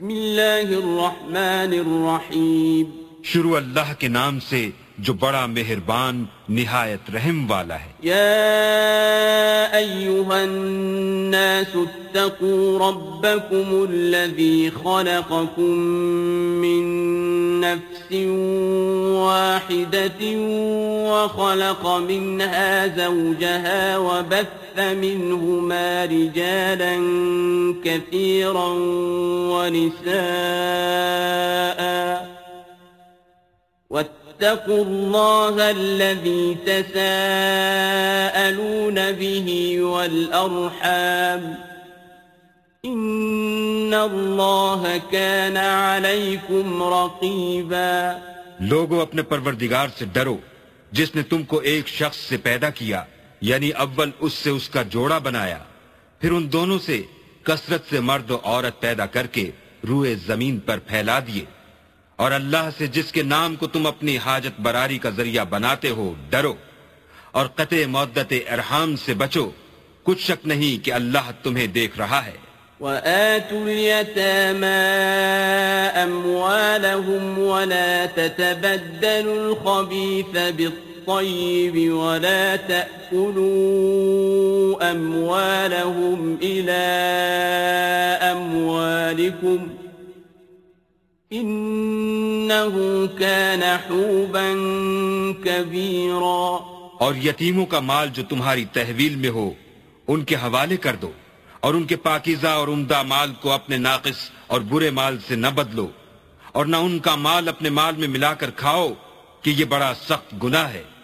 بسم اللہ الرحمن الرحیم شروع اللہ کے نام سے جو بڑا مہربان نہایت رحم والا ہے۔ يا أيها الناس اتقوا ربكم الذي خلقكم من نفس واحدة وخلق منها زوجها وبث منهما رجالا كثيرا ونساء. واتقوا الله الذي تساءلون به والأرحام. إن الله كان عليكم رقيبا. لوگو اپنے پروردگار سے ڈرو جس نے تم کو ایک شخص سے پیدا کیا۔ یعنی اول اس سے اس کا جوڑا بنایا، پھر ان دونوں سے کثرت سے مرد و عورت پیدا کر کے روئے زمین پر پھیلا دیے۔ اور اللہ سے جس کے نام کو تم اپنی حاجت براری کا ذریعہ بناتے ہو، ڈرو۔ اور قطع مدت ارحام سے بچو۔ کچھ شک نہیں کہ اللہ تمہیں دیکھ رہا ہے۔ وآتوا اليتامى أموالهم ولا تتبدلوا الخبيث بالطيب ولا تأكلوا أموالهم إلى أموالكم إنه كان حوبا كبيرا اور یتیموں کا مال جو تمہاری تحویل میں ہو، ان کے حوالے کر دو اور ان کے پاکیزہ اور عمدہ مال کو اپنے ناقص اور برے مال سے نہ بدلو اور نہ ان کا مال اپنے مال میں ملا کر کھاؤ، کہ یہ بڑا سخت گناہ ہے۔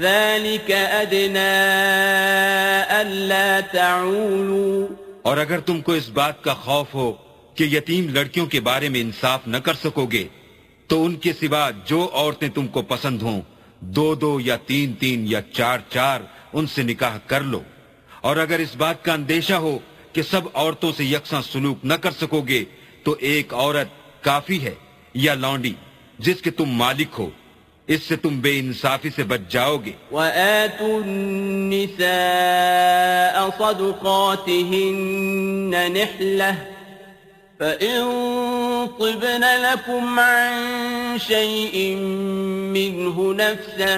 ذَلِكَ أَدْنَىٰ أَلَّا تَعُولُوا۔ اور اگر تم کو اس بات کا خوف ہو کہ یتیم لڑکیوں کے بارے میں انصاف نہ کر سکو گے، تو ان کے سوا جو عورتیں تم کو پسند ہوں، دو دو یا تین تین یا چار چار، ان سے نکاح کر لو۔ اور اگر اس بات کا اندیشہ ہو کہ سب عورتوں سے یکساں سلوک نہ کر سکو گے، تو ایک عورت کافی ہے یا لانڈی جس کے تم مالک ہو۔ اس سے تم بے انصافی سے بچ جاؤ گے۔ وَآتُوا النِّسَاءَ صَدُقَاتِهِنَّ نِحْلَةً فَإِن طِبْنَ لَكُمْ عَن شَيْءٍ مِّنْهُ نَفْسًا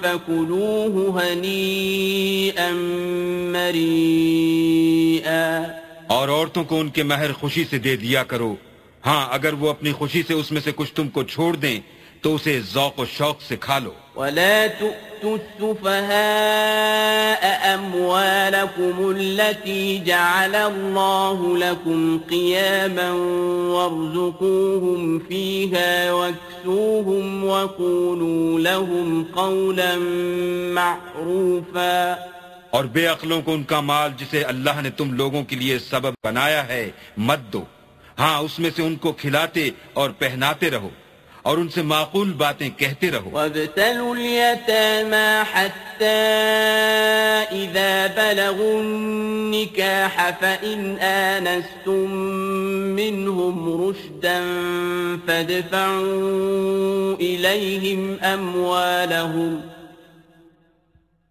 فَكُلُوهُ هَنِيئًا مَرِيئًا اور عورتوں کو ان کے مہر خوشی سے دے دیا کرو۔ ہاں اگر وہ اپنی خوشی سے اس میں سے کچھ تم کو چھوڑ دیں تو اسے ذوق و شوق سے کھا لو۔ ولا تؤتوا السفهاء أموالكم التي جعل الله لكم قياما وارزقوهم فيها واكسوهم وقولوا لهم قولا معروفا۔ اور بے عقلوں کو ان کا مال جسے اللہ نے تم لوگوں کے لیے سبب بنایا ہے مت دو۔ ہاں اس میں سے ان کو کھلاتے اور پہناتے رہو۔ اور ان سے معقول باتیں کہتے رہو وابتلوا اليتامى حتى إذا بلغوا النكاح فإن آنستم منهم رشدا فادفعوا إليهم أموالهم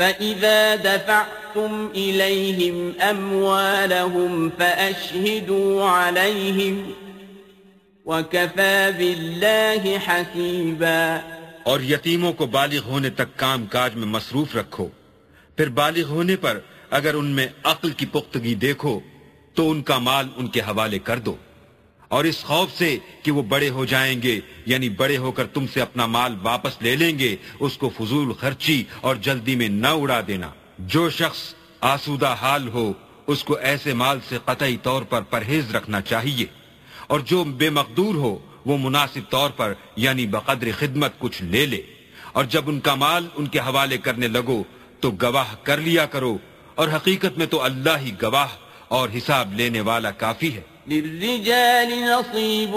فإذا دفعتم إليهم أموالهم فأشهدوا عليهم وكفى بالله حسيبا اور یتیموں کو بالغ ہونے تک کام کاج میں مصروف رکھو۔ پھر بالغ ہونے پر اگر ان میں عقل کی پختگی دیکھو، تو ان کا مال ان کے حوالے کر دو۔ اور اس خوف سے کہ وہ بڑے ہو جائیں گے یعنی بڑے ہو کر تم سے اپنا مال واپس لے لیں گے، اس کو فضول خرچی اور جلدی میں نہ اڑا دینا۔ جو شخص آسودہ حال ہو، اس کو ایسے مال سے قطعی طور پر پرہیز رکھنا چاہیے۔ اور جو بے مقدور ہو، وہ مناسب طور پر یعنی بقدر خدمت کچھ لے لے۔ اور جب ان کا مال ان کے حوالے کرنے لگو، تو گواہ کر لیا کرو۔ اور حقیقت میں تو اللہ ہی گواہ اور حساب لینے والا کافی ہے۔ للرجال نصيب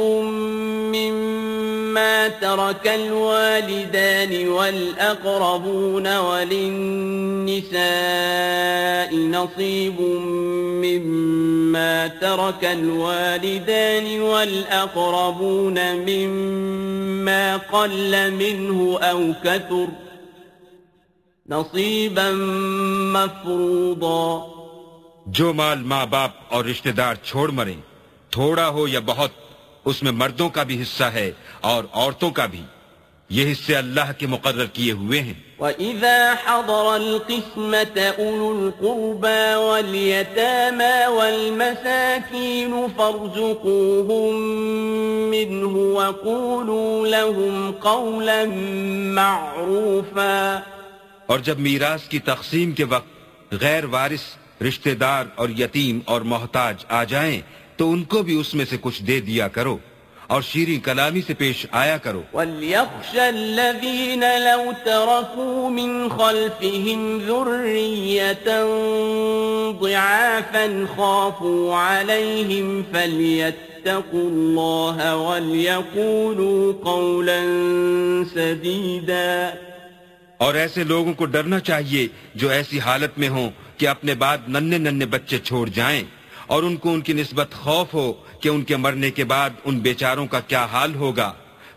مما ترك الوالدان والأقربون وللنساء نصيب مما ترك الوالدان والأقربون مما قل منه أو كثر نصيبا مفروضا. جو مال ماں باپ اور رشتہ دار چھوڑ مریں تھوڑا ہو یا بہت اس میں مردوں کا بھی حصہ ہے اور عورتوں کا بھی۔ یہ حصے اللہ کے مقرر کیے ہوئے ہیں۔ وَإِذَا حَضَرَ الْقِسْمَةَ أُولُو الْقُرْبَى وَالْيَتَامَى وَالْمَسَاكِينُ فَارْزُقُوهُم مِّنْهُ وَقُولُوا لَهُمْ قَوْلًا مَّعْرُوفًا۔ اور جب میراث کی تقسیم کے وقت غیر وارث رشتہ دار اور یتیم اور محتاج آ جائیں تو ان کو بھی اس میں سے کچھ دے دیا کرو اور شیریں کلامی سے پیش آیا کرو۔ وَلْيَخْشَ الَّذِينَ لَوْ تَرَكُوا مِنْ خَلْفِهِمْ ذُرِّيَّةً ضِعَافًا خَافُوا عَلَيْهِمْ فَلْيَتَّقُوا اللَّهَ وَلْيَقُولُوا قَوْلًا سَدِيدًا۔ اور ایسے لوگوں کو ڈرنا چاہیے جو ایسی حالت میں ہوں کہ اپنے بعد ننے ننے بچے چھوڑ جائیں۔ اور ان کو ان کی نسبت خوف ہو کہ ان کے مرنے کے بعد ان بیچاروں کا کیا حال ہوگا۔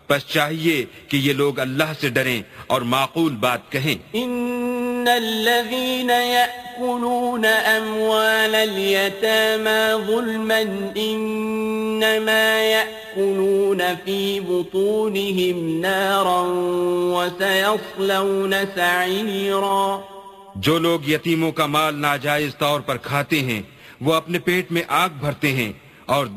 پس چاہیے کہ یہ لوگ اللہ سے ڈریں اور معقول بات کہیں۔ ان الذين ياكلون اموال اليتامى ظلما انما ياكلون في بطونهم نارا وسيصلون سعيرا۔ جو لوگ یتیموں کا مال ناجائز طور پر کھاتے ہیں وہ اپنے پیٹ میں آگ بھرتے ہیں اور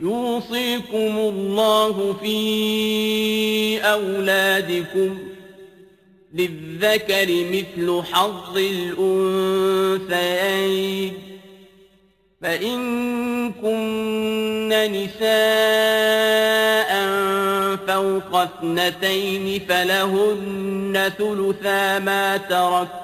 يوصيكم الله في أولادكم للذكر مثل حظ الأنثيين فإن كن نساء فوق اثنتين فلهن ثلثا ما ترك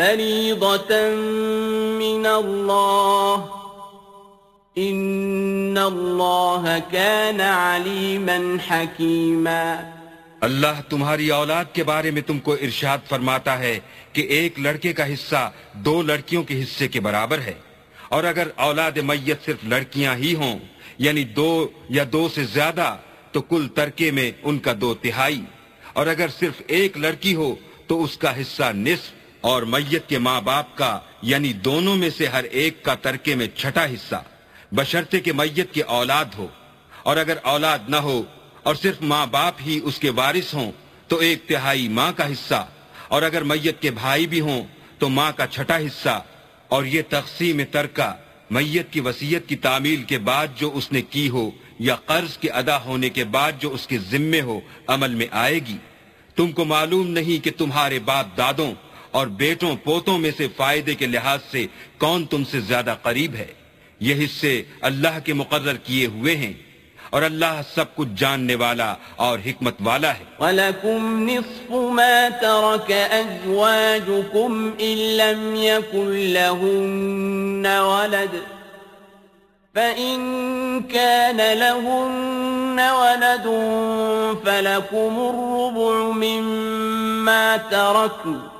فريضة من الله. إن الله كان عليما حكيما. اللہ تمہاری اولاد کے بارے میں تم کو ارشاد فرماتا ہے کہ ایک لڑکے کا حصہ دو لڑکیوں کے حصے کے برابر ہے۔ اور اگر اولاد میت صرف لڑکیاں ہی ہوں یعنی دو یا دو سے زیادہ، تو کل ترکے میں ان کا دو تہائی۔ اور اگر صرف ایک لڑکی ہو، تو اس کا حصہ نصف۔ اور میت کے ماں باپ کا یعنی دونوں میں سے ہر ایک کا ترکے میں چھٹا حصہ، بشرطے کے میت کی اولاد ہو۔ اور اگر اولاد نہ ہو اور صرف ماں باپ ہی اس کے وارث ہوں، تو ایک تہائی ماں کا حصہ۔ اور اگر میت کے بھائی بھی ہوں، تو ماں کا چھٹا حصہ۔ اور یہ تقسیم ترکہ میت کی وسیعت کی تعمیل کے بعد جو اس نے کی ہو، یا قرض کے ادا ہونے کے بعد جو اس کے ذمے ہو، عمل میں آئے گی۔ تم کو معلوم نہیں کہ تمہارے باپ دادوں اور بیٹوں پوتوں میں سے فائدے کے لحاظ سے کون تم سے زیادہ قریب ہے؟ یہ حصے اللہ کے مقرر کیے ہوئے ہیں اور اللہ سب کچھ جاننے والا اور حکمت والا ہے۔ وَلَكُمْ نِصْفُ مَا تَرَكَ أَزْوَاجُكُمْ إِن لَّمْ يَكُن لَّهُنَّ وَلَدٌ فَإِن كَانَ لَهُنَّ وَلَدٌ فَلَكُمُ الرُّبُعُ مِمَّا تَرَكْنَ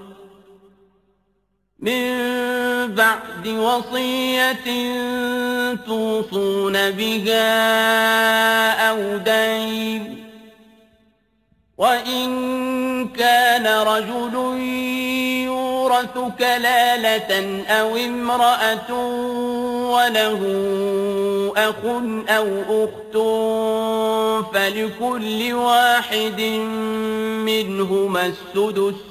من بعد وصية توصون بها أو دين وإن كان رجل يورث كلالة أو امرأة وله أخ أو أخت فلكل واحد منهما السدس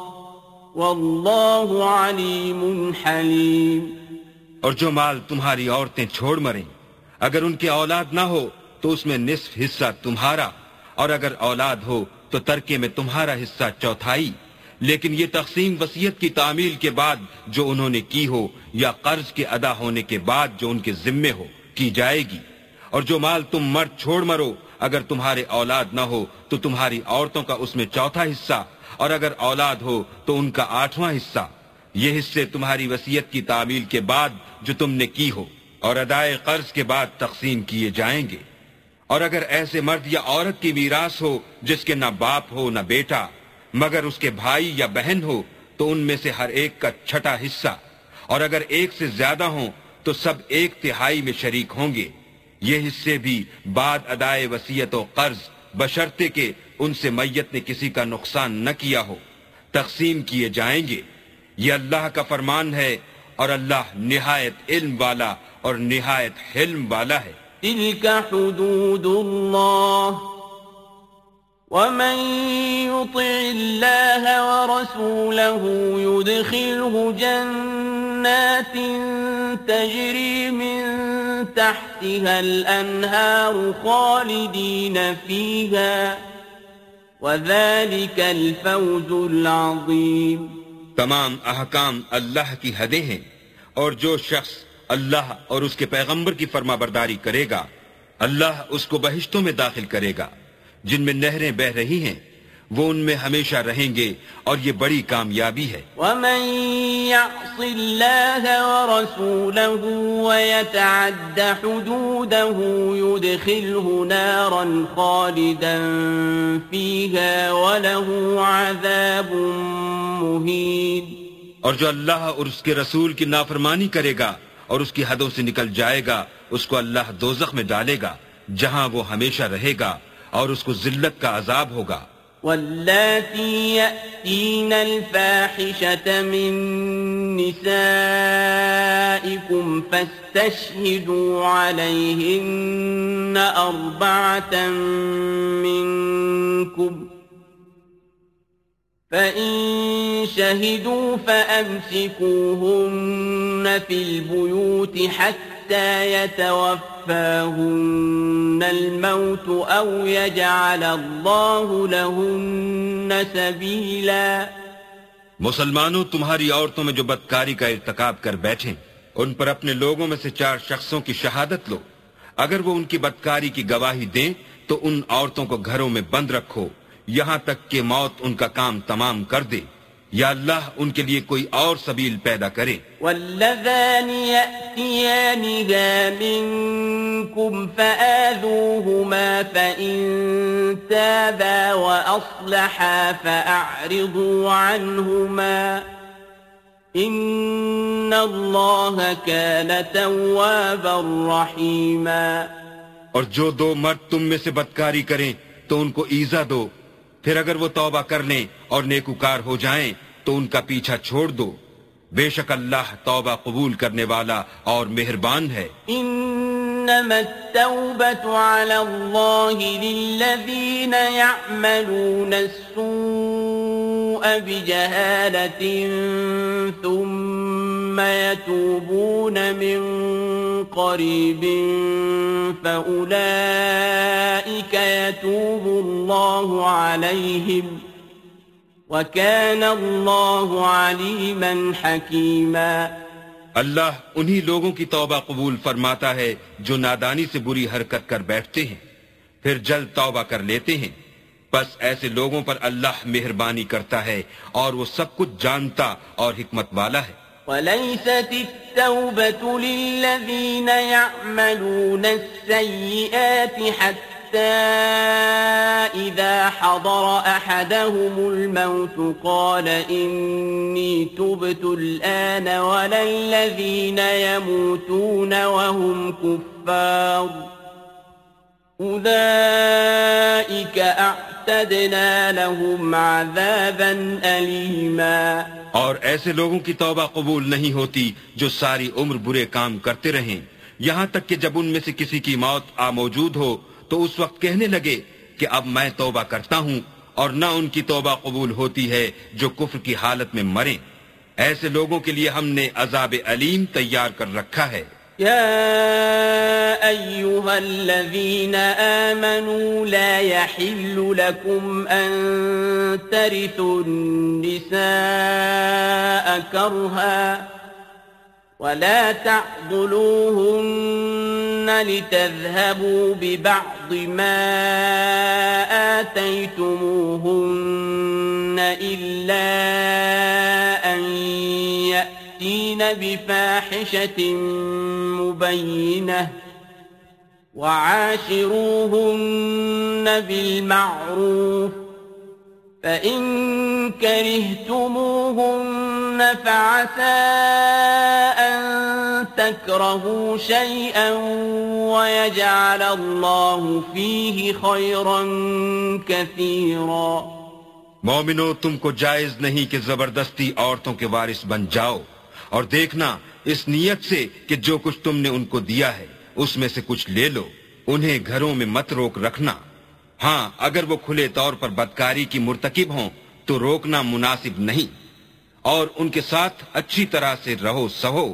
واللہ علیم حلیم۔ اور جو مال تمہاری عورتیں چھوڑ مریں، اگر ان کی اولاد نہ ہو تو اس میں نصف حصہ تمہارا، اور اگر اولاد ہو تو ترکے میں تمہارا حصہ چوتھائی۔ لیکن یہ تقسیم وسیعت کی تعمیل کے بعد جو انہوں نے کی ہو یا قرض کے ادا ہونے کے بعد جو ان کے ذمے ہو، کی جائے گی۔ اور جو مال تم مرد چھوڑ مرو، اگر تمہارے اولاد نہ ہو تو تمہاری عورتوں کا اس میں چوتھا حصہ اور اگر اولاد ہو تو ان کا آٹھواں حصہ۔ یہ حصے تمہاری وسیعت کی تعمیل کے بعد جو تم نے کی ہو اور ادائے قرض کے بعد تقسیم کیے جائیں گے۔ اور اگر ایسے مرد یا عورت کی میراث ہو جس کے نہ باپ ہو نہ بیٹا، مگر اس کے بھائی یا بہن ہو، تو ان میں سے ہر ایک کا چھٹا حصہ۔ اور اگر ایک سے زیادہ ہوں تو سب ایک تہائی میں شریک ہوں گے۔ یہ حصے بھی بعد ادائے وسیعت و قرض بشرتے کے ان سے میت نے کسی کا نقصان نہ کیا ہو۔ تقسیم کیے جائیں گے۔ یہ اللہ کا فرمان ہے اور اللہ نہایت علم والا اور نہایت حلم والا ہے۔ تلك حدود الله ومن يطع الله ورسوله يدخله جنات تجري من تحتها الأنهار خالدين فيها وَذَلِكَ الْفَوْزُ الْعَظِيمُ. تمام احکام اللہ کی حدیں ہیں اور جو شخص اللہ اور اس کے پیغمبر کی فرما برداری کرے گا، اللہ اس کو بہشتوں میں داخل کرے گا، جن میں نہریں بہ رہی ہیں۔ وہ ان میں ہمیشہ رہیں گے اور یہ بڑی کامیابی ہے۔ وَمَن يَعْصِ اللَّهَ وَرَسُولَهُ وَيَتَعَدَّ حُدُودَهُ يُدْخِلْهُ نَارًا خَالِدًا فِيهَا وَلَهُ عَذَابٌ مُهِينٌ۔ اور جو اللہ اور اس کے رسول کی نافرمانی کرے گا اور اس کی حدوں سے نکل جائے گا اس کو اللہ دوزخ میں ڈالے گا جہاں وہ ہمیشہ رہے گا اور اس کو ذلت کا عذاب ہوگا۔ واللاتي يأتين الفاحشة من نسائكم فاستشهدوا عليهن أربعة منكم. فإن شهدوا فأمسكوهن في البيوت حتى يتوفاهن الموت أو يجعل الله لهن سبيلا. مسلمانوں، تمہاری عورتوں میں جو بدکاری کا ارتکاب کر بیٹھیں، ان پر اپنے لوگوں میں سے چار شخصوں کی شہادت لو۔ اگر وہ ان کی بدکاری کی گواہی دیں، تو ان عورتوں کو گھروں میں بند رکھو، یہاں تک کہ موت ان کا کام تمام کر دے۔ یا اللہ ان کے لیے کوئی اور سبیل پیدا کرے۔ واللذان يأتيانها منكم فآذوهما فإن تابا وأصلحا فأعرضوا عنهما إن الله كان توابا رحيما۔ اور جو دو مرد تم میں سے بدکاری کریں تو ان کو ایزا دو۔ پھر اگر وہ توبہ کر لیں اور نیکوکار ہو جائیں تو ان کا پیچھا چھوڑ دو۔ بے شک اللہ توبہ قبول کرنے والا اور مہربان ہے إنما التوبة على الله للذين يعملون السوء بجهالة ثم يتوبون من قريب فأولئك يتوب الله عليهم ۖ. وَكَانَ اللَّهُ عَلِيمًا حَكِيمًا اللہ انہی لوگوں کی توبہ قبول فرماتا ہے جو نادانی سے بری حرکت کر بیٹھتے ہیں پھر جلد توبہ کر لیتے ہیں۔ بس ایسے لوگوں پر اللہ مہربانی کرتا ہے اور وہ سب کچھ جانتا اور حکمت والا ہے۔ وَلَيْسَتِ التَّوْبَةُ لِلَّذِينَ يَعْمَلُونَ السَّيِّئَاتِ حَتَّى إذا حضر أحدهم الموت قال إني تبت الآن ولا الذين يموتون وهم كفار أولئك أعتدنا لهم عذابا أليما اور ایسے لوگوں کی توبہ قبول نہیں ہوتی جو ساری عمر برے کام کرتے رہیں۔ یہاں تک کہ جب ان میں سے کسی کی موت آ موجود ہو تو اس وقت کہنے لگے کہ اب میں توبہ کرتا ہوں اور نہ ان کی توبہ قبول ہوتی ہے جو کفر کی حالت میں مریں۔ ایسے لوگوں کے لیے ہم نے عذاب علیم تیار کر رکھا ہے۔ يا أيها الذين آمنوا لا يحل لكم أن ترثوا النساء كرها ولا تعضلوهن لتذهبوا ببعض ما آتيتموهن إلا أن يأتين بفاحشة مبينة وعاشروهن بالمعروف فإن كرهتموهن فعسى تكرهوا شيئا ويجعل الله فيه خيرا كثيرا۔ مومنو تم کو جائز نہیں کہ زبردستی عورتوں کے وارث بن جاؤ۔ اور دیکھنا، اس نیت سے کہ جو کچھ تم نے ان کو دیا ہے، اس میں سے کچھ لے لو۔ انہیں گھروں میں مت روک رکھنا۔ ہاں اگر وہ کھلے طور پر بدکاری کی مرتکب ہوں، تو روکنا مناسب نہیں۔ اور ان کے ساتھ اچھی طرح سے رہو، سہو۔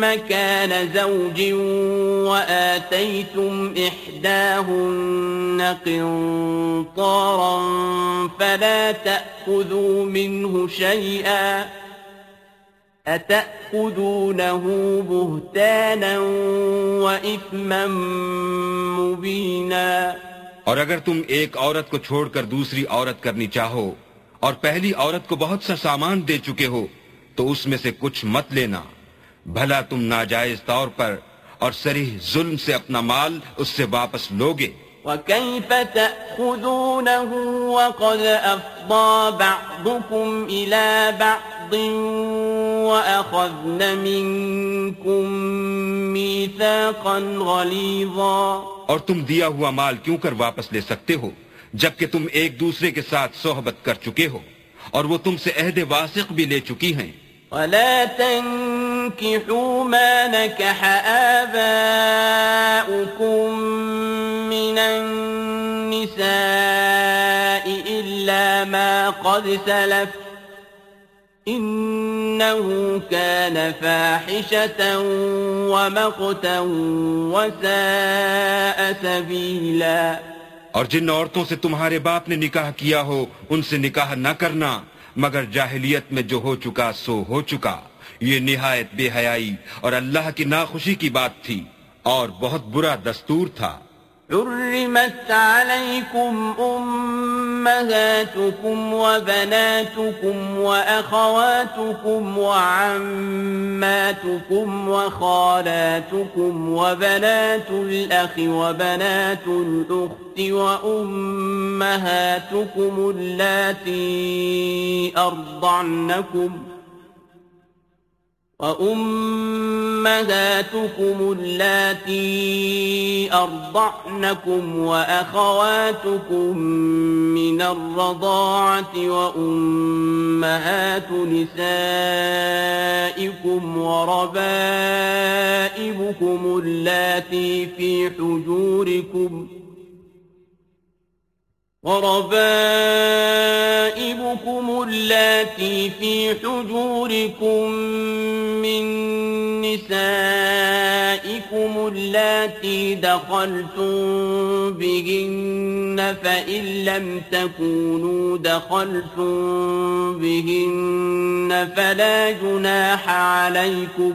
مكان زوج وآتيتم إحداهن قنطارا فلا تأخذوا منه شيئا أَتَأْخُذُونَهُ بُهْتَانًا وَإِثْمًا مُبِينًا اور اگر تم ایک عورت کو چھوڑ کر دوسری عورت کرنی چاہو اور پہلی عورت کو بہت سا سامان دے چکے ہو تو اس میں سے کچھ مت لینا۔ بھلا تم ناجائز طور پر اور سریح ظلم سے اپنا مال اس سے واپس لوگے۔ وَكَيْفَ تَأْخُذُونَهُ وَقَدْ أَفْضَى بَعْضُكُمْ إِلَى بَعْضٍ وَأَخَذْنَ مِنْكُمْ مِيثَاقًا غَلِيظًا اور تم دیا ہوا مال کیوں کر واپس لے سکتے ہو جبکہ تم ایک دوسرے کے ساتھ صحبت کر چکے ہو اور وہ تم سے عہد واسق بھی لے چکی ہیں۔ ولا تنكحوا ما نكح آباؤكم من النساء إلا ما قد سلف إنه كان فاحشة ومقتا وساء سبيلا. اور جن عورتوں سے تمہارے باپ نے نکاح کیا ہو، ان سے نکاح نہ کرنا، مگر جاہلیت میں جو ہو چکا سو ہو چکا۔ یہ نہایت بے حیائی اور اللہ کی ناخوشی کی بات تھی اور بہت برا دستور تھا۔ حرمت عليكم أمهاتكم وبناتكم وأخواتكم وعماتكم وخالاتكم وبنات الأخ وبنات الأخت وأمهاتكم اللاتي أرضعنكم ۖ وأمهاتكم اللاتي أرضعنكم وأخواتكم من الرضاعة وأمهات نسائكم وربائبكم اللاتي في حجوركم ۖ وربائبكم اللاتي في حجوركم من نسائكم اللاتي دخلتم بهن فإن لم تكونوا دخلتم بهن فلا جناح عليكم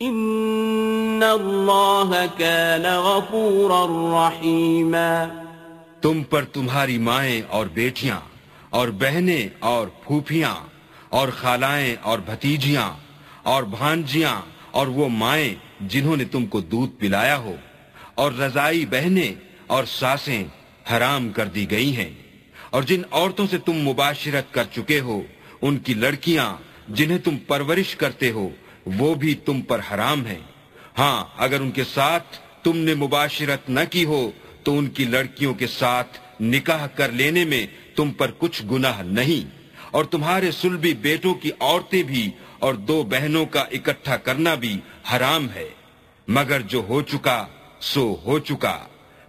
ان اللہ کان غفورا رحیما تم پر تمہاری مائیں اور بیٹیاں اور بہنیں اور پھوپھیاں اور خالائیں اور بھتیجیاں اور بھانجیاں اور وہ مائیں جنہوں نے تم کو دودھ پلایا ہو اور رضائی بہنیں اور ساسیں حرام کر دی گئی ہیں اور جن عورتوں سے تم مباشرت کر چکے ہو، ان کی لڑکیاں جنہیں تم پرورش کرتے ہو وہ بھی تم پر حرام ہیں۔ ہاں اگر ان کے ساتھ تم نے مباشرت نہ کی ہو، تو ان کی لڑکیوں کے ساتھ نکاح کر لینے میں تم پر کچھ گناہ نہیں۔ اور تمہارے سلبی بیٹوں کی عورتیں بھی اور دو بہنوں کا اکٹھا کرنا بھی حرام ہے۔ مگر جو ہو چکا، سو ہو چکا۔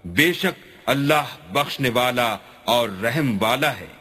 بے شک اللہ بخشنے والا اور رحم والا ہے۔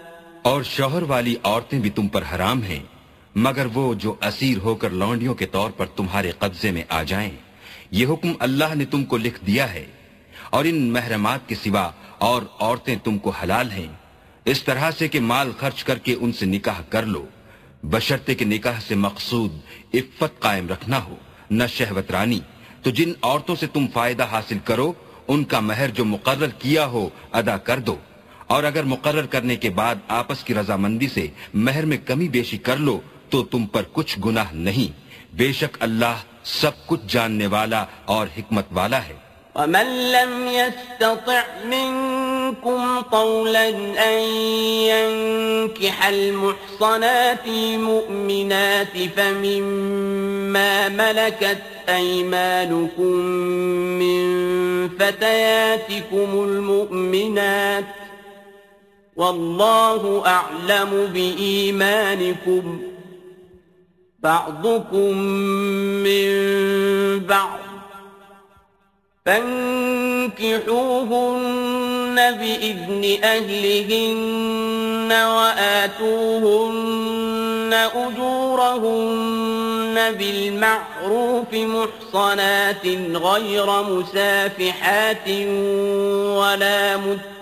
اور شوہر والی عورتیں بھی تم پر حرام ہیں، مگر وہ جو اسیر ہو کر لونڈیوں کے طور پر تمہارے قبضے میں آ جائیں، یہ حکم اللہ نے تم کو لکھ دیا ہے۔ اور ان محرمات کے سوا اور عورتیں تم کو حلال ہیں۔ اس طرح سے کہ مال خرچ کر کے ان سے نکاح کر لو۔ بشرتے کے نکاح سے مقصود عفت قائم رکھنا ہو، نہ شہوت رانی۔ تو جن عورتوں سے تم فائدہ حاصل کرو، ان کا مہر جو مقرر کیا ہو ادا کر دو۔ اور اگر مقرر کرنے کے بعد آپس کی رضامندی سے مہر میں کمی بیشی کر لو تو تم پر کچھ گناہ نہیں۔ بے شک اللہ سب کچھ جاننے والا اور حکمت والا ہے۔ ومن لم يستطع منكم طولا أن ينكح المحصنات مؤمنات فمما ملكت أيمانكم من فتياتكم المؤمنات والله أعلم بإيمانكم. بعضكم من بعض. فانكحوهن بإذن أهلهن وآتوهن أجورهن بالمعروف محصنات غير مسافحات ولا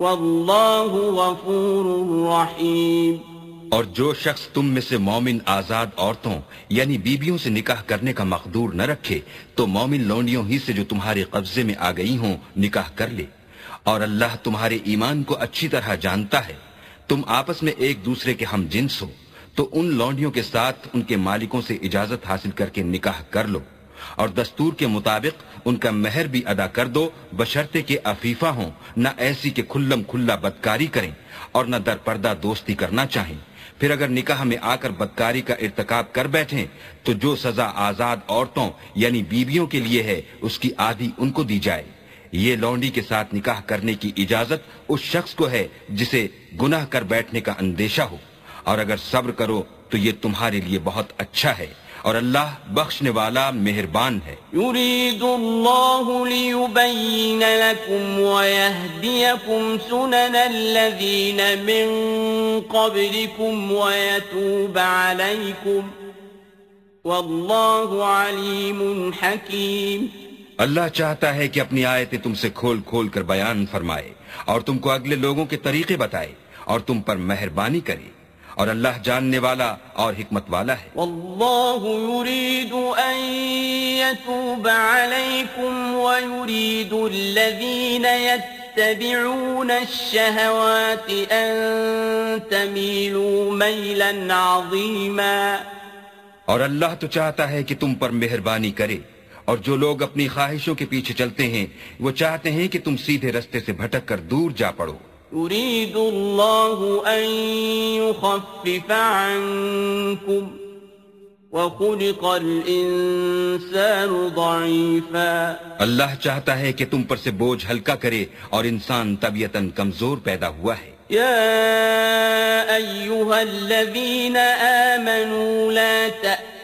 والله غفور رحيم اور جو شخص تم میں سے مومن آزاد عورتوں یعنی بیبیوں سے نکاح کرنے کا مقدور نہ رکھے، تو مومن لونڈیوں ہی سے جو تمہارے قبضے میں آ گئی ہوں، نکاح کر لے۔ اور اللہ تمہارے ایمان کو اچھی طرح جانتا ہے۔ تم آپس میں ایک دوسرے کے ہم جنس ہو، تو ان لونڈیوں کے ساتھ ان کے مالکوں سے اجازت حاصل کر کے نکاح کر لو۔ اور دستور کے مطابق ان کا مہر بھی ادا کر دو بشرتے کے افیفہ ہوں، نہ ایسی کہ کھلم کھلا بدکاری کریں اور نہ در پردہ دوستی کرنا چاہیں۔ پھر اگر نکاح میں آ کر بدکاری کا ارتکاب کر بیٹھیں، تو جو سزا آزاد عورتوں یعنی بیویوں کے لیے ہے، اس کی آدھی ان کو دی جائے۔ یہ لونڈی کے ساتھ نکاح کرنے کی اجازت اس شخص کو ہے جسے گناہ کر بیٹھنے کا اندیشہ ہو۔ اور اگر صبر کرو، تو یہ تمہارے لیے بہت اچھا ہے۔ اور اللہ بخشنے والا مہربان ہے۔ يريد الله ليبين لكم ويهديكم سنن الذين من قبلكم ويتوب عليكم والله عليم حكيم اللہ چاہتا ہے کہ اپنی آیتیں تم سے کھول کھول کر بیان فرمائے اور تم کو اگلے لوگوں کے طریقے بتائے اور تم پر مہربانی کرے۔ اور اللہ جاننے والا اور حکمت والا ہے۔ والله يريد أن يتوب عليكم ويريد الذين يتبعون الشهوات أن تميلوا ميلا عظيما اور اللہ تو چاہتا ہے کہ تم پر مہربانی کرے۔ اور جو لوگ اپنی خواہشوں کے پیچھے چلتے ہیں وہ چاہتے ہیں کہ تم سیدھے رستے سے بھٹک کر دور جا پڑو۔ يريد الله أن يخفف عنكم وخلق الإنسان ضعيفا. اللہ چاہتا ہے کہ تم پر سے بوجھ ہلکا کرے اور انسان طبیعتاً کمزور پیدا ہوا ہے۔ يا أيها الذين آمنوا لا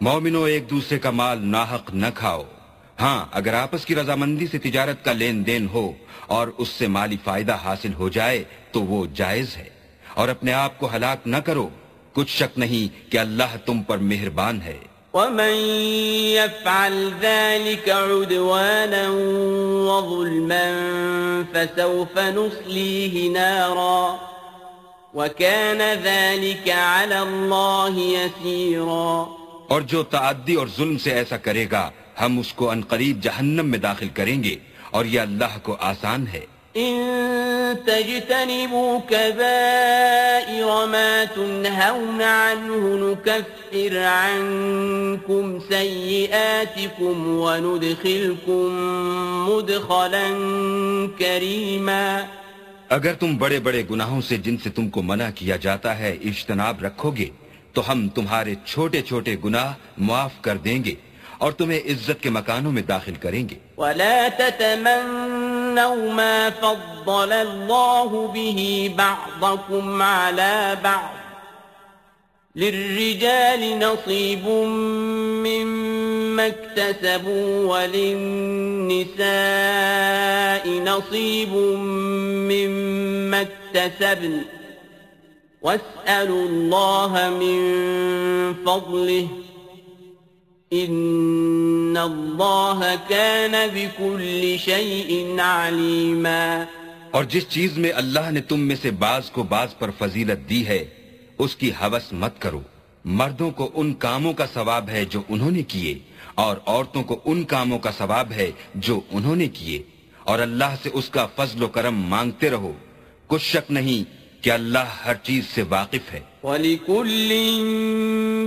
مومنو ایک دوسرے کا مال ناحق نہ کھاؤ۔ ہاں اگر آپس کی رضامندی سے تجارت کا لین دین ہو اور اس سے مالی فائدہ حاصل ہو جائے تو وہ جائز ہے۔ اور اپنے آپ کو ہلاک نہ کرو۔ کچھ شک نہیں کہ اللہ تم پر مہربان ہے۔ ومن يفعل ذلك عدوانا وظلما فسوف نصليه نارا وكان ذلك على الله يسيرا اور جو تعدی اور ظلم سے ایسا کرے گا ہم اس کو انقریب جہنم میں داخل کریں گے اور یہ اللہ کو آسان ہے۔ ان تجتنبوا كبائر ما تنهون عنه نكفر عنكم سيئاتكم وندخلكم مدخلا كريما۔ اگر تم بڑے بڑے گناہوں سے جن سے تم کو منع کیا جاتا ہے اجتناب رکھو گے۔ تو ہم تمہارے چھوٹے چھوٹے گناہ معاف کر دیں گے اور تمہیں عزت کے مکانوں میں داخل کریں گے۔ ولا تتمنوا ما فضل الله به بعضكم على بعض للرجال نصيب مما اكتسبوا وللنساء نصيب مما اكتسبن واسألوا الله من فضله إن الله كان بكل شيء عليما۔ اور جس چیز میں اللہ نے تم میں سے بعض کو بعض پر فضیلت دی ہے، اس کی حوث مت کرو۔ مردوں کو ان کاموں کا ثواب ہے جو انہوں نے کیے، اور عورتوں کو ان کاموں کا ثواب ہے جو انہوں نے کیے۔ اور اللہ سے اس کا فضل و کرم مانگتے رہو۔ کچھ شک نہیں کہ اللہ ہر چیز سے واقف ہے وَلِكُلٍّ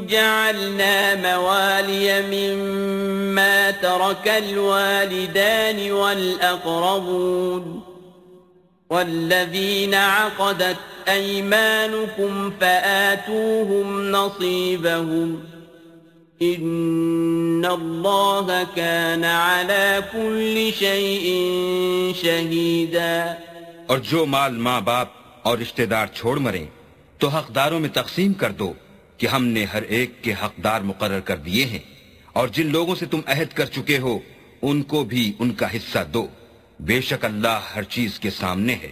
جَعَلْنَا مَوَالِيَ مِمَّا تَرَكَ الْوَالِدَانِ وَالْأَقْرَبُونَ والذين عقدت أيمانكم فآتوهم نصيبهم إن الله كان على كل شيء شهيدا اور جو مال ماں باپ اور رشتہ دار چھوڑ مریں، تو حقداروں میں تقسیم کر دو کہ ہم نے ہر ایک کے حقدار مقرر کر دیے ہیں۔ اور جن لوگوں سے تم عہد کر چکے ہو، ان کو بھی ان کا حصہ دو۔ بے شک اللہ ہر چیز کے سامنے ہے۔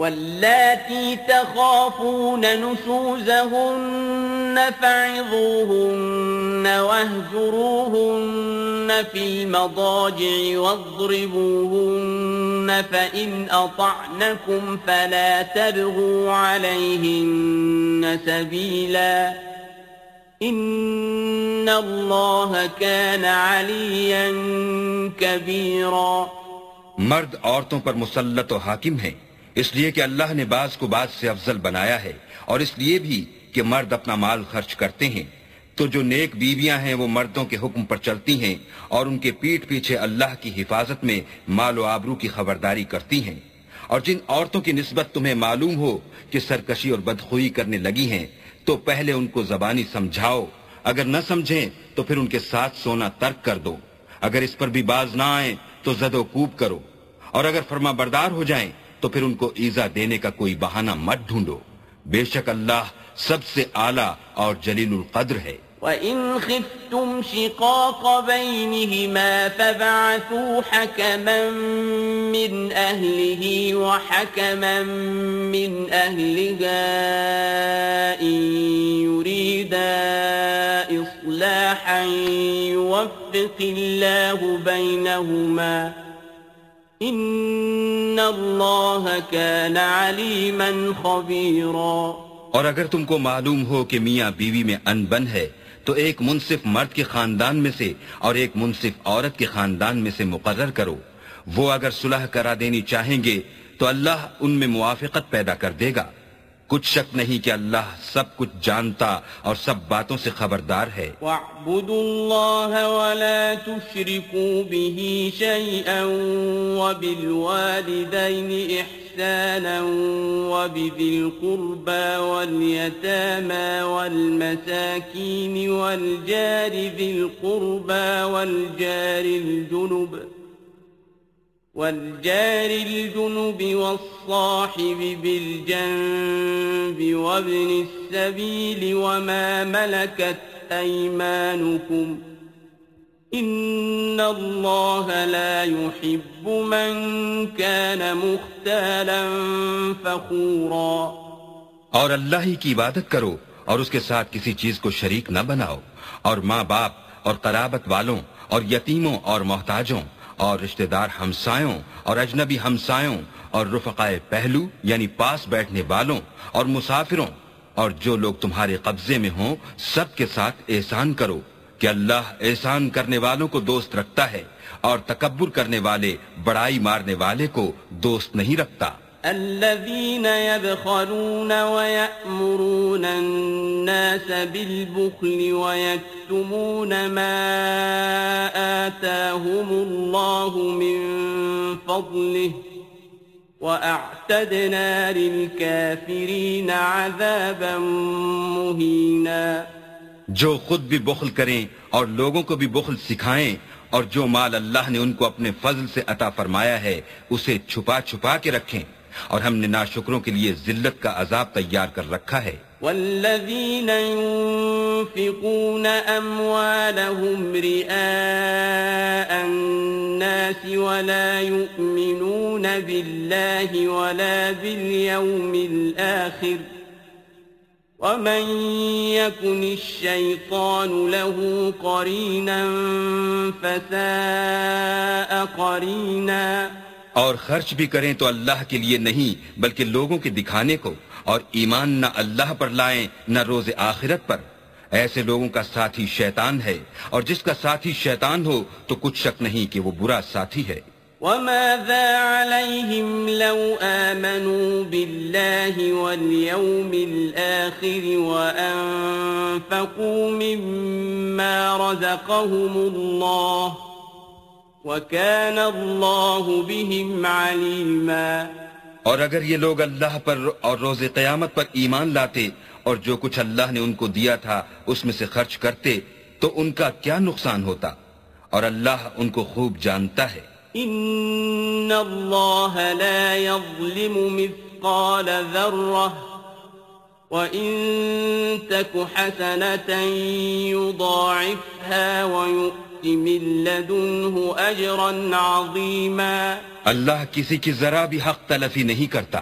واللاتي تخافون نشوزهن فعظوهن واهجروهن في المضاجع واضربوهن فإن أطعنكم فلا تبغوا عليهن سبيلا إن الله كان عليا كبيرا مرد عورتوں پر مسلط و حاکم ہیں۔ اس لیے کہ اللہ نے بعض کو بعض سے افضل بنایا ہے اور اس لیے بھی کہ مرد اپنا مال خرچ کرتے ہیں۔ تو جو نیک بیویاں ہیں وہ مردوں کے حکم پر چلتی ہیں اور ان کے پیٹ پیچھے اللہ کی حفاظت میں مال و آبرو کی خبرداری کرتی ہیں۔ اور جن عورتوں کی نسبت تمہیں معلوم ہو کہ سرکشی اور بدخوئی کرنے لگی ہیں، تو پہلے ان کو زبانی سمجھاؤ۔ اگر نہ سمجھیں، تو پھر ان کے ساتھ سونا ترک کر دو۔ اگر اس پر بھی باز نہ آئیں، تو زد و کوب کرو۔ اور اگر فرما بردار ہو جائیں تو پھر ان کو ایزا دینے کا کوئی بہانہ مت ڈھونڈو۔ بے شک اللہ سب سے اعلیٰ اور جلیل القدر ہے۔ وَإِنْ خِفْتُمْ شِقَاقَ بَيْنِهِمَا فَبَعَثُوا حَكَمًا مِّنْ أَهْلِهِ وَحَكَمًا مِّنْ أَهْلِهَا إِن يُرِيدَا إِصْلَاحًا يُوَفِّقِ اللَّهُ بَيْنَهُمَا ان اللہ کان علیما خبیرا اور اگر تم کو معلوم ہو کہ میاں بیوی میں ان بن ہے، تو ایک منصف مرد کے خاندان میں سے اور ایک منصف عورت کے خاندان میں سے مقرر کرو۔ وہ اگر صلح کرا دینی چاہیں گے، تو اللہ ان میں موافقت پیدا کر دے گا۔ کچھ شک نہیں کہ اللہ سب کچھ جانتا اور سب باتوں سے خبردار ہے وَاعْبُدُوا اللَّهَ وَلَا تُشْرِكُوا بِهِ شَيْئًا وَبِالْوَالِدَيْنِ إِحْسَانًا وَبِذِي الْقُرْبَى وَالْيَتَامَى وَالْمَسَاكِينِ وَالْجَارِ ذِي الْقُرْبَى وَالْجَارِ الْجُنُبِ والجار الجنب والصاحب بالجنب وابن السبيل وما ملكت أيمانكم إن الله لا يحب من كان مختالا فخورا اور اللہ ہی کی عبادت کرو اور اس کے ساتھ کسی چیز کو شریک نہ بناؤ اور ماں باپ اور قرابت والوں اور یتیموں اور محتاجوں اور رشتہ دار ہمسایوں اور اجنبی ہمسایوں اور رفقائے پہلو یعنی پاس بیٹھنے والوں اور مسافروں اور جو لوگ تمہارے قبضے میں ہوں، سب کے ساتھ احسان کرو کہ اللہ احسان کرنے والوں کو دوست رکھتا ہے اور تکبر کرنے والے، بڑائی مارنے والے کو دوست نہیں رکھتا۔ الذين يبخلون ويأمرون الناس بالبخل ويكتمون ما آتاهم الله من فضله وأعتدنا للكافرين عذابا مهينا. جو خود بھی بخل کریں اور لوگوں کو بھی بخل سکھائیں اور جو مال اللہ نے ان کو اپنے فضل سے عطا فرمایا ہے اسے چھپا چھپا کے رکھیں۔ اور ہم نے ناشکروں کے لیے ذلت کا عذاب تیار کر رکھا ہے والذين ينفقون أموالهم رئاء الناس ولا يؤمنون بالله ولا باليوم الآخر ومن يكن الشيطان له قرينا فساء قريناً اور خرچ بھی کریں تو اللہ کے لیے نہیں، بلکہ لوگوں کے دکھانے کو۔ اور ایمان نہ اللہ پر لائیں، نہ روز آخرت پر۔ ایسے لوگوں کا ساتھی شیطان ہے۔ اور جس کا ساتھی شیطان ہو، تو کچھ شک نہیں کہ وہ برا ساتھی ہے۔ وماذا عليهم لو آمنوا بالله واليوم الآخر وأنفقوا مما رزقهم الله وكان الله بهم عليما اور اگر یہ لوگ اللہ پر اور روز قیامت پر ایمان لاتے اور جو کچھ اللہ نے ان کو دیا تھا اس میں سے خرچ کرتے تو ان کا کیا نقصان ہوتا؟ اور اللہ ان کو خوب جانتا ہے۔ ان الله لا يظلم مثقال ذرة وإن تك حسنة يضاعفها ويؤت من لدنه اللہ کسی کی ذرا بھی حق تلفی نہیں کرتا۔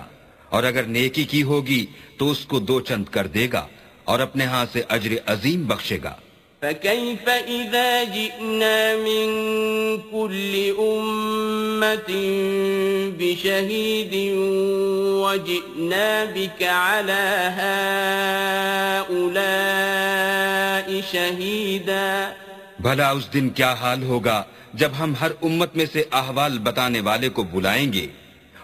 اور اگر نیکی کی ہوگی تو اس کو دو چند کر دے گا اور اپنے ہاں سے اجر عظیم بخشے گا۔ فكيف إذا جئنا من كل أمة بشهيد وجئنا بك على هؤلاء شهيدا۔ بھلا اس دن کیا حال ہوگا جب ہم ہر امت میں سے احوال بتانے والے کو بلائیں گے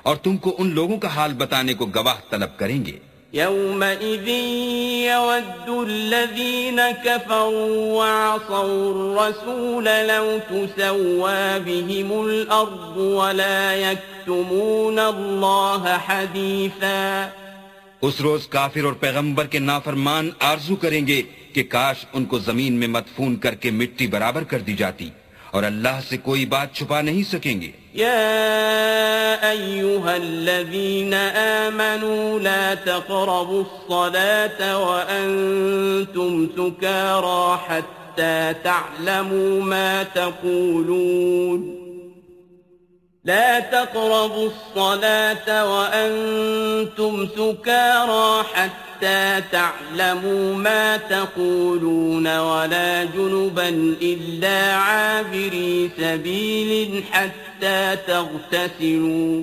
اور تم کو ان لوگوں کا حال بتانے کو گواہ طلب کریں گے۔ يومئذ يود الذين كفروا وعصوا الرسول لو تسوى بهم الأرض ولا يكتمون الله اس روز کافر اور پیغمبر کے نافرمان آرزو کریں گے کہ کاش ان کو زمین میں مدفون کر کے مٹی برابر کر دی جاتی اور اللہ سے کوئی بات چھپا نہیں سکیں گے۔ يا أيها الذين آمنوا لا تقربوا الصلاة وأنتم سكارى حتى تعلموا ما تقولون۔ لا تقربوا الصلاة وأنتم سكارى حتى تعلموا ما تقولون ولا جنبا إلا عابري سبيل حتى تغتسلوا.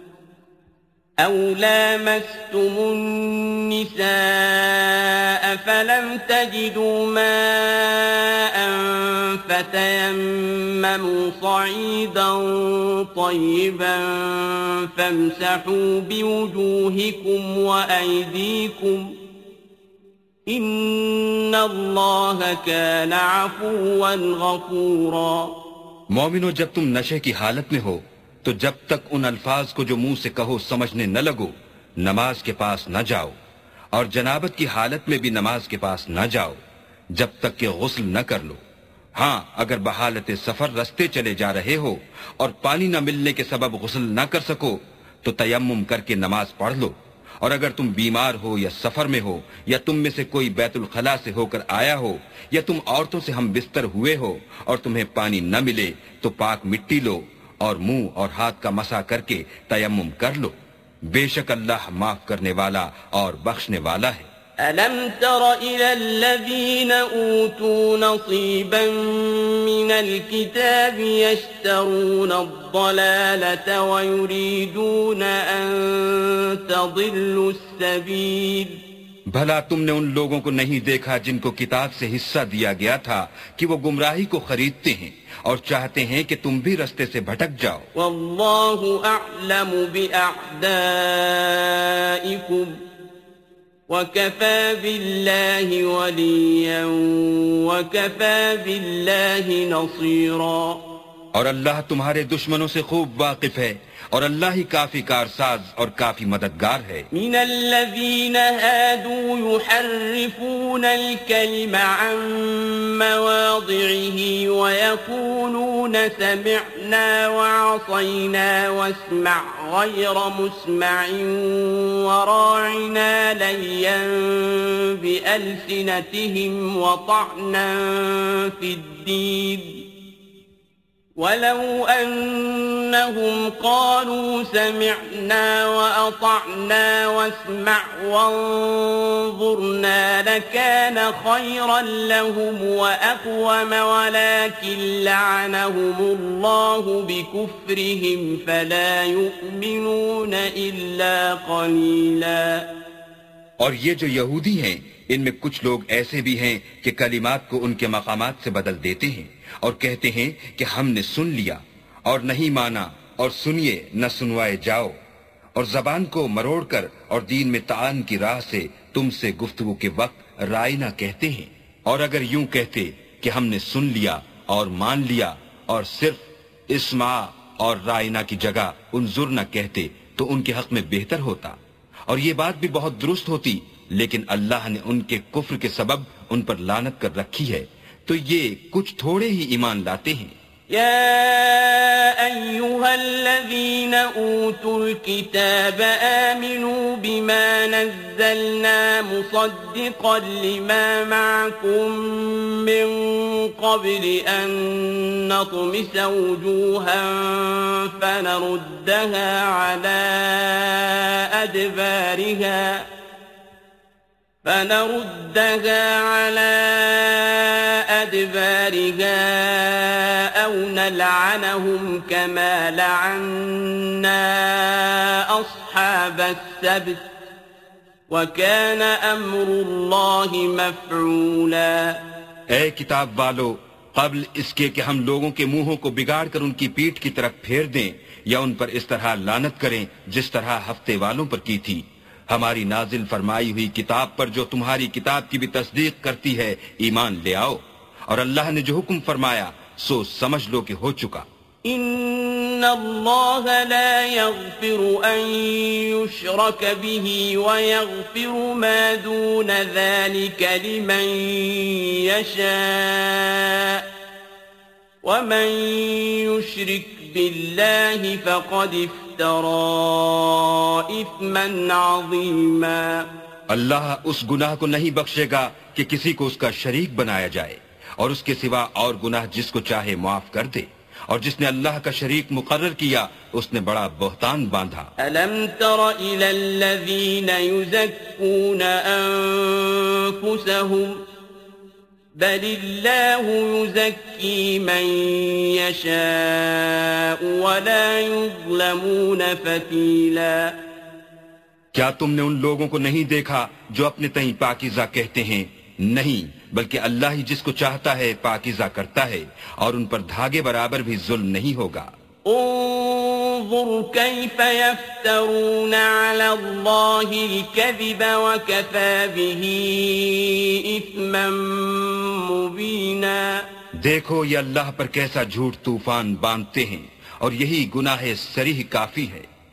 أو لامستم النساء فلم تجدوا ماء فتيمموا صعيدا طيبا فامسحوا بوجوهكم وأيديكم إن الله كان عفوا غفورا مومنو جب تم کی حالت میں ہو تو جب تک ان الفاظ کو جو منہ سے کہو سمجھنے نہ لگو، نماز کے پاس نہ جاؤ، اور جنابت کی حالت میں بھی نماز کے پاس نہ جاؤ، جب تک کہ غسل نہ کر لو۔ ہاں اگر بحالت سفر رستے چلے جا رہے ہو اور پانی نہ ملنے کے سبب غسل نہ کر سکو، تو تیمم کر کے نماز پڑھ لو۔ اور اگر تم بیمار ہو یا سفر میں ہو، یا تم میں سے کوئی بیت الخلاء سے ہو کر آیا ہو، یا تم عورتوں سے ہم بستر ہوئے ہو اور تمہیں پانی نہ ملے، تو پاک مٹی لو۔ اور منہ اور ہاتھ کا مسا کر کے تیمم کر لو۔ بے شک اللہ معاف کرنے والا اور بخشنے والا ہے۔ ألم تر إلى الذين أوتوا نصيبا من الكتاب يشترون الضلالة ويريدون أن تضلوا السبيل۔ بھلا تم نے ان لوگوں کو نہیں دیکھا جن کو کتاب سے حصہ دیا گیا تھا کہ وہ گمراہی کو خریدتے ہیں۔ اور چاہتے ہیں کہ تم بھی رستے سے بھٹک جاؤ۔ والله أعلم بأعدائكم وكفى بالله وليا وكفى بالله نصيرا اور اللہ تمہارے دشمنوں سے خوب واقف ہے۔ اور اللہ ہی کافی کارساز اور کافی مددگار ہے۔ من الذين هادوا يحرفون الكلم عن مواضعه ويقولون سمعنا وعصينا واسمع غير مسمع وراعنا ليا بألسنتهم وطعنا في الدين۔ ولو أنهم قالوا سمعنا وأطعنا واسمع وانظرنا لكان خيرا لهم وأقوم ولكن لعنهم الله بكفرهم فلا يؤمنون إلا قليلا. اور یہ جو یہودی ہیں ان میں کچھ لوگ ایسے بھی ہیں کہ کلمات کو ان کے مقامات سے بدل دیتے ہیں۔ اور کہتے ہیں کہ ہم نے سن لیا اور نہیں مانا اور سنیے، نہ سنوائے جاؤ۔ اور زبان کو مروڑ کر اور دین میں تعان کی راہ سے تم سے گفتگو کے وقت رائنا کہتے ہیں۔ اور اگر یوں کہتے کہ ہم نے سن لیا اور مان لیا اور صرف اسما اور رائنا کی جگہ انظر نہ کہتے تو ان کے حق میں بہتر ہوتا۔ اور یہ بات بھی بہت درست ہوتی، لیکن اللہ نے ان کے کفر کے سبب ان پر لانت کر رکھی ہے۔ تو یہ کچھ تھوڑے ہی ایمان لاتے ہیں يا أيها الذين أوتوا الكتاب آمنوا بما نزلنا مصدقا لما معكم من قبل أن نطمس وجوها فنردها على أدبارها فنردها على أدبارها أو نلعنهم كما لعنا أصحاب السبت وكان أمر الله مفعولا اے کتاب والو، قبل اس کے کہ ہم لوگوں کے منہوں کو بگاڑ کر ان کی پیٹ کی طرف پھیر دیں یا ان پر اس طرح لانت کریں جس طرح ہفتے والوں پر کی تھی۔ ہماری نازل فرمائی ہوئی کتاب پر جو تمہاری کتاب کی بھی تصدیق کرتی ہے، ایمان لے آؤ۔ اور اللہ نے جو حکم فرمایا، سو سمجھ لو کہ ہو چکا۔ ان اللہ لا يغفر ان يشرك به ويغفر ما دون ذلك لمن يشاء ومن يشرك بالله فقد افترى اثما عظيما. اللہ اس گناہ کو نہیں بخشے گا کہ کسی کو اس کا شریک بنایا جائے اور اس کے سوا اور گناہ جس کو چاہے معاف کر دے اور جس نے اللہ کا شریک مقرر کیا اس نے بڑا بہتان باندھا۔ ألم تر إلى الذين يزكون أنفسهم بل الله يزكي من يشاء ولا يظلمون فتيلا کیا تم نے ان لوگوں کو نہیں دیکھا جو اپنے تئیں پاکیزہ کہتے ہیں؟ نہیں، بلکہ اللہ ہی جس کو چاہتا ہے پاکیزہ کرتا ہے اور ان پر دھاگے برابر بھی ظلم نہیں ہوگا۔ انظر كيف يفترون على الله الكذب وكفى به اثما مبينا. دیکھو، یہ اللہ پر کیسا جھوٹ طوفان باندھتے ہیں اور یہی گناہ سریح کافی ہے۔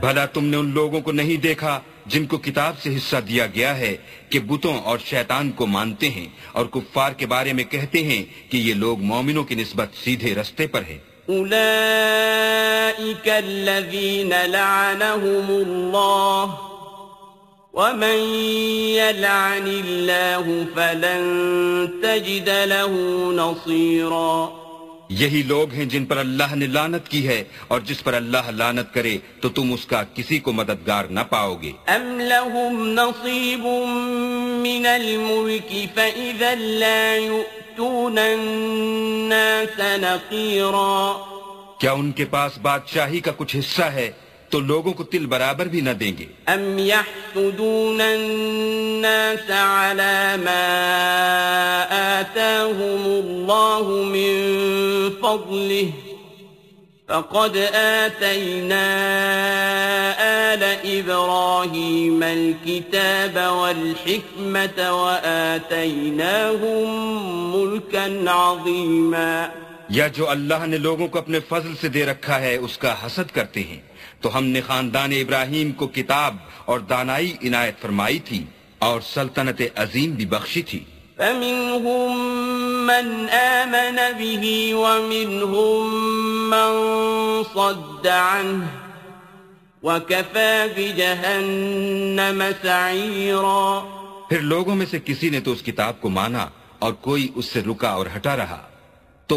بھلا تم نے ان لوگوں کو نہیں دیکھا جن کو کتاب سے حصہ دیا گیا ہے کہ بتوں اور شیطان کو مانتے ہیں اور کفار کے بارے میں کہتے ہیں کہ یہ لوگ مومنوں کی نسبت سیدھے رستے پر ہیں۔ أولئك الذين لعنهم الله ومن يلعن الله فلن تجد له نصيراً یہی لوگ ہیں جن پر اللہ نے لانت کی ہے اور جس پر اللہ لانت کرے تو تم اس کا کسی کو مددگار نہ پاؤ گے۔ ام لهم نصیب من الملک فإذا لا يؤتون الناس نقیرا کیا ان کے پاس بادشاہی کا کچھ حصہ ہے؟ تو لوگوں کو تل برابر بھی نہ دیں گے۔ ام يحسدون الناس على ما آتاهم الله من فضله فقد آتينا آل إبراهيم الكتاب والحكمة وآتيناهم ملكا عظيما۔ یا جو اللہ نے لوگوں کو اپنے فضل سے دے رکھا ہے اس کا حسد کرتے ہیں۔ تو ہم نے خاندان ابراہیم کو کتاب اور دانائی عنایت فرمائی تھی اور سلطنت عظیم بھی بخشی تھی۔ فمنهم من آمن به ومنهم من صد عنه وكفى بجهنم سعيرا۔ پھر لوگوں میں سے کسی نے تو اس کتاب کو مانا اور کوئی اس سے رکا اور ہٹا رہا۔ تو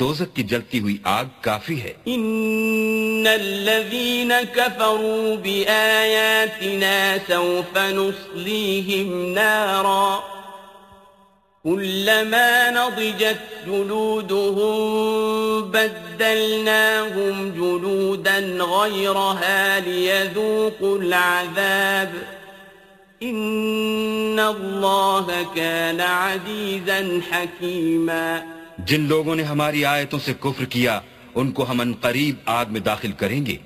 دوزت کی جلتی ہوئی آگ کافی ہے ان الذین کفروا بآیاتنا سوف نصلیہم نارا كلما نضجت جلودهم بدلناهم جلودا غيرها ليذوقوا العذاب ان اللہ كان عزیزا حکیما جن لوگوں نے ہماری آیتوں سے کفر کیا، ان کو ہم ان قریب آگ میں داخل کریں گے۔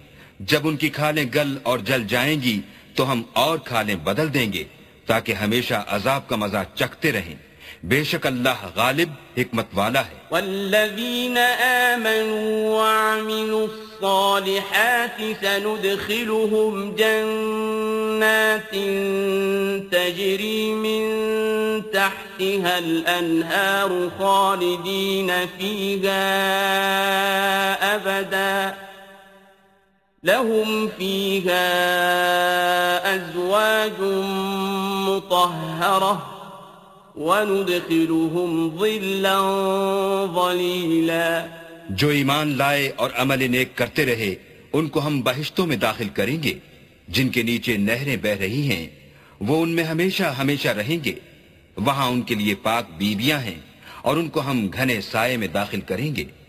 جب ان کی کھالیں گل اور جل جائیں گی، تو ہم اور کھالیں بدل دیں گے، تاکہ ہمیشہ عذاب کا مزہ چکتے رہیں۔ بے شک اللہ غالب حکمت والا ہے۔ والذین آمنوا وعملوا الصالحات سندخلهم جنات تجري من تحتها الأنهار خالدين فيها أبدا۔ لهم فيها أزواج مطهرة وندخلهم ظلا ظليلا جو ایمان لائے اور عمل نیک کرتے رہے، ان کو ہم بہشتوں میں داخل کریں گے۔ جن کے نیچے نہریں بہ رہی ہیں، وہ ان میں ہمیشہ ہمیشہ رہیں گے۔ وہاں ان کے لیے پاک بیویاں ہیں اور ان کو ہم گھنے سائے میں داخل کریں گے۔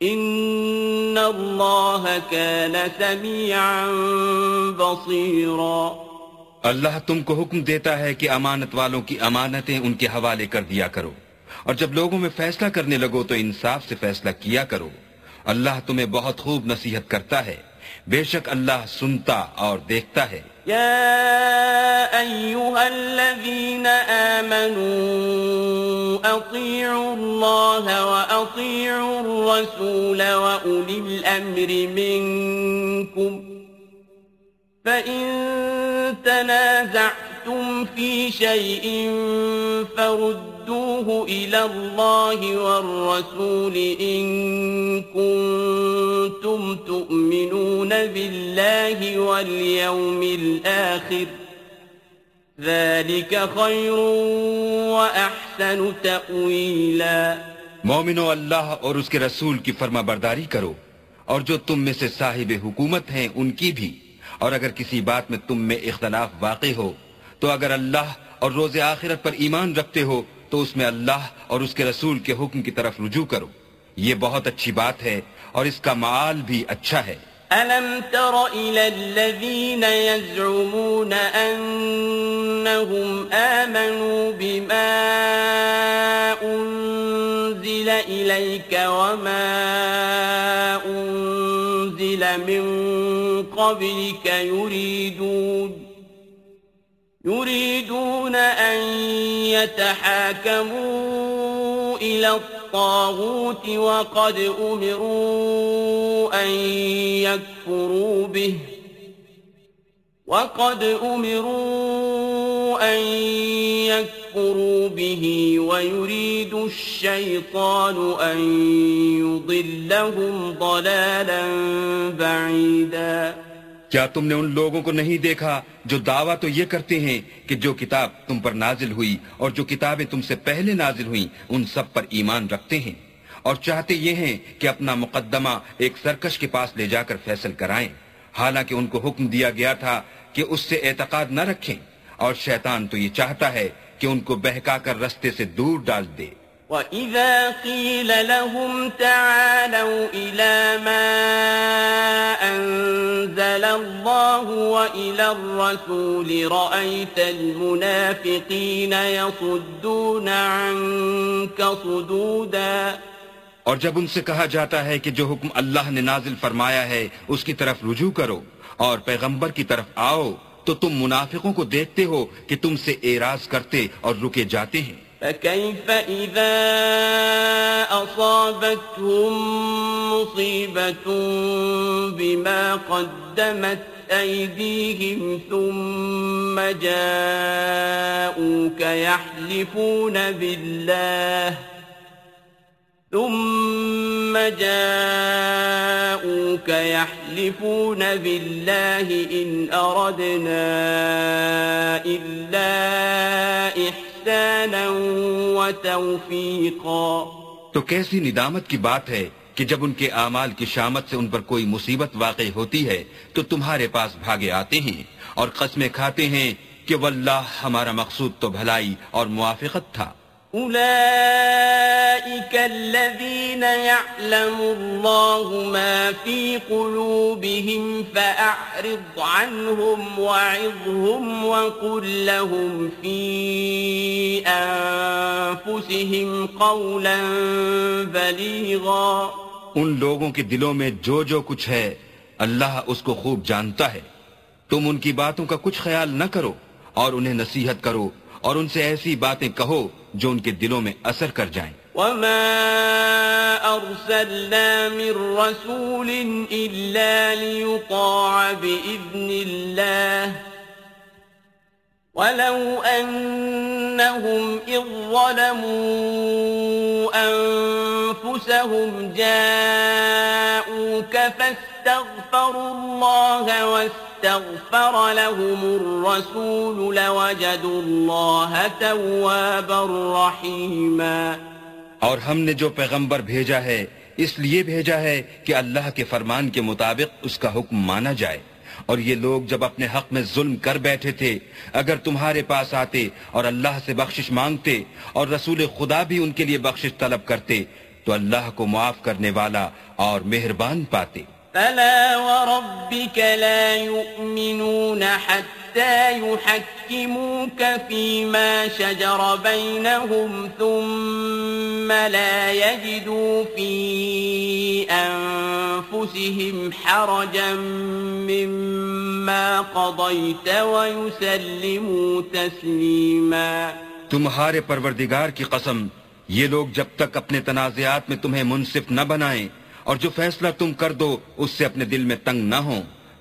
ان اللہ كان سميعا بصيرا اللہ تم کو حکم دیتا ہے کہ امانت والوں کی امانتیں ان کے حوالے کر دیا کرو۔ اور جب لوگوں میں فیصلہ کرنے لگو تو انصاف سے فیصلہ کیا کرو۔ اللہ تمہیں بہت خوب نصیحت کرتا ہے۔ بے شک اللہ سنتا اور دیکھتا ہے۔ يا أيها الذين آمنوا أطيعوا الله وأطيعوا الرسول وأولي الأمر منكم فإن تنازعتم في شيء فردوه إلى الله والرسول إن كنتم تؤمنون بالله واليوم الآخر ذلك خير وأحسن تأويلا مومنو اللہ اور اس کے رسول کی فرما برداری کرو اور جو تم میں سے صاحب حکومت ہیں ان کی بھی۔ اور اگر کسی بات میں تم میں اختلاف واقع ہو، تو اگر اللہ اور روز آخرت پر ایمان رکھتے ہو، تو اس میں اللہ اور اس کے رسول کے حکم کی طرف رجوع کرو۔ یہ بہت اچھی بات ہے اور اس کا معال بھی اچھا ہے۔ ألم تر إلى الذين يزعمون أنهم آمنوا بما أنزل إليك وما أنزل من قبلك يريدون يريدون أن يتحاكموا إلى الطاغوت وقد أمروا أن يكفروا به وقد أمروا أن يكفروا ليكفروا به ويريد الشيطان أن يضلهم ضلالا بعيدا کیا تم نے ان لوگوں کو نہیں دیکھا جو دعویٰ تو یہ کرتے ہیں کہ جو کتاب تم پر نازل ہوئی اور جو کتابیں تم سے پہلے نازل ہوئیں، ان سب پر ایمان رکھتے ہیں؟ اور چاہتے یہ ہیں کہ اپنا مقدمہ ایک سرکش کے پاس لے جا کر فیصل کرائیں۔ حالانکہ ان کو حکم دیا گیا تھا کہ اس سے اعتقاد نہ رکھیں۔ اور شیطان تو یہ چاہتا ہے کہ ان کو بہکا کر رستے سے دور ڈال دے۔ وَإِذَا قِيلَ لَهُمْ تَعَالَوْا إِلَى مَا أَنزَلَ اللَّهُ وَإِلَى الرَّسُولِ رَأَيْتَ الْمُنَافِقِينَ يَصُدُّونَ عَنكَ صُدُودًا۔ اور جب ان سے کہا جاتا ہے کہ جو حکم اللہ نے نازل فرمایا ہے اس کی طرف رجوع کرو اور پیغمبر کی طرف آؤ۔ تو تم منافقوں کو دیکھتے ہو کہ تم سے اعراض کرتے اور رکے جاتے ہیں۔ فكيف إذا أصابتهم مصيبة بما قدمت أيديهم ثم جاءوك يحلفون بالله ثم جاءوك يحلفون بالله إن أردنا إلا إحسانا وتوفيقا تو کیسی ندامت کی بات ہے کہ جب ان کے اعمال کی شامت سے ان پر کوئی مصیبت واقع ہوتی ہے، تو تمہارے پاس بھاگے آتے ہیں اور قسمیں کھاتے ہیں کہ واللہ ہمارا مقصود تو بھلائی اور موافقت تھا۔ أولئك الذين يعلم الله ما في قلوبهم فأعرض عنهم وعظهم وقل لهم في أنفسهم قولا بليغا ان لوگوں کے دلوں میں جو جو کچھ ہے، اللہ اس کو خوب جانتا ہے۔ تم ان کی باتوں کا کچھ خیال نہ کرو اور انہیں نصیحت کرو۔ اور ان سے ایسی باتیں کہو جو ان کے دلوں میں اثر کر جائیں وما أرسلنا من رسول إلا ليطاع بإذن الله ولو أنهم إذ ظلموا أنفسهم جاءوك فاستغفروا الله واستغفروا استغفر لهم الرسول لوجدوا الله توابا رحيما. اور ہم نے جو پیغمبر بھیجا ہے، اس لیے بھیجا ہے کہ اللہ کے فرمان کے مطابق اس کا حکم مانا جائے۔ اور یہ لوگ جب اپنے حق میں ظلم کر بیٹھے تھے، اگر تمہارے پاس آتے اور اللہ سے بخشش مانگتے اور رسول خدا بھی ان کے لیے بخشش طلب کرتے، تو اللہ کو معاف کرنے والا اور مہربان پاتے۔ فلا وربك لا يؤمنون حتى يحكموك فيما شجر بينهم ثم لا يجدوا في أنفسهم حرجا مما قضيت ويسلموا تسليما تمہارے پروردگار کی قسم یہ لوگ جب تک اپنے تنازعات میں تمہیں منصف نہ بنائیں اور جو فیصلہ تم کر دو اس سے اپنے دل میں تنگ نہ ہو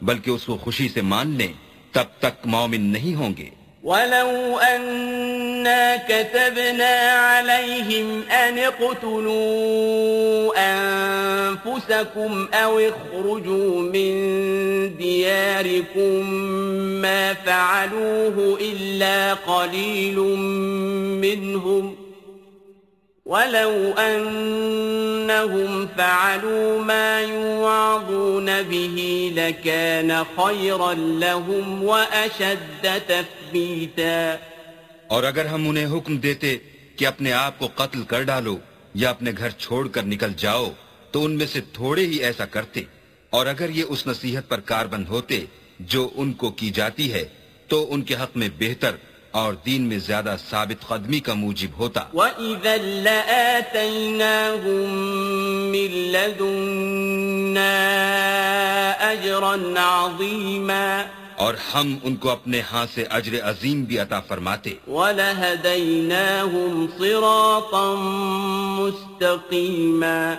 بلکہ اس کو خوشی سے مان لیں تب تک مومن نہیں ہوں گے ولو أنا كتبنا عليهم أن اقتلوا أنفسكم أو اخرجوا من دياركم ما فعلوه إلا قليل منهم ۖ ولو أنهم فعلوا ما يوعظون به لكان خيرا لهم وأشد تثبيتا اور اگر ہم انہیں حکم دیتے کہ اپنے آپ کو قتل کر ڈالو یا اپنے گھر چھوڑ کر نکل جاؤ، تو ان میں سے تھوڑے ہی ایسا کرتے۔ اور اگر یہ اس نصیحت پر کاربند ہوتے جو ان کو کی جاتی ہے، تو ان کے حق میں بہتر اور دین میں زیادہ ثابت قدمی کا موجب ہوتا۔ وَإِذَا لَآتَيْنَاهُمْ مِن لَدُنَّا أَجْرًا عَظِيمًا۔ اور ہم ان کو اپنے ہاں سے اجر عظیم بھی عطا فرماتے۔ وَلَهَدَيْنَاهُمْ صِرَاطًا مُسْتَقِيمًا۔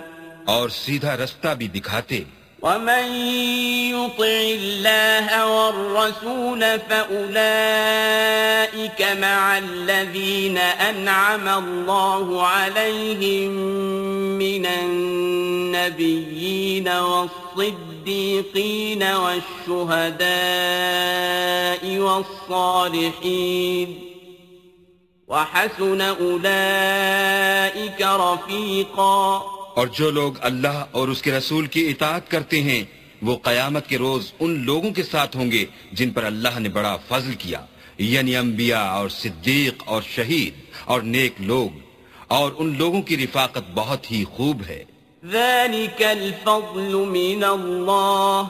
اور سیدھا رستہ بھی دکھاتے۔ ومن يطع الله والرسول فأولئك مع الذين أنعم الله عليهم من النبيين والصديقين والشهداء والصالحين وحسن أولئك رفيقاً اور جو لوگ اللہ اور اس کے رسول کی اطاعت کرتے ہیں وہ قیامت کے روز ان لوگوں کے ساتھ ہوں گے جن پر اللہ نے بڑا فضل کیا یعنی انبیاء اور صدیق اور شہید اور نیک لوگ۔ اور ان لوگوں کی رفاقت بہت ہی خوب ہے۔ ذلك الفضل من اللہ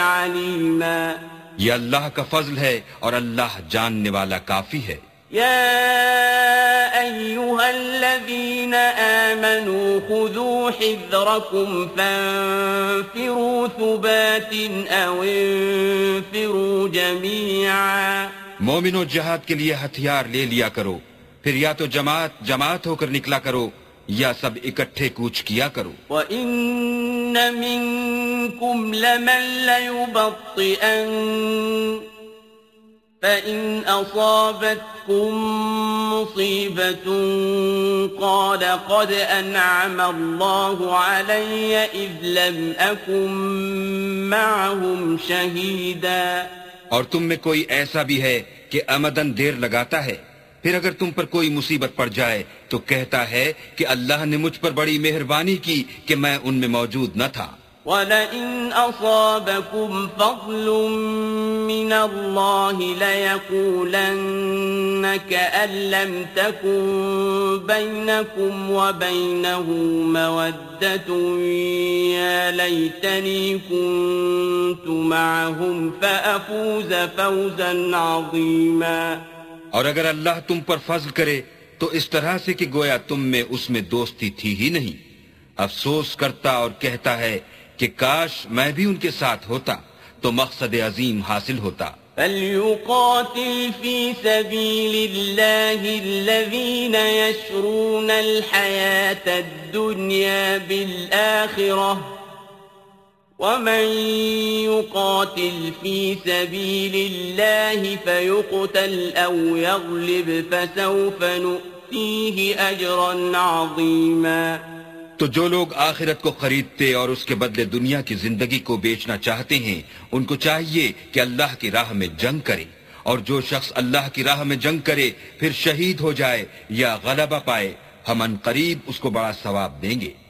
عليما۔ یہ اللہ کا فضل ہے اور اللہ جاننے والا کافی ہے۔ يا أيها الذين آمنوا خذوا حذركم فانفروا ثبات أو انفروا جميعا. مومنوں جهاد کے لیے ہتھیار لے لیا کرو پھر یا تو جماعت جماعت ہو کر نکلا کرو یا سب اکٹھے کوچ کیا کرو۔ وَإِنَّ مِنْكُمْ لَمَنْ لَيُبَطِّئَنَّ فإن أصابتكم مصيبة قال قد أنعم الله علي إذ لم أكن معهم شهيدا اور تم میں کوئی ایسا بھی ہے کہ امدن دیر لگاتا ہے؟ پھر اگر تم پر کوئی مصیبت پڑ جائے، تو کہتا ہے کہ اللہ نے مجھ پر بڑی مہربانی کی کہ میں ان میں موجود نہ تھا۔ وَلَئِنْ أَصَابَكُمْ فَضْلٌ مِّنَ اللَّهِ لَيَقُولَنَّ كَأَن لَّمْ تَكُن بَيْنَكُمْ وَبَيْنَهُ مَوَدَّةٌ يَا لَيْتَنِي كُنتُ مَعَهُمْ فَأَفُوزَ فَوْزًا عَظِيمًا اور اگر اللہ تم پر فضل کرے تو اس طرح سے کہ گویا تم میں اس میں دوستی تھی ہی نہیں۔ افسوس کرتا اور کہتا ہے کہ کاش میں بھی ان کے ساتھ ہوتا تو مقصد عظیم حاصل ہوتا فليقاتل في سبيل الله الذين يشرون الحياة الدنيا بالآخرة ومن يقاتل في سبيل الله فيقتل أو يغلب فسوف نؤتيه أجرا عظيما تو جو لوگ آخرت کو خریدتے اور اس کے بدلے دنیا کی زندگی کو بیچنا چاہتے ہیں، ان کو چاہیے کہ اللہ کی راہ میں جنگ کرے۔ اور جو شخص اللہ کی راہ میں جنگ کرے، پھر شہید ہو جائے یا غلبہ پائے، ہم ان قریب اس کو بڑا ثواب دیں گے۔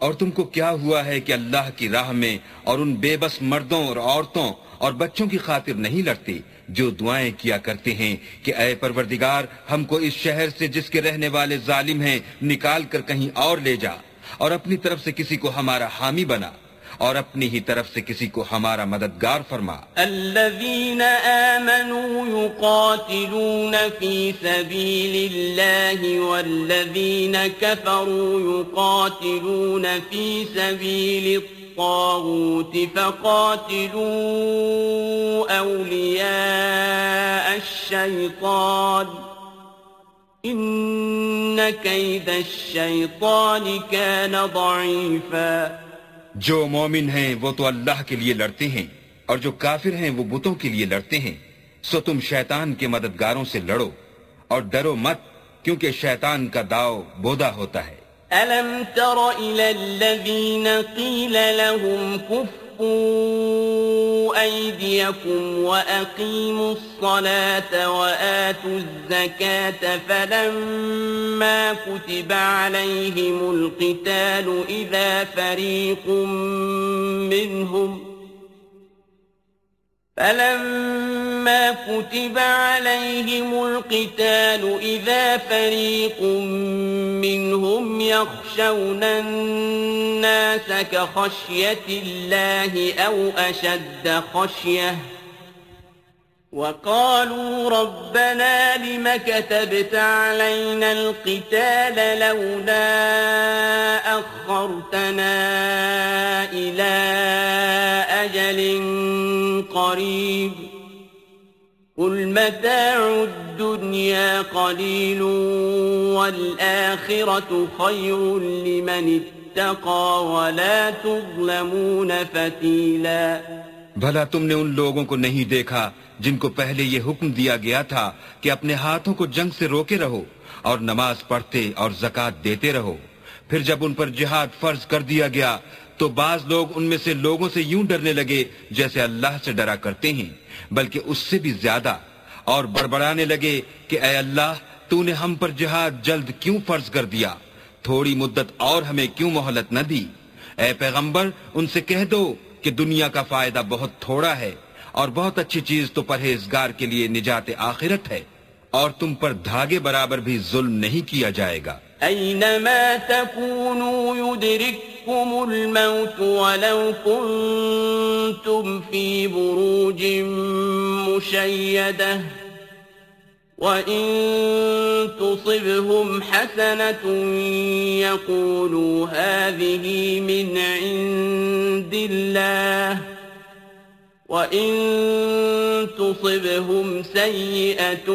اور تم کو کیا ہوا ہے کہ اللہ کی راہ میں اور ان بے بس مردوں اور عورتوں اور بچوں کی خاطر نہیں لڑتے جو دعائیں کیا کرتے ہیں کہ اے پروردگار، ہم کو اس شہر سے جس کے رہنے والے ظالم ہیں نکال کر کہیں اور لے جا اور اپنی طرف سے کسی کو ہمارا حامی بنا۔ اور اپنی ہی طرف سے کسی کو ہمارا مددگار فرما الذين آمنوا يقاتلون في سبيل الله والذين كفروا يقاتلون في سبيل الطاغوت فقاتلوا أولياء الشيطان. إن كيد الشيطان كان ضعيفا. جو مومن ہیں وہ تو اللہ کے لیے لڑتے ہیں، اور جو کافر ہیں وہ بتوں کے لیے لڑتے ہیں۔ سو تم شیطان کے مددگاروں سے لڑو، اور ڈرو مت، کیونکہ شیطان کا داؤ بودا ہوتا ہے۔ ألم تر إلى الذين قيل لهم كفوا أيديكم وأقيموا الصلاة وآتوا الزكاة فلما كتب عليهم القتال إذا فريق منهم فلما كتب عليهم القتال إذا فريق منهم يخشون الناس كخشية الله أو أشد خشية وقالوا ربنا لم كتبت علينا القتال لولا أخرتنا إلى أجل قريب قل متاع الدنيا قليل والآخرة خير لمن اتقى ولا تظلمون فتيلا بھلا تم نے ان لوگوں کو نہیں دیکھا جن کو پہلے یہ حکم دیا گیا تھا کہ اپنے ہاتھوں کو جنگ سے روکے رہو اور نماز پڑھتے اور زکات دیتے رہو۔ پھر جب ان پر جہاد فرض کر دیا گیا تو بعض لوگ ان میں سے لوگوں سے یوں ڈرنے لگے جیسے اللہ سے ڈرا کرتے ہیں، بلکہ اس سے بھی زیادہ اور بڑبڑانے لگے کہ اے اللہ، تو نے ہم پر جہاد جلد کیوں فرض کر دیا؟ تھوڑی مدت اور ہمیں کیوں مہلت نہ دی؟ اے پیغمبر، ان سے کہہ دو کہ دنیا کا فائدہ بہت تھوڑا ہے۔ اور بہت اچھی چیز تو پرہیزگار کے لیے نجات آخرت ہے، اور تم پر دھاگے برابر بھی ظلم نہیں کیا جائے گا۔ أينما تكونوا يدرككم الموت ولو كنتم في بروج مشيدة وإن تصبهم حسنة يقولوا هذه من عند الله وَإِن تُصِبْهُمْ سَيِّئَةٌ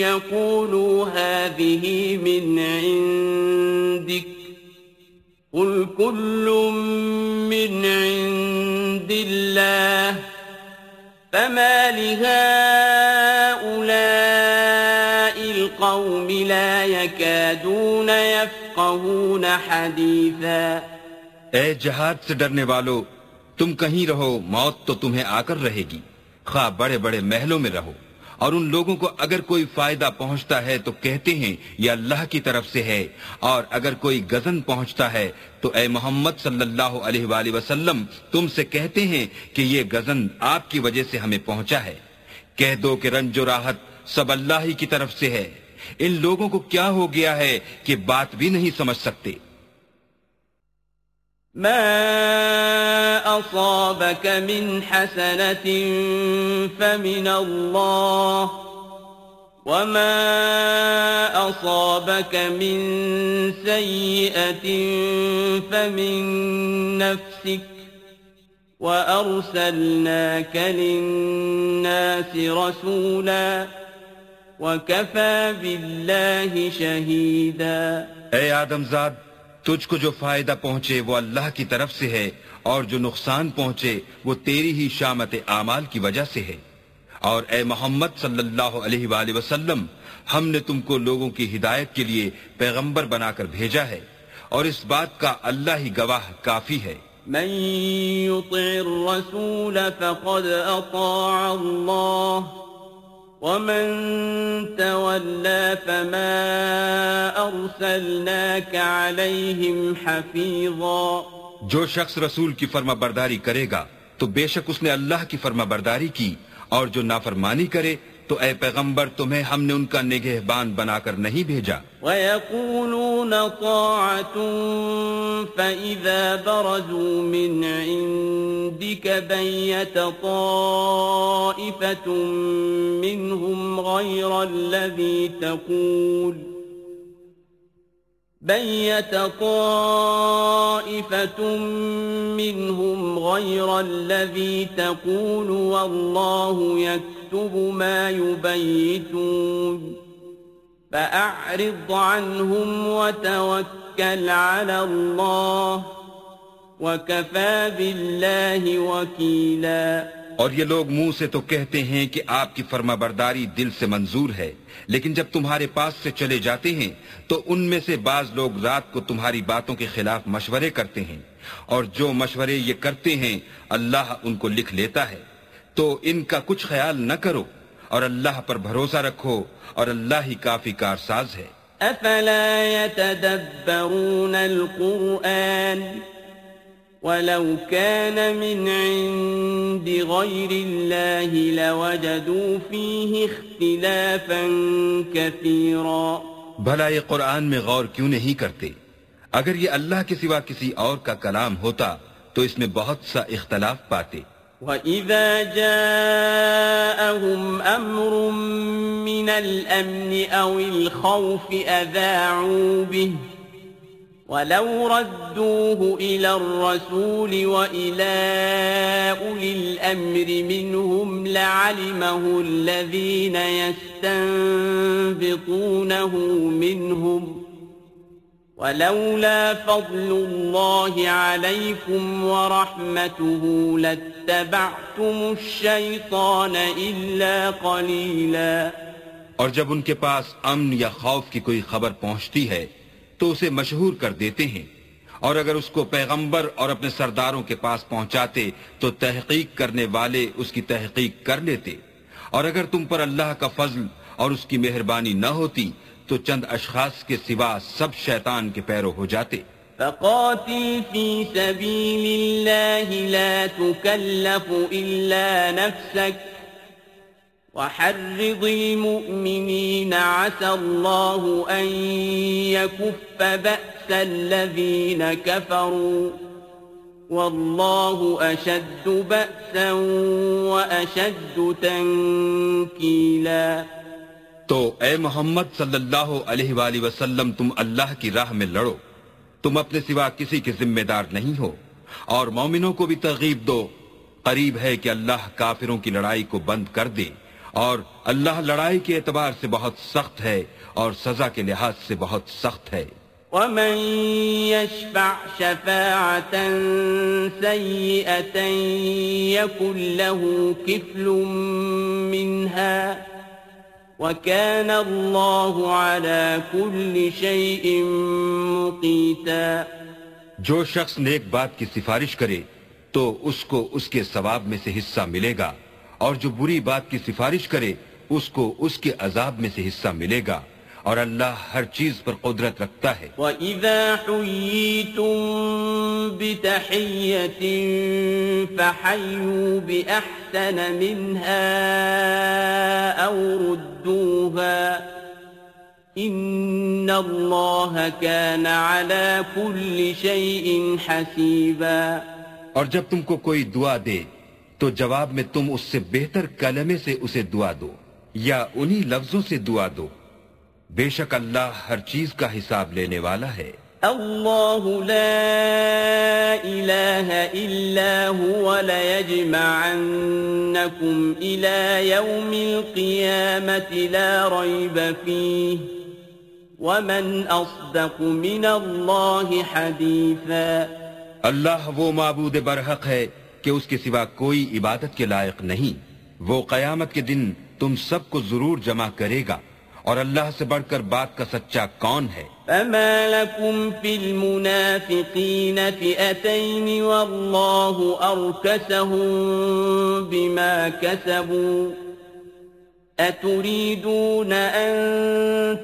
يَقُولُوا هَذِهِ مِنْ عِنْدِكَ قُلْ كُلٌّ مِنْ عِنْدِ اللَّهِ فَمَا لِهَؤُلَاءِ الْقَوْمِ لَا يَكَادُونَ يَفْقَهُونَ حَدِيثًا اے جہاد سے ڈرنے والو تم کہیں رہو، موت تو تمہیں آ کر رہے گی۔ خواہ بڑے بڑے محلوں میں رہو۔ اور ان لوگوں کو اگر کوئی فائدہ پہنچتا ہے تو کہتے ہیں، یہ اللہ کی طرف سے ہے۔ اور اگر کوئی گزن پہنچتا ہے تو اے محمد صلی اللہ علیہ وآلہ وسلم، تم سے کہتے ہیں کہ یہ گزن آپ کی وجہ سے ہمیں پہنچا ہے۔ کہہ دو کہ رنج و راحت سب اللہ ہی کی طرف سے ہے۔ ان لوگوں کو کیا ہو گیا ہے کہ بات بھی نہیں سمجھ سکتے۔ ما أصابك من حسنة فمن الله وما أصابك من سيئة فمن نفسك وأرسلناك للناس رسولا وكفى بالله شهيدا اے آدم زاد تجھ کو جو فائدہ پہنچے وہ اللہ کی طرف سے ہے، اور جو نقصان پہنچے وہ تیری ہی شامت اعمال کی وجہ سے ہے۔ اور اے محمد صلی اللہ علیہ وآلہ وسلم، ہم نے تم کو لوگوں کی ہدایت کے لیے پیغمبر بنا کر بھیجا ہے، اور اس بات کا اللہ ہی گواہ کافی ہے۔ من يطع الرسول فقد اطاع الله۔ ومن تولى فما أرسلناك عليهم حفيظا جو شخص رسول کی فرما برداری کرے گا تو بے شک اس نے اللہ کی فرما برداری کی اور جو نافرمانی کرے تو اے پیغمبر تمہیں ہم نے ان کا نگہبان بنا کر نہیں بھیجا ويقولون طاعة فإذا برزوا من عندك بيت طائفة منهم غير الذي تقول بيت طائفة منهم غير الذي تقول والله يكتب ما يبيتون فأعرض عنهم وتوكل على الله وكفى بالله وكيلا اور یہ لوگ منہ سے تو کہتے ہیں کہ آپ کی فرما برداری دل سے منظور ہے، لیکن جب تمہارے پاس سے چلے جاتے ہیں، تو ان میں سے بعض لوگ رات کو تمہاری باتوں کے خلاف مشورے کرتے ہیں۔ اور جو مشورے یہ کرتے ہیں، اللہ ان کو لکھ لیتا ہے۔ تو ان کا کچھ خیال نہ کرو، اور اللہ پر بھروسہ رکھو، اور اللہ ہی کافی کارساز ہے۔ افلا يتدبرون القرآن؟ ولو كان من عند غير الله لوجدوا فيه اختلافا كثيرا. بھلا یہ قرآن میں غور کیوں نہیں کرتے؟ اگر یہ اللہ کے سوا کسی اور کا کلام ہوتا تو اس میں بہت سا اختلاف پاتے۔ وَإِذَا جَاءَهُمْ أَمْرٌ مِّنَ الْأَمْنِ أَوِ الْخَوْفِ أَذَاعُوا بِهِ ولو ردوه إلى الرسول وإلى أولي الأمر منهم لعلمه الذين يستنبطونه منهم ولولا فضل الله عليكم ورحمته لاتبعتم الشيطان إلا قليلا اور جب ان کے پاس امن یا خوف کی کوئی خبر پہنچتی ہے تو اسے مشہور کر دیتے ہیں۔ اور اگر اس کو پیغمبر اور اپنے سرداروں کے پاس پہنچاتے، تو تحقیق کرنے والے اس کی تحقیق کر لیتے۔ اور اگر تم پر اللہ کا فضل اور اس کی مہربانی نہ ہوتی، تو چند اشخاص کے سوا سب شیطان کے پیرو ہو جاتے۔ فقاتل في سبيل الله لا تكلف إلا نفسك وحرض المؤمنين عسى الله أن يكف بأس الذين كفروا والله أشد بأسا وأشد تنكيلا تو اے محمد صلی اللہ علیہ وآلہ وسلم، تم اللہ کی راہ میں لڑو۔ تم اپنے سوا کسی کے ذمہ دار نہیں ہو۔ اور مومنوں کو بھی ترغیب دو۔ قریب ہے کہ اللہ کافروں کی لڑائی کو بند کر دے۔ اور اللہ لڑائی کے اعتبار سے بہت سخت ہے اور سزا کے لحاظ سے بہت سخت ہے۔ ومن يشفع شفاعة سيئة يكن له كفل منها وكان الله على كل شيء مقيتا۔ جو شخص نیک بات کی سفارش کرے تو اس کو اس کے ثواب میں سے حصہ ملے گا۔ اور جو بری بات کی سفارش کرے اس کو اس کے عذاب میں سے حصہ ملے گا۔ اور اللہ ہر چیز پر قدرت رکھتا ہے۔ وَإِذَا حُيِّيتُم بِتَحِيَّةٍ فَحَيُّوا بِأَحْسَنَ مِنْهَا أَوْ رُدُّوهَا إِنَّ اللَّهَ كَانَ عَلَى كُلِّ شَيْءٍ حَسِيبًا۔ اور جب تم کو کوئی دعا دے تو جواب میں تم اس سے بہتر کلمے سے اسے دعا دو یا انہی لفظوں سے دعا دو۔ بے شک اللہ ہر چیز کا حساب لینے والا ہے۔ اللہ لا الہ الا هو ليجمعنكم الى يوم القيامة لا ريب فيه ومن اصدق من اللہ حدیثا۔ اللہ وہ معبود برحق ہے کہ اس کے سوا کوئی عبادت کے لائق نہیں۔ وہ قیامت کے دن تم سب کو ضرور جمع کرے گا۔ اور اللہ سے بڑھ کر بات کا سچا کون ہے؟ فما لكم في المنافقين فئتين والله أركسهم بما كسبوا۔ أتريدون أن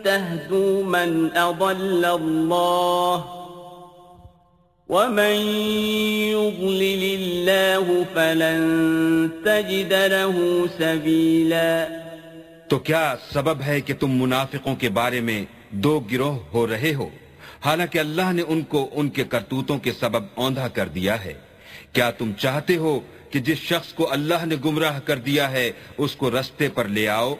تهدوا من أضل الله؟ ومن يضلل الله فلن تجد له سبيلا تو کیا سبب ہے کہ تم منافقوں کے بارے میں دو گروہ ہو رہے ہو؟ حالانکہ اللہ نے ان کو ان کے کرتوتوں کے سبب اوندھا کر دیا ہے۔ کیا تم چاہتے ہو کہ جس شخص کو اللہ نے گمراہ کر دیا ہے، اس کو رستے پر لے آؤ؟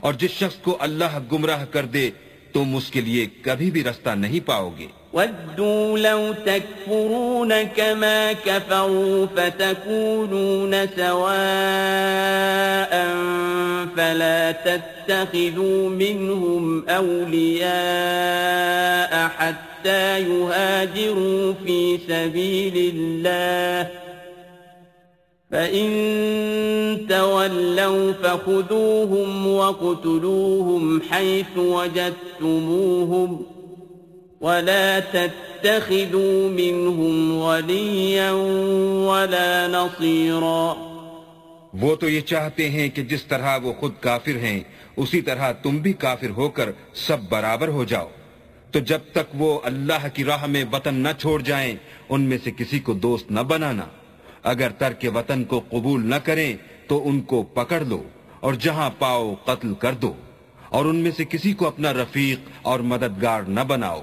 اور جس شخص کو اللہ گمراہ کر دے، تم اس کے لیے کبھی بھی رستہ نہیں پاؤ گے۔ ودوا لو تكفرون كما كفروا فتكونون سواء فلا تتخذوا منهم أولياء حتى يهاجروا في سبيل الله. فإن تولوا فخذوهم وقتلوهم حيث وجدتموهم ولا تتخذوا منهم وليا ولا نصيرا۔ وہ تو یہ چاہتے ہیں کہ جس طرح وہ خود کافر ہیں، اسی طرح تم بھی کافر ہو کر سب برابر ہو جاؤ۔ تو جب تک وہ اللہ کی راہ میں وطن نہ چھوڑ جائیں، ان میں سے کسی کو دوست نہ بنانا۔ اگر ترک وطن کو قبول نہ کریں، تو ان کو پکڑ لو اور جہاں پاؤ قتل کر دو۔ اور ان میں سے کسی کو اپنا رفیق اور مددگار نہ بناؤ۔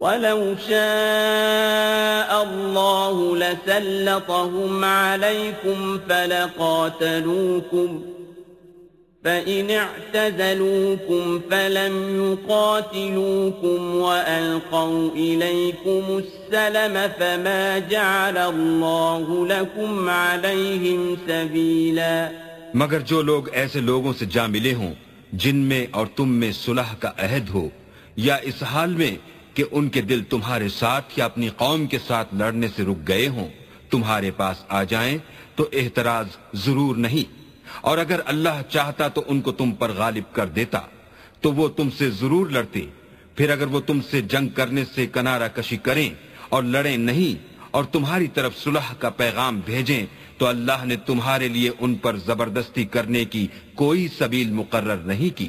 ولو شاء الله لسلطهم عليكم فلقاتلوكم فإن اعتزلوكم فلم يقاتلوكم وألقوا إليكم السلم فما جعل الله لكم عليهم سبيلا. مگر جو لوگ ایسے لوگوں سے جا ملے ہوں جن میں اور تم میں صلح کا عہد ہو یا اس حال میں کہ ان کے دل تمہارے ساتھ یا اپنی قوم کے ساتھ لڑنے سے رک گئے ہوں، تمہارے پاس آ جائیں تو احتراز ضرور نہیں۔ اور اگر اللہ چاہتا تو ان کو تم پر غالب کر دیتا، تو وہ تم سے ضرور لڑتے۔ پھر اگر وہ تم سے جنگ کرنے سے کنارہ کشی کریں اور لڑیں نہیں اور تمہاری طرف صلح کا پیغام بھیجیں، تو اللہ نے تمہارے لیے ان پر زبردستی کرنے کی کوئی سبیل مقرر نہیں کی۔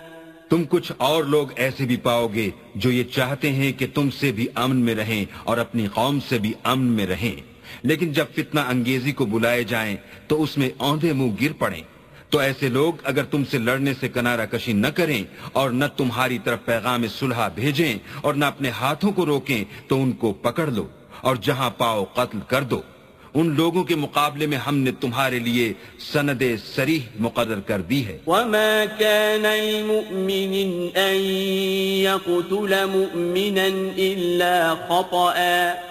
تم کچھ اور لوگ ایسے بھی پاؤ گے جو یہ چاہتے ہیں کہ تم سے بھی امن میں رہیں اور اپنی قوم سے بھی امن میں رہیں۔ لیکن جب فتنہ انگیزی کو بلائے جائیں تو اس میں اوندے منہ گر پڑیں۔ تو ایسے لوگ اگر تم سے لڑنے سے کنارہ کشی نہ کریں اور نہ تمہاری طرف پیغام صلحہ بھیجیں اور نہ اپنے ہاتھوں کو روکیں تو ان کو پکڑ لو اور جہاں پاؤ قتل کر دو۔ ان لوگوں کے مقابلے میں ہم نے تمہارے لیے سند سریح مقرر کر دی ہے۔ وما كان المؤمن ان يقتل مؤمنا الا خطأ۔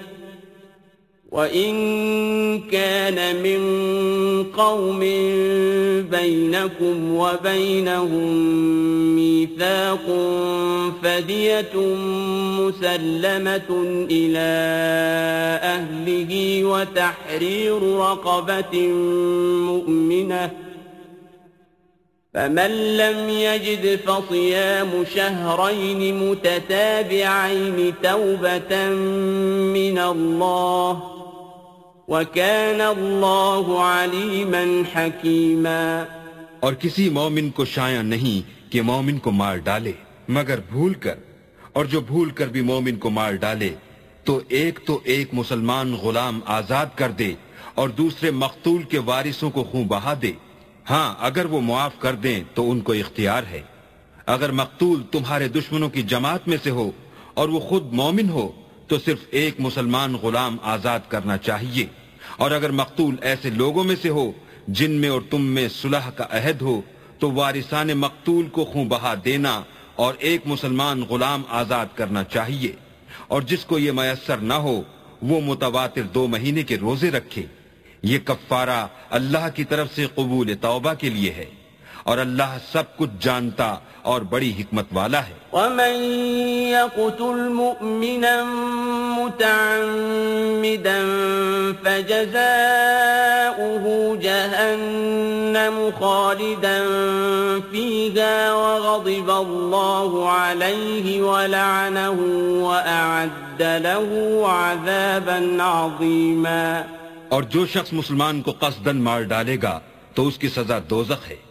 وإن كان من قوم بينكم وبينهم ميثاق فدية مسلمة إلى أهله وتحرير رقبة مؤمنة فمن لم يجد فصيام شهرين متتابعين توبة من الله وكان الله عليما حكيما اور کسی مومن کو شایع نہیں کہ مومن کو مار ڈالے، مگر بھول کر، اور جو بھول کر بھی مومن کو مار ڈالے، تو ایک تو ایک مسلمان غلام آزاد کر دے اور دوسرے مقتول کے وارثوں کو خون بہا دے۔ ہاں اگر وہ معاف کر دیں تو ان کو اختیار ہے۔ اگر مقتول تمہارے دشمنوں کی جماعت میں سے ہو اور وہ خود مومن ہو، تو صرف ایک مسلمان غلام آزاد کرنا چاہیے۔ اور اگر مقتول ایسے لوگوں میں سے ہو جن میں اور تم میں صلح کا عہد ہو، تو وارثان مقتول کو خون بہا دینا اور ایک مسلمان غلام آزاد کرنا چاہیے۔ اور جس کو یہ میسر نہ ہو، وہ متواتر دو مہینے کے روزے رکھے۔ یہ کفارہ اللہ کی طرف سے قبول توبہ کے لیے ہے۔ اور اللہ سب کچھ جانتا اور بڑی حکمت والا ہے۔ ومن يقتل مؤمنا متعمدا فجزاؤه جهنم خالدا فيها وغضب الله عليه ولعنه وأعد له عذابا عظيما۔ اور جو شخص مسلمان کو قصدن مار ڈالے گا تو اس کی سزا دوزخ ہے۔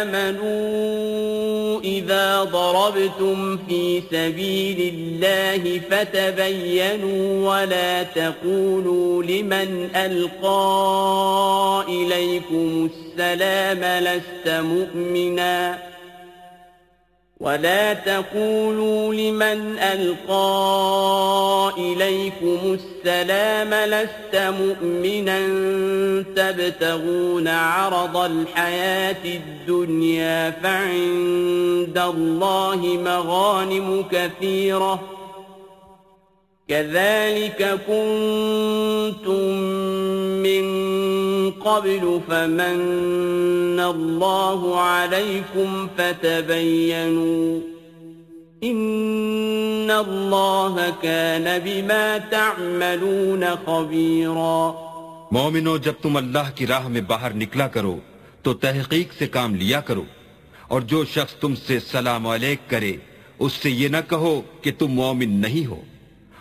آمنوا إذا ضربتم في سبيل الله فتبينوا ولا تقولوا لمن ألقى إليكم السلام لست مؤمناً ولا تقولوا لمن ألقى إليكم السلام لست مؤمنا تبتغون عرض الحياة الدنيا فعند الله مغانم كثيرة كذلك كنتم من قبل فمن الله عليكم فتبينوا إن الله كان بما تعملون خبيرا مومنو، جب تم اللہ کی راہ میں باہر نکلا کرو، تو تحقیق سے کام لیا کرو۔ اور جو شخص تم سے سلام علیک کرے، اس سے یہ نہ کہو کہ تم مومن نہیں ہو۔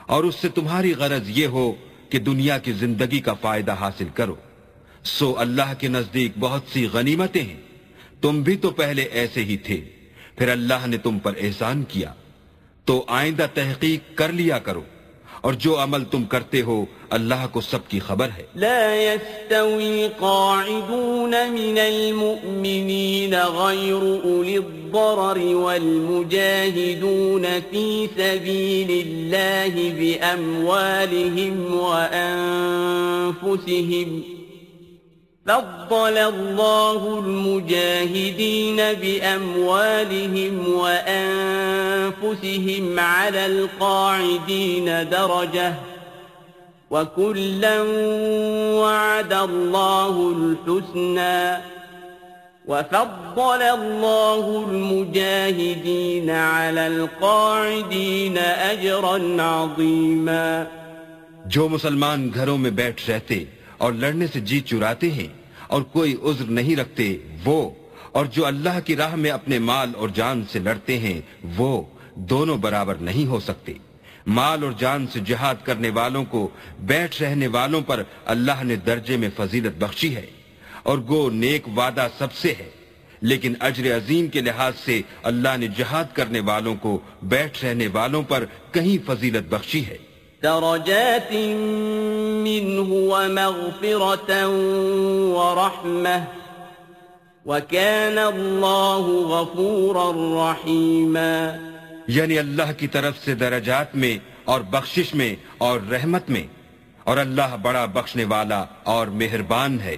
اور اس سے تمہاری غرض یہ ہو کہ دنیا کی زندگی کا فائدہ حاصل کرو۔ سو اللہ کے نزدیک بہت سی غنیمتیں ہیں۔ تم بھی تو پہلے ایسے ہی تھے۔ پھر اللہ نے تم پر احسان کیا۔ تو آئندہ تحقیق کر لیا کرو۔ اور جو عمل تم کرتے ہو، اللہ کو سب کی خبر ہے۔ لا يستوي القاعدون من المؤمنين غير أولي الضرر والمجاهدون في سبيل الله بأموالهم وأنفسهم فضل الله المجاهدين بأموالهم وأنفسهم على القاعدين درجة وكلا وعد الله الحسنى وفضل الله المجاهدين على القاعدين أجرا عظيما جو مسلمان گھروں میں بیٹھ رہتے اور لڑنے سے جی چراتے ہیں اور کوئی عذر نہیں رکھتے، وہ۔ اور جو اللہ کی راہ میں اپنے مال اور جان سے لڑتے ہیں، وہ دونوں برابر نہیں ہو سکتے۔ مال اور جان سے جہاد کرنے والوں کو، بیٹھ رہنے والوں پر اللہ نے درجے میں فضیلت بخشی ہے۔ اور گو، نیک وعدہ سب سے ہے۔ لیکن اجر عظیم کے لحاظ سے اللہ نے جہاد کرنے والوں کو، بیٹھ رہنے والوں پر کہیں فضیلت بخشی ہے۔ درجات منه ومغفرة ورحمة. وكان الله غفورا رحيما. یعنی اللہ کی طرف سے درجات میں اور بخشش میں اور رحمت میں. اور اللہ بڑا بخشنے والا اور مہربان ہے.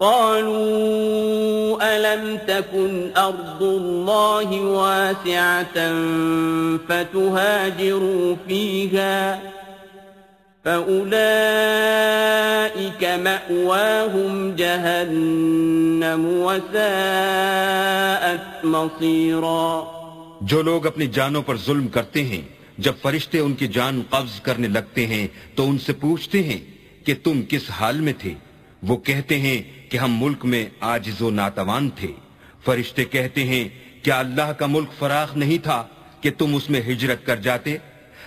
قالوا ألم تكن أرض الله واسعة فتهاجروا فيها فأولئك مأواهم جهنم وساءت مصيرا جو لوگ اپنی جانوں پر ظلم کرتے ہیں، جب فرشتے ان کی جان قبض کرنے لگتے ہیں، تو ان سے پوچھتے ہیں کہ تم کس حال میں تھے؟ وہ کہتے ہیں کہ ہم ملک میں آجز و ناتوان تھے۔ فرشتے کہتے ہیں، کیا اللہ کا ملک فراخ نہیں تھا کہ تم اس میں ہجرت کر جاتے؟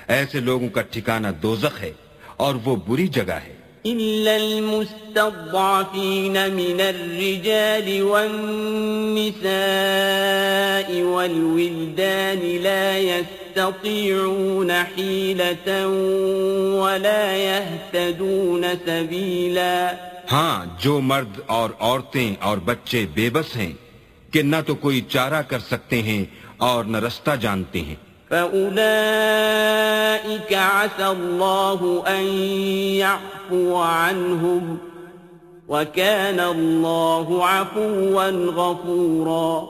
ایسے لوگوں کا ٹھکانہ دوزخ ہے اور وہ بری جگہ ہے۔ إلا المستضعفين من الرجال والنساء والولدان لا يستطيعون حيلة ولا يهتدون سبيلا ہاں جو مرد اور عورتیں اور بچے بے بس ہیں کہ نہ تو کوئی چارہ کر سکتے ہیں اور نہ رستہ جانتے ہیں۔ فَأُولَئِكَ عَسَى اللَّهُ أَن يَعْفُوَ عَنْهُمْ وَكَانَ اللَّهُ عَفُوًا غَفُورًا۔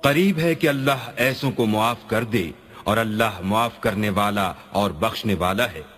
قریب ہے کہ اللہ ایسوں کو معاف کر دے اور اللہ معاف کرنے والا اور بخشنے والا ہے۔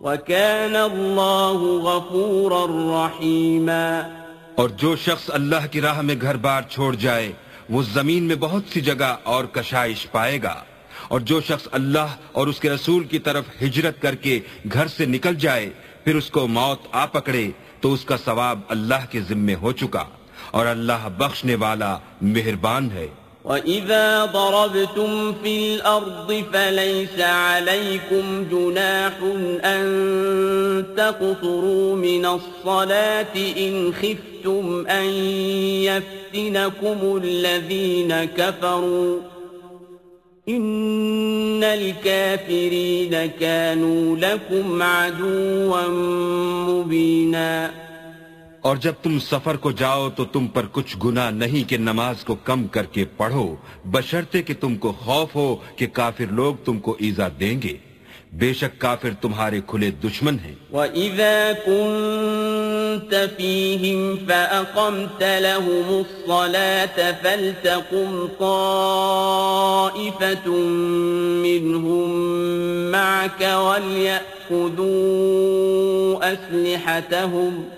وكان الله غفورا رحيما اور جو شخص اللہ کی راہ میں گھر بار چھوڑ جائے، وہ زمین میں بہت سی جگہ اور کشائش پائے گا۔ اور جو شخص اللہ اور اس کے رسول کی طرف ہجرت کر کے گھر سے نکل جائے، پھر اس کو موت آ پکڑے، تو اس کا ثواب اللہ کے ذمے ہو چکا۔ اور اللہ بخشنے والا مہربان ہے۔ وَإِذَا ضَرَبْتُمْ فِي الْأَرْضِ فَلَيْسَ عَلَيْكُمْ جُنَاحٌ أَن تَقْصُرُوا مِنَ الصَّلَاةِ إِنْ خِفْتُمْ أَن يَفْتِنَكُمُ الَّذِينَ كَفَرُوا ان الكافرين كانوا لكم عدوا مبينا اور جب تم سفر کو جاؤ تو تم پر کچھ گناہ نہیں کہ نماز کو کم کر کے پڑھو بشرتے کہ تم کو خوف ہو کہ کافر لوگ تم کو ایزا دیں گے۔ بے شک کافر تمہارے کھلے دشمن ہیں۔ وَإِذَا كُنْتَ فِيهِمْ فَأَقَمْتَ لَهُمُ الصَّلَاةَ فَلْتَقُمْ طَائِفَةٌ مِّنْهُمْ مَعَكَ وَلْيَأْخُذُوا أَسْلِحَتَهُمْ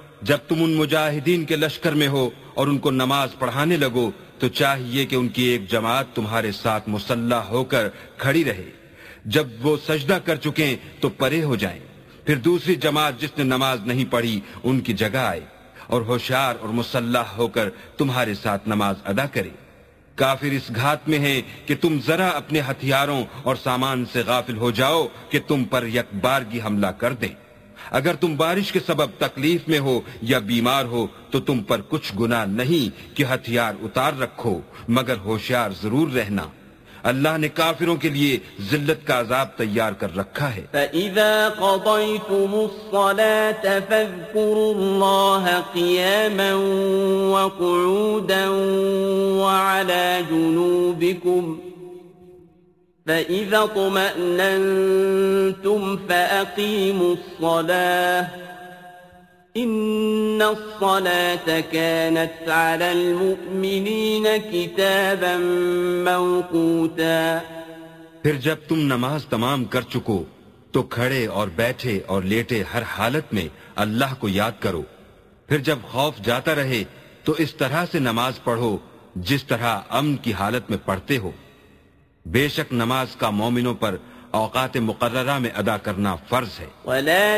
جب تم ان مجاہدین کے لشکر میں ہو اور ان کو نماز پڑھانے لگو، تو چاہیے کہ ان کی ایک جماعت تمہارے ساتھ مسلح ہو کر کھڑی رہے۔ جب وہ سجدہ کر چکے تو پرے ہو جائیں۔ پھر دوسری جماعت جس نے نماز نہیں پڑھی، ان کی جگہ آئے اور ہوشیار اور مسلح ہو کر تمہارے ساتھ نماز ادا کرے۔ کافر اس گھات میں ہے کہ تم ذرا اپنے ہتھیاروں اور سامان سے غافل ہو جاؤ کہ تم پر یک بارگی حملہ کر دیں۔ اگر تم بارش کے سبب تکلیف میں ہو یا بیمار ہو، تو تم پر کچھ گناہ نہیں کہ ہتھیار اتار رکھو، مگر ہوشیار ضرور رہنا۔ اللہ نے کافروں کے لیے ذلت کا عذاب تیار کر رکھا ہے۔ فَإِذَا قَضَيْتُمُ الصَّلَاةَ فَاذْكُرُوا اللَّهَ قِيَامًا وَقُعُودًا وَعَلَى جُنُوبِكُمْ فإذا طمأننتم فأقيموا الصلاة إن الصلاة كانت على المؤمنين كتابا موقوتا پھر جب تم نماز تمام کر چکو تو کھڑے اور بیٹھے اور لیٹے ہر حالت میں اللہ کو یاد کرو۔ پھر جب خوف جاتا رہے تو اس طرح سے نماز پڑھو جس طرح امن کی حالت میں پڑھتے ہو۔ بے شک نماز کا مومنوں پر اوقات مقررہ میں ادا کرنا فرض ہے وَلَا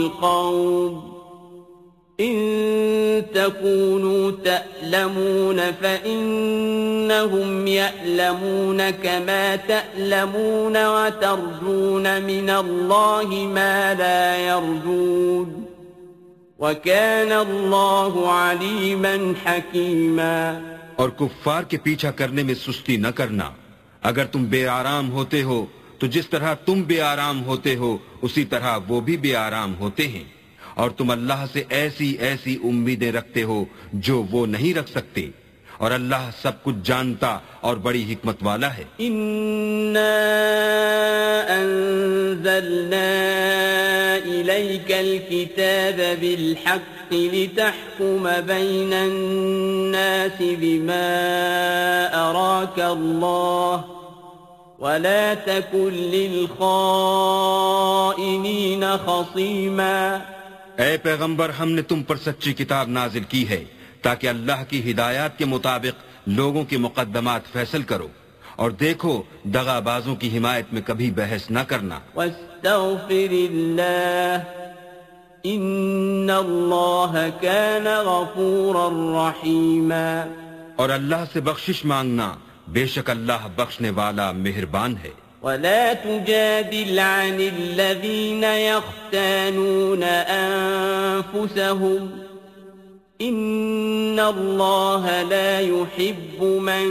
الْقَوْمِ إن تكونوا تألمون فإنهم يألمون كما تألمون وترجون من الله ما لا يرجون وكان الله عليما حكيما اور کفار کے پیچھا کرنے میں سستی نہ کرنا۔ اگر تم بے آرام ہوتے ہو، تو جس طرح تم بے آرام ہوتے ہو، اسی طرح وہ بھی بے آرام ہوتے ہیں۔ اور تم اللہ سے ایسی ایسی امیدیں رکھتے ہو جو وہ نہیں رکھ سکتے۔ اور اللہ سب کچھ جانتا اور بڑی حکمت والا ہے۔ بالحق لتحكم بين الناس بما أراك الله ولا تكن للخائنين خصيماً۔ اے پیغمبر ہم نے تم پر سچی کتاب نازل کی ہے۔ تاکہ اللہ کی ہدایات کے مطابق لوگوں کے مقدمات فیصل کرو اور دیکھو دغا بازوں کی حمایت میں کبھی بحث نہ کرنا۔ واستغفر اللہ ان اللہ کان غفورا رحیما۔ اور اللہ سے بخشش مانگنا بے شک اللہ بخشنے والا مہربان ہے۔ ولا تجادل عن الذين يختانون أنفسهم۔ ان اللہ لا يحب من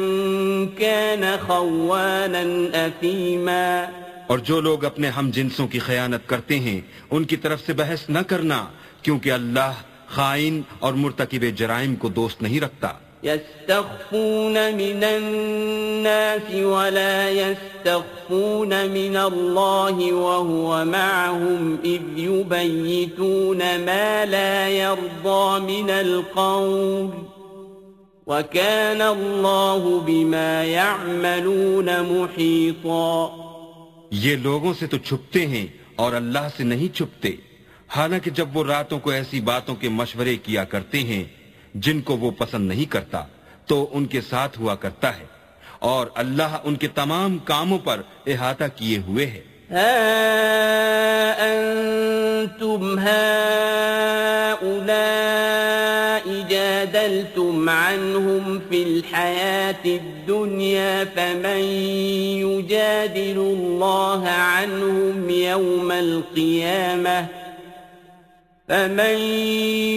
كان خوانا اثیما اور جو لوگ اپنے ہم جنسوں کی خیانت کرتے ہیں، ان کی طرف سے بحث نہ کرنا، کیونکہ اللہ خائن اور مرتکب جرائم کو دوست نہیں رکھتا۔ يستخفون من الناس ولا يستخفون من الله وهو معهم إذ يبيتون ما لا يرضى من القول. وكان الله بما يعملون محيطا. یہ لوگوں سے تو چھپتے ہیں اور اللہ سے نہیں چھپتے. حالانکہ جب وہ راتوں کو ایسی باتوں کے مشورے کیا کرتے ہیں جن کو وہ پسند نہیں کرتا، تو ان کے ساتھ ہوا کرتا ہے۔ اور اللہ ان کے تمام کاموں پر احاطہ کیے ہوئے ہے۔ انتم جادلتم عنهم في الحياة الدنيا فمن يجادل الله عنهم يوم القيامة فمن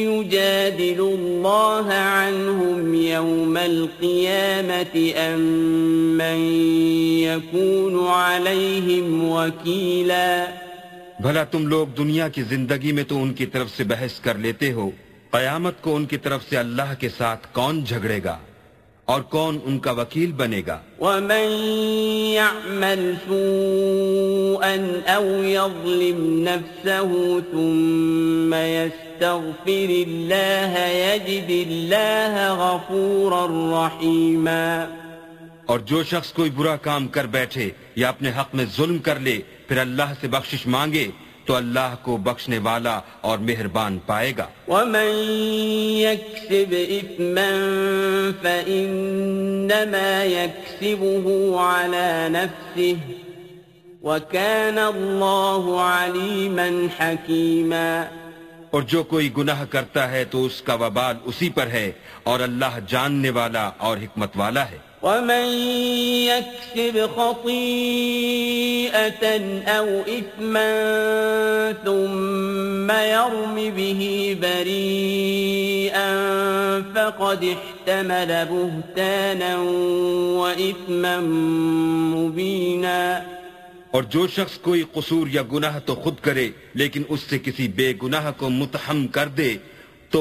يجادل الله عنهم يوم القيامة أم من يكون عليهم وكيلا بھلا تم لوگ دنیا کی زندگی میں تو ان کی طرف سے بحث کر لیتے ہو، قیامت کو ان کی طرف سے اللہ کے ساتھ کون جھگڑے گا؟ اور کون ان کا وکیل بنے گا؟ ومن يعمل سوءا او يظلم نفسه ثم يستغفر الله يجد الله غفورا رحيما۔ اور جو شخص کوئی برا کام کر بیٹھے یا اپنے حق میں ظلم کر لے پھر اللہ سے بخشش مانگے تو اللہ کو بخشنے والا اور مہربان پائے گا۔ ومن يكسب اثما فانما يكسبه على نفسه وكان الله عليما حكيما۔ اور جو کوئی گناہ کرتا ہے تو اس کا وبال اسی پر ہے اور اللہ جاننے والا اور حکمت والا ہے۔ ومن يكسب خطيئة أو إثما ثم يرم به بريئا فقد احتمل بهتانا وإثما مبينا. اور جو شخص کوئی قصور یا گناہ تو خود کرے لیکن اس سے کسی بے گناہ کو متحم کر دے۔ تو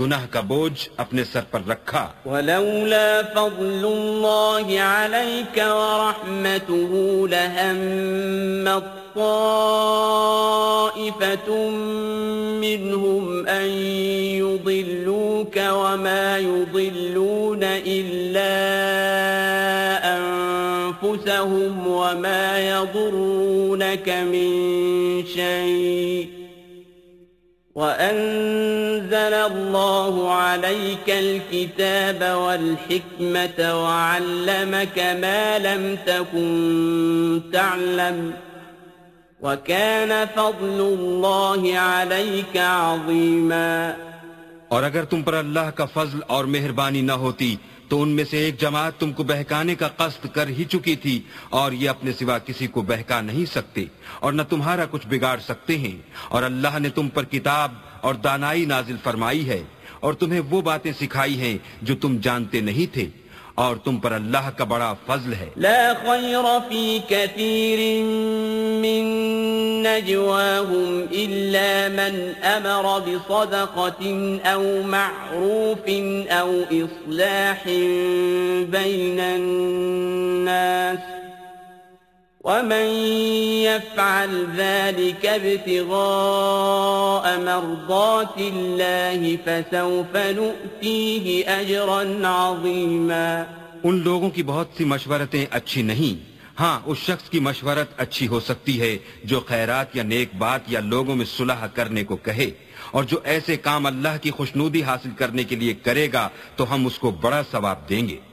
گناہ کا بوجھ اپنے سر پر رکھا ولولا فضل الله عليك ورحمته لهم طائفة منهم أن يضلوك وما يضلون إلا أنفسهم وما يضرونك من شيء. وأنزل الله عليك الكتاب والحكمة وعلمك ما لم تكن تعلم وكان فضل الله عليك عظيما اور اگر تم پر اللہ کا فضل اور مہربانی نہ ہوتی تو ان میں سے ایک جماعت تم کو بہکانے کا قصد کر ہی چکی تھی اور یہ اپنے سوا کسی کو بہکا نہیں سکتے اور نہ تمہارا کچھ بگاڑ سکتے ہیں اور اللہ نے تم پر کتاب اور دانائی نازل فرمائی ہے اور تمہیں وہ باتیں سکھائی ہیں جو تم جانتے نہیں تھے۔ اور تم پر اللہ کا بڑا فضل ہے لا خير في كثير من نجواهم إلا من أمر بصدقة أو معروف أو إصلاح بين الناس ومن يفعل ذلك ابتغاء مرضات الله فسوف نؤتيه أجرا عظيما ان لوگوں کی بہت سی مشورتیں اچھی نہیں۔ ہاں اس شخص کی مشورت اچھی ہو سکتی ہے جو خیرات یا نیک بات یا لوگوں میں صلح کرنے کو کہے۔ اور جو ایسے کام اللہ کی خوشنودی حاصل کرنے کے لیے کرے گا تو ہم اس کو بڑا ثواب دیں گے۔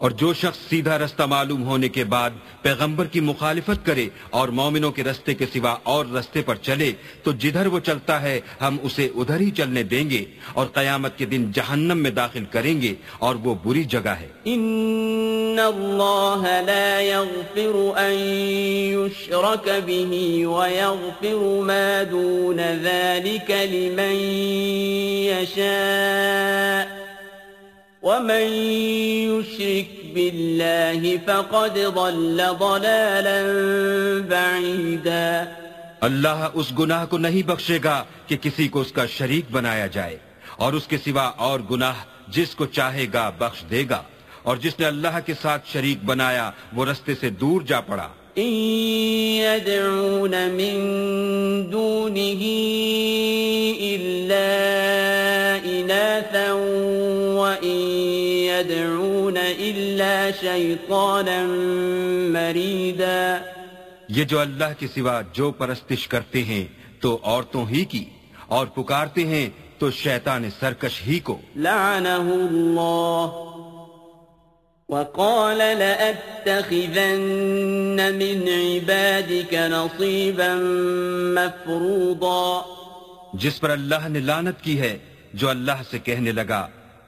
اور جو شخص سیدھا رستہ معلوم ہونے کے بعد پیغمبر کی مخالفت کرے اور مومنوں کے رستے کے سوا اور رستے پر چلے، تو جدھر وہ چلتا ہے، ہم اسے ادھر ہی چلنے دیں گے اور قیامت کے دن جہنم میں داخل کریں گے اور وہ بری جگہ ہے۔ ان اللہ لا يغفر ان يشرك به ويغفر ما دون ذلك لمن يشاء ومن يشرك بالله فقد ضل ضلالا بعيدا اللہ اس گناہ کو نہیں بخشے گا کہ کسی کو اس کا شریک بنایا جائے اور اس کے سوا اور گناہ جس کو چاہے گا بخش دے گا اور جس نے اللہ کے ساتھ شریک بنایا وہ رستے سے دور جا پڑا۔ إن يدعون من دونه إلا إناثا وإن يدعون إلا شيطانا مريدا یہ جو اللہ کے سوا جو پرستش کرتے ہیں تو عورتوں ہی کی اور پکارتے ہیں تو شیطان سرکش ہی کو۔ لعنه الله وقال لأتخذن من عبادك نصيبا مفروضا جس پر اللہ نے لانت کی ہے، جو اللہ سے کہنے لگا،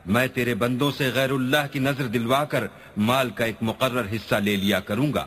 میں تیرے بندوں سے غیر اللہ کی نظر دلوا کر مال کا ایک مقرر حصہ لے لیا کروں گا۔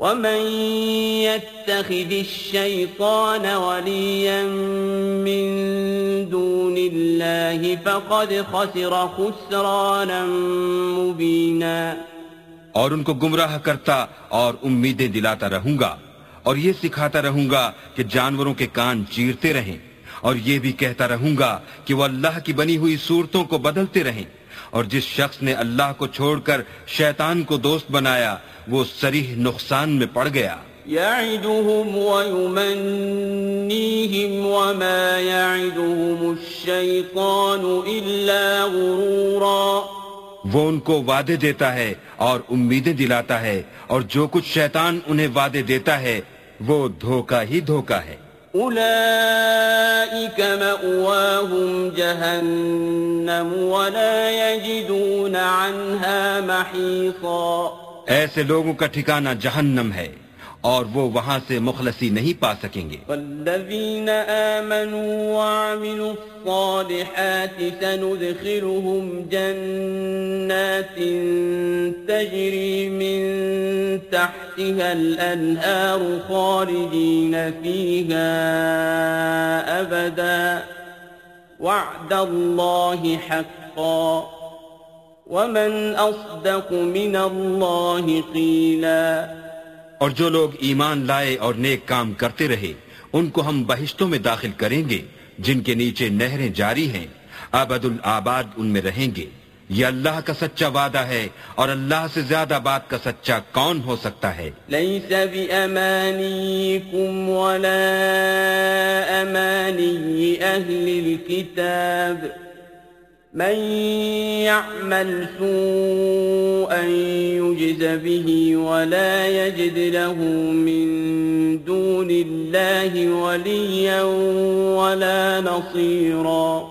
ومن يتخذ الشيطان وليا من دون الله فقد خسر خسرانا مبينا اور ان کو گمراہ کرتا اور امیدیں دلاتا رہوں گا اور یہ سکھاتا رہوں گا کہ جانوروں کے کان چیرتے رہیں اور یہ بھی کہتا رہوں گا کہ وہ اللہ کی بنی ہوئی صورتوں کو بدلتے رہیں۔ اور جس شخص نے اللہ کو چھوڑ کر شیطان کو دوست بنایا وہ سریح نقصان میں پڑ گیا۔ يعدهم ويمنيهم وما يعدهم الشيطان إلا غرورا۔ وہ ان کو وعدے دیتا ہے اور امیدیں دلاتا ہے اور جو کچھ شیطان انہیں وعدے دیتا ہے وہ دھوکا ہی دھوکا ہے۔ أولئك مأواهم جهنم ولا يجدون عنها محيصا ایسے لوگوں کا ٹھکانہ جہنم ہے۔ اور وہ وہاں سے مخلصی نہیں پا سکیں گے والذین آمنوا وعملوا الصالحات سندخلهم جنات تَجْرِي من تحتها الْأَنْهَارُ خَالِدِينَ فيها أبدا. وعد اللَّهِ حقا. ومن أصدق من اللَّهِ قِيلًا. اور جو لوگ ایمان لائے اور نیک کام کرتے رہے، ان کو ہم بہشتوں میں داخل کریں گے، جن کے نیچے نہریں جاری ہیں۔ آبد الآباد ان میں رہیں گے۔ یہ اللہ کا سچا وعدہ ہے اور اللہ سے زیادہ بات کا سچا کون ہو سکتا ہے؟ ليس بأمانيكم ولا أماني أهل الكتاب من يعمل سوءا يجز به ولا يجد له من دون الله وليا ولا نصيرا۔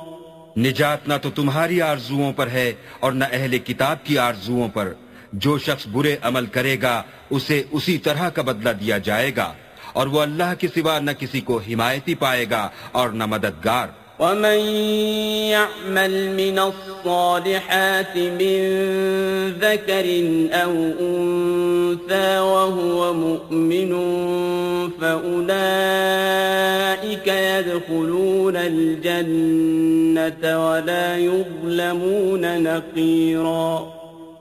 نجات نہ تو تمہاری آرزوؤں پر ہے اور نہ اہل کتاب کی آرزوؤں پر۔ جو شخص برے عمل کرے گا، اسے اسی طرح کا بدلہ دیا جائے گا۔ اور وہ اللہ کے سوا نہ کسی کو حمایتی پائے گا اور نہ مددگار۔ ومن يعمل من الصالحات من ذكر أو أنثى وهو مؤمن فأولئك يدخلون الجنة ولا يظلمون نقيرا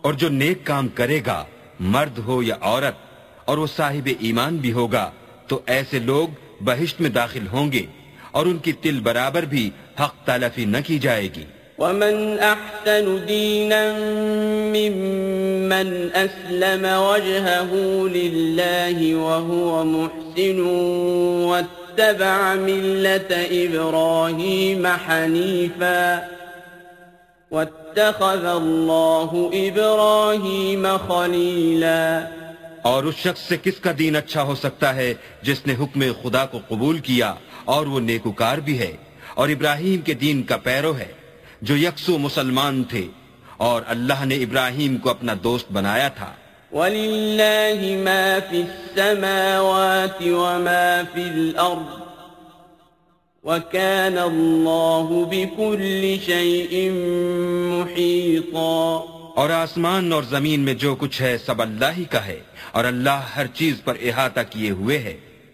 اور جو نیک کام کرے گا مرد ہو یا عورت اور وہ صاحب ایمان بھی ہوگا تو ایسے لوگ بہشت میں داخل ہوں گے۔ اور ان کی تل برابر بھی حق تلفی نہ کی جائے گی۔ ومن أحسن دينا ممن أسلم وجهه لله وهو محسن واتبع ملة إبراهيم حنيفا واتخذ الله إبراهيم خليلا اور اس شخص سے کس کا دین اچھا ہو سکتا ہے جس نے حکم خدا کو قبول کیا؟ اور وہ نیکوکار بھی ہے اور ابراہیم کے دین کا پیرو ہے جو یکسو مسلمان تھے اور اللہ نے ابراہیم کو اپنا دوست بنایا تھا۔ ولله ما في السماوات وما في الأرض وكان الله بكل شيء محيطا۔ اور آسمان اور زمین میں جو کچھ ہے سب اللہ ہی کا ہے اور اللہ ہر چیز پر احاطہ کیے ہوئے ہے۔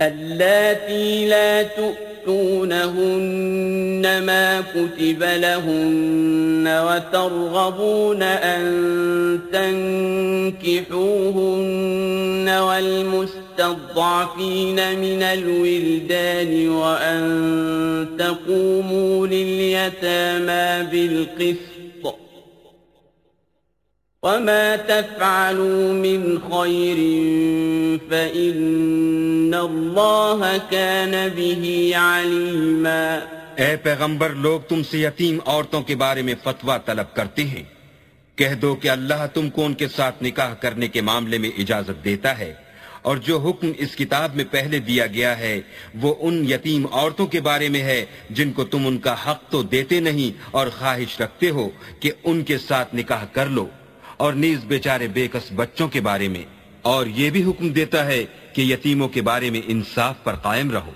اللاتي لا تؤتونهن ما كتب لهن وترغبون أن تنكحوهن والمستضعفين من الولدان وأن تقوموا لليتامى بالقسط وما تفعلوا من خير فإن الله كان به عليما اے پیغمبر، لوگ تم سے یتیم عورتوں کے بارے میں فتویٰ طلب کرتے ہیں۔ کہہ دو کہ اللہ تم کو ان کے ساتھ نکاح کرنے کے معاملے میں اجازت دیتا ہے، اور جو حکم اس کتاب میں پہلے دیا گیا ہے، وہ ان یتیم عورتوں کے بارے میں ہے جن کو تم ان کا حق تو دیتے نہیں اور خواہش رکھتے ہو کہ ان کے ساتھ نکاح کر لو۔ اور نیز بیچارے بے کس بچوں کے بارے میں، اور یہ بھی حکم دیتا ہے کہ یتیموں کے بارے میں انصاف پر قائم رہو۔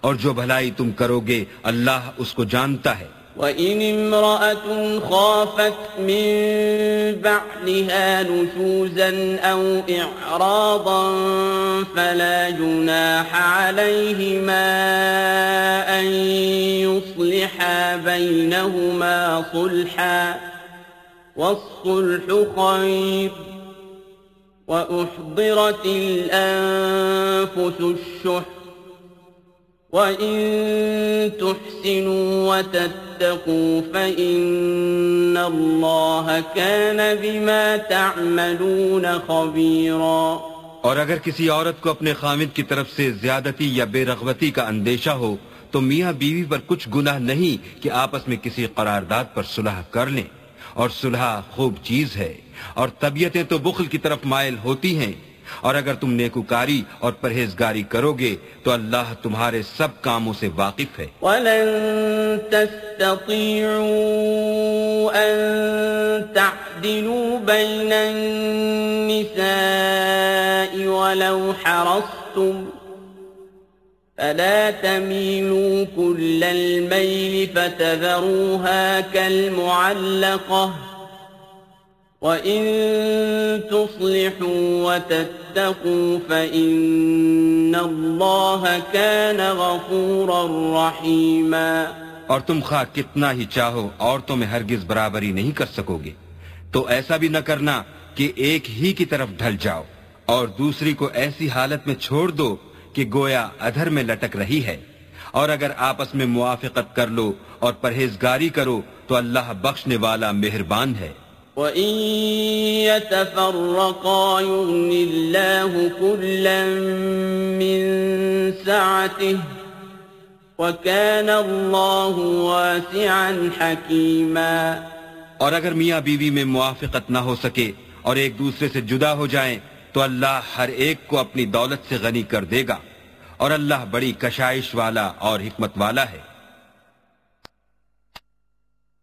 اور جو بھلائی تم کرو گے، اللہ اس کو جانتا ہے۔ وَإِنِ امْرَأَةٌ خَافَتْ مِن بَعْلِهَا نُشُوزًا أَوْ إِعْرَاضًا فَلَا جُنَاحَ عَلَيْهِمَا أَن يُصْلِحَا بَيْنَهُمَا صُلْحًا والصلح خير وأحضرت الأنفس الشح وإن تحسنوا وتتقوا فإن الله كان بما تعملون خبيرا اور اگر کسی عورت کو اپنے خامد کی طرف سے زیادتی یا بے رغبتی کا اندیشہ ہو، تو میاں بیوی پر کچھ گناہ نہیں کہ آپس میں کسی قرارداد پر صلح کر لیں۔ اور صلح خوب چیز ہے، اور طبیعتیں تو بخل کی طرف مائل ہوتی ہیں۔ اور اگر تم نیکوکاری اور پرہیزگاری کرو گے تو اللہ تمہارے سب کاموں سے واقف ہے۔ وَلَن تَسْتَطِيعُوا أَن تَعْدِلُوا بَيْنَ النِّسَاءِ وَلَوْ حَرَصْتُمْ فَلَا تَمِيلُوا كُلَّ الْمَيْلِ فَتَذَرُوهَا كَالْمُعَلَّقَةِ وَإِن تُصْلِحُوا وَتَتَّقُوا فَإِنَّ اللَّهَ كَانَ غَفُورًا رَحِيمًا اور تم خواہ کتنا ہی چاہو، عورتوں میں ہرگز برابری نہیں کر سکو گے تو ایسا بھی نہ کرنا کہ ایک ہی کی طرف ڈھل جاؤ اور دوسری کو ایسی حالت میں چھوڑ دو کہ گویا ادھر میں لٹک رہی ہے۔ اور اگر آپس میں موافقت کر لو اور پرہیزگاری کرو تو اللہ بخشنے والا مہربان ہے۔ وَإِن يَتَفَرَّقَا يُغْنِ اللَّهُ كُلًّا مِّن سَعَتِهِ وَكَانَ اللَّهُ وَاسِعًا حَكِيمًا۔ اور اگر میاں بیوی میں موافقت نہ ہو سکے اور ایک دوسرے سے جدا ہو جائیں تو اللہ ہر ایک کو اپنی دولت سے غنی کر دے گا اور اللہ بڑی کشائش والا اور حکمت والا ہے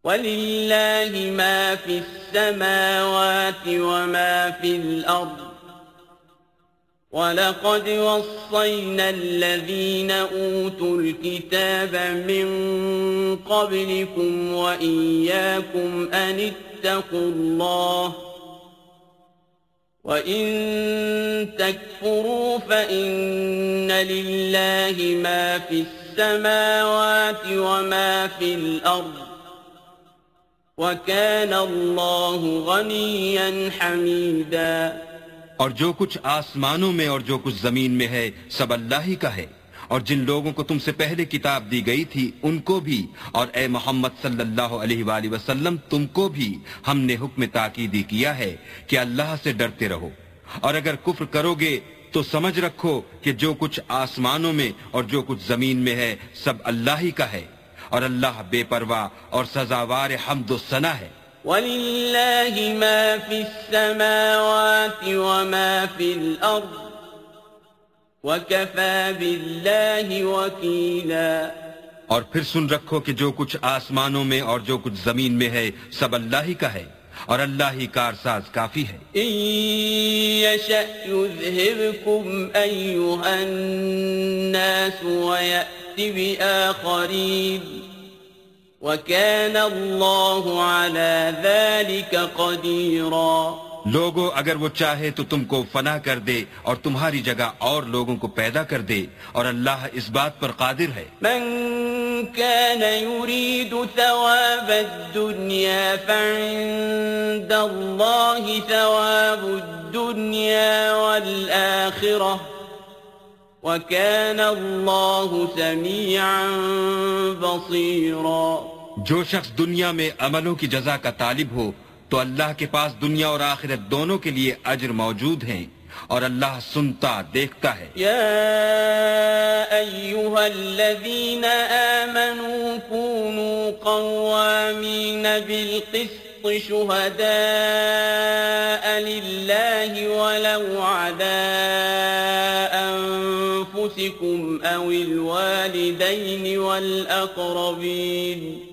ولله ما في السماوات وما في الأرض ولقد وصينا الذين أوتوا الكتاب من قبلكم وإياكم أن اتقوا الله وَإِن تَكْفُرُوا فَإِنَّ لِلَّهِ مَا فِي السَّمَاوَاتِ وَمَا فِي الْأَرْضِ وَكَانَ اللَّهُ غَنِيًّا حَمِيدًا اور جو کچھ آسمانوں میں اور جو کچھ زمین میں ہے سب اللہ ہی کا ہے۔ اور جن لوگوں کو تم سے پہلے کتاب دی گئی تھی، ان کو بھی۔ اور اے محمد صلی اللہ علیہ وآلہ وسلم، تم کو بھی ہم نے حکم تاکیدی کیا ہے کہ اللہ سے ڈرتے رہو۔ اور اگر کفر کرو گے تو سمجھ رکھو کہ جو کچھ آسمانوں میں اور جو کچھ زمین میں ہے، سب اللہ ہی کا ہے۔ اور اللہ بے پرواہ اور سزاوار حمد و ثنا ہے۔ وَلِلَّهِ مَا فِي السَّمَاوَاتِ وَمَا فِي الْأَرْضِ۔ وَكَفَى بِاللَّهِ وَكِيلًا۔ اور پھر سن رکھو کہ جو کچھ آسمانوں میں اور جو کچھ زمین میں ہے سب اللہ ہی کا ہے اور اللہ ہی کارساز کافی ہے۔ النَّاسُ وَيَأْتِ بِآخَرِينَ۔ وَكَانَ اللَّهُ عَلَى ذَلِكَ قَدِيرًا۔ لوگو اگر وہ چاہے تو تم کو فنا کر دے اور تمہاری جگہ اور لوگوں کو پیدا کر دے اور اللہ اس بات پر قادر ہے۔ من كان يريد ثواب الدنيا فعند الله ثواب الدنيا والآخرة وكان الله سميعا بصيرا۔ جو شخص دنیا میں عملوں کی جزا کا طالب ہو تو اللہ کے پاس دنیا اور آخرت دونوں کے لیے اجر موجود ہیں اور اللہ سنتا دیکھتا ہے۔ یا ایوہ الذین آمنوا کونوا قوامین بالقسط شہداء للہ ولو عداء انفسکم أو الوالدین والأقربین۔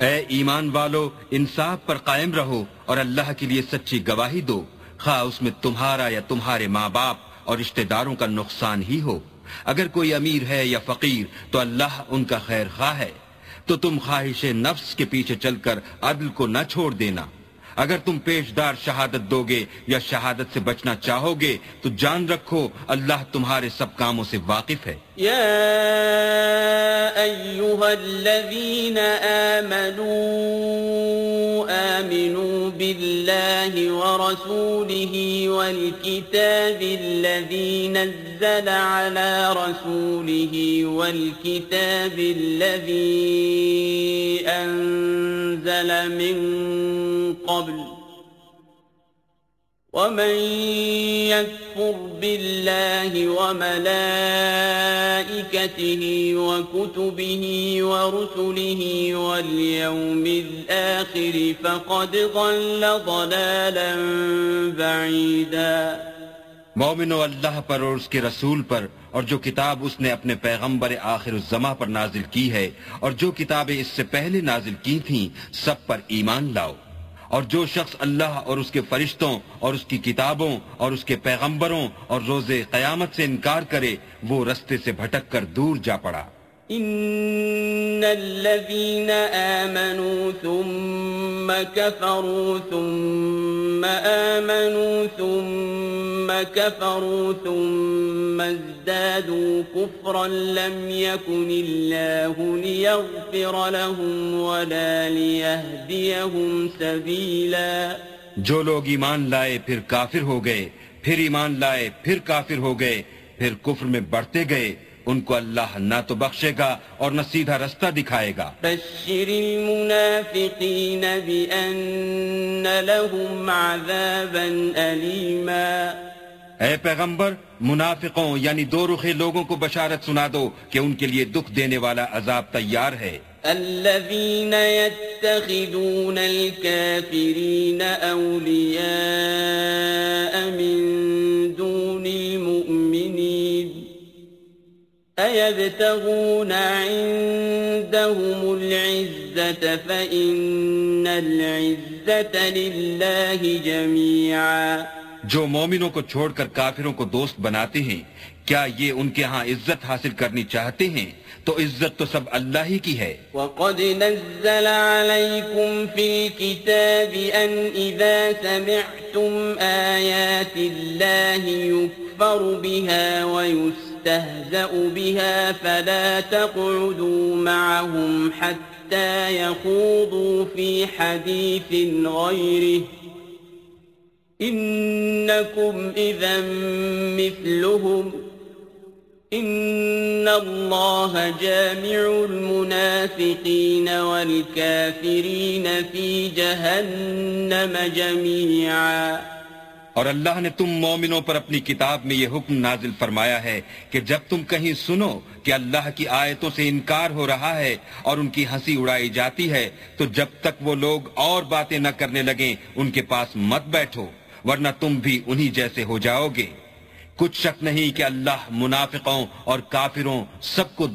اے ایمان والو، انصاف پر قائم رہو اور اللہ کے لیے سچی گواہی دو۔ خواہ اس میں تمہارا یا تمہارے ماں باپ اور رشتہ داروں کا نقصان ہی ہو۔ اگر کوئی امیر ہے یا فقیر، تو اللہ ان کا خیر خواہ ہے۔ تو تم خواہش نفس کے پیچھے چل کر عدل کو نہ چھوڑ دینا۔ اگر تم پیشدار شہادت دوگے یا شہادت سے بچنا چاہو گے تو جان رکھو اللہ تمہارے سب کاموں سے واقف ہے یا ایوہ الذین آمنوا آمنوا باللہ ورسوله والکتاب الذی نزل على رسوله والکتاب الذی انزل من قبل قبل ومن يكفر بالله وملائكته وكتبه ورسله واليوم الآخر فقد ضل ضلالا بعيدا. مومنو اللہ پر اور اس کے رسول پر اور جو کتاب اس نے اپنے پیغمبر آخر الزما پر نازل کی ہے اور جو کتابیں اس سے پہلے نازل کی تھیں، سب پر ایمان لاؤ۔ اور جو شخص اللہ اور اس کے فرشتوں اور اس کی کتابوں اور اس کے پیغمبروں اور روز قیامت سے انکار کرے، وہ رستے سے بھٹک کر دور جا پڑا۔ ان الذين آمنوا ثم كفروا ثم آمنوا ثم كفروا ثم ازدادوا كفرا لم يكن الله ليغفر لهم ولا ليهديهم سبيلا جو لوگ ایمان لائے پھر کافر ہو گئے پھر ایمان لائے پھر کافر ہو گئے پھر کفر میں بڑھتے گئے ان کو اللہ نہ تو بخشے گا اور نہ سیدھا رستہ دکھائے گا۔ بشر المنافقین بأن لهم عذابا علیما اے پیغمبر منافقوں یعنی دو رخے لوگوں کو بشارت سنا دو کہ ان کے لیے دکھ دینے والا عذاب تیار ہے۔ الذين يتخذون الكافرين أولياء من دون المؤمنين۔ أيبتغون عندهم الْعِزَّةَ فَإِنَّ الْعِزَّةَ لِلَّهِ جَمِيعًا جو مومنوں کو چھوڑ کر کافروں کو دوست بناتے ہیں، کیا یہ ان کے ہاں عزت حاصل کرنی چاہتے ہیں؟ تو عزت تو سب اللہ ہی کی ہے۔ وقد نزل عليكم في الكتاب أن إذا سمعتم آيات الله يكفر بها ويستهزأ بها فلا تقعدوا معهم حتى يخوضوا في حديث غيره إنكم إذا مثلهم ان اللہ جامع المنافقین والکافرین فی جہنم جميعا۔ اور اللہ نے تم مومنوں پر اپنی کتاب میں یہ حکم نازل فرمایا ہے کہ جب تم کہیں سنو کہ اللہ کی آیتوں سے انکار ہو رہا ہے اور ان کی ہنسی اڑائی جاتی ہے، تو جب تک وہ لوگ اور باتیں نہ کرنے لگیں، ان کے پاس مت بیٹھو، ورنہ تم بھی انہی جیسے ہو جاؤ گے۔ کچھ شک نہیں کہ اللہ منافقوں اور کافروں سب کو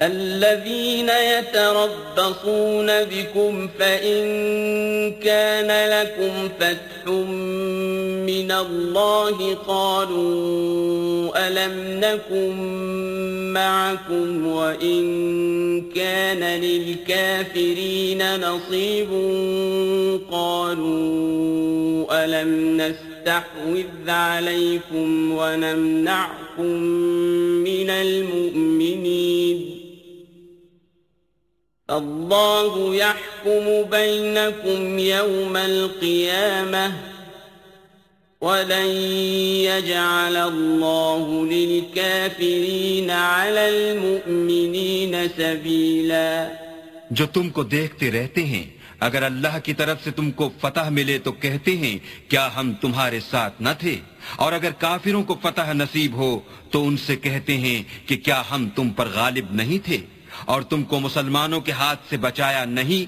الذين يتربصون بكم فإن كان لكم فتح من الله قالوا ألم نكن معكم وإن كان للكافرين نصيب قالوا ألم نس نستحوذ عليكم ونمنعكم من المؤمنين. الله يحكم بينكم يوم القيامة ولن يجعل الله للكافرين على المؤمنين سبيلا. جو تم کو دیکھتے رہتے ہیں اگر اللہ کی طرف سے تم کو فتح ملے تو کہتے ہیں، کیا ہم تمہارے ساتھ نہ تھے؟ اور اگر کافروں کو فتح نصیب ہو تو ان سے کہتے ہیں کہ کیا ہم تم پر غالب نہیں تھے؟ اور تم کو مسلمانوں کے ہاتھ سے بچایا نہیں،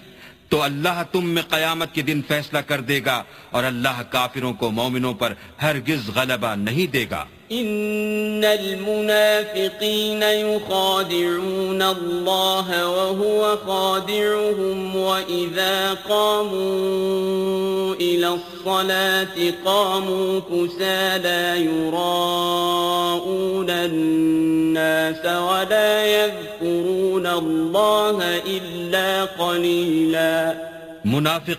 تو اللہ تم میں قیامت کے دن فیصلہ کر دے گا اور اللہ کافروں کو مومنوں پر ہرگز غلبہ نہیں دے گا۔ إن المنافقين يخادعون الله وهو خادعهم وإذا قاموا إلى الصلاة قاموا كسالى يراءون الناس ولا يذكرون الله إلا قليلا. منافق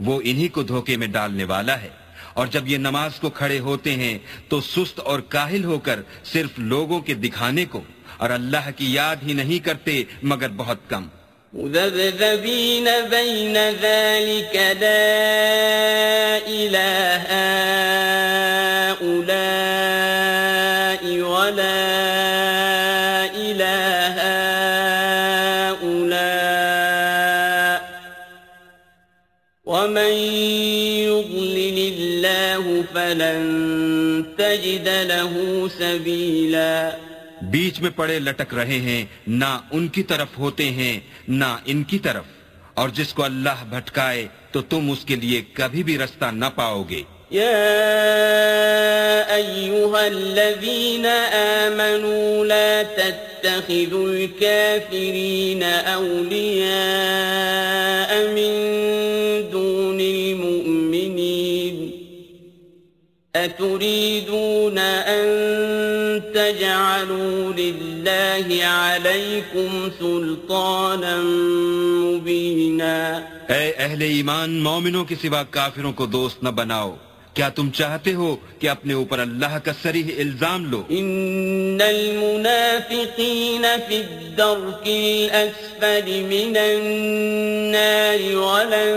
وہ انہی کو دھوکے میں ڈالنے والا ہے۔ اور جب یہ نماز کو کھڑے ہوتے ہیں، تو سست اور کاہل ہو کر صرف لوگوں کے دکھانے کو اور اللہ کی یاد ہی نہیں کرتے، مگر بہت کم۔ مذبذبين بين ذلك لا إله هؤلاء ولا فلن تجد له سبيلاً بیچ میں پڑے لٹک رہے ہیں نہ ان کی طرف ہوتے ہیں نہ ان کی طرف۔ اور جس کو اللہ بھٹکائے تو تم اس کے لیے کبھی بھی رستہ نہ پاؤ گے۔ لا تتخذوا الكافرين من دون المؤمنين أتريدون أن تجعلوا لله عليكم سلطانا مبينا؟ اے اہل ایمان مومنوں کے سوا کافروں کو دوست نہ بناؤ۔ کیا تم چاہتے ہو کہ اپنے اوپر اللہ کا سریح الزام لو؟ إن المنافقین فی الدرک الأسفل من النار ولن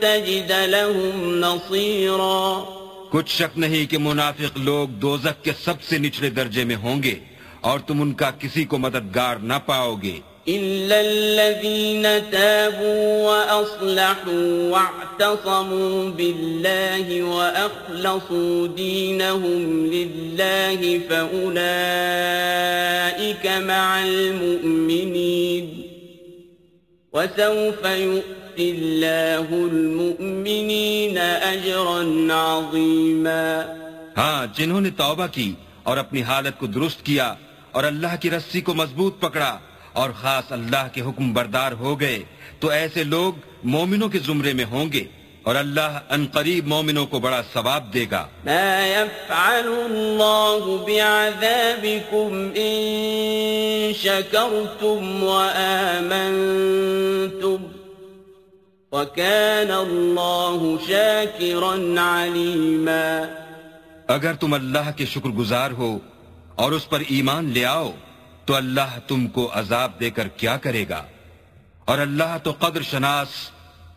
تجد لهم نصیرا کچھ شک نہیں کہ منافق لوگ دوزک کے سب سے نچلے درجے میں ہوں گے اور تم ان کا کسی کو مددگار نہ پاؤ گے۔ إلا الذين تابوا وأصلحوا واعتصموا بالله وأخلصوا دينهم لله فأولئك مع المؤمنين وسوف يؤمنون ہاں جنہوں نے توبہ کی اور اپنی حالت کو درست کیا اور اللہ کی رسی کو مضبوط پکڑا اور خاص اللہ کے حکم بردار ہو گئے تو ایسے لوگ مومنوں کے زمرے میں ہوں گے اور اللہ ان قریب مومنوں کو بڑا ثواب دے گا۔ ما يفعل الله بعذابكم ان شكرتم وآمنتم وَكَانَ اللَّهُ شَاكِرًا عَلِيمًا اگر تم اللہ کے شکر گزار ہو اور اس پر ایمان لے آؤ تو اللہ تم کو عذاب دے کر کیا کرے گا؟ اور اللہ تو قدر شناس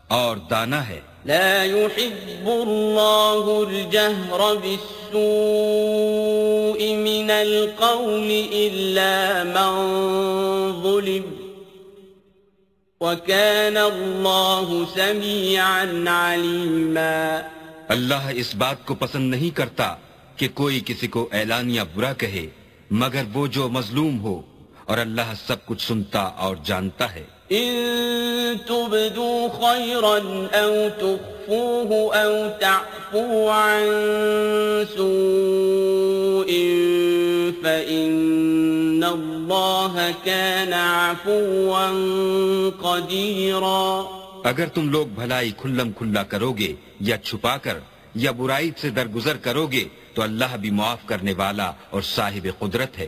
اور دانا ہے۔ لا يحب الله الجهر بالسوء من القول إلا من ظلم وَكَانَ اللَّهُ سَمِيعًا عَلِيمًا اللہ اس بات کو پسند نہیں کرتا کہ کوئی کسی کو اعلانیہ برا کہے، مگر وہ جو مظلوم ہو اور اللہ سب کچھ سنتا اور جانتا ہے۔ ان تبدو خيرا او تخفوه او تعفو عن سوء فإن الله كان عفوا قديرا. اگر تم لوگ بھلائی کھلم کھلا کرو گے یا چھپا کر یا برائی سے درگزر کرو گے تو اللہ بھی معاف کرنے والا اور صاحب قدرت ہے۔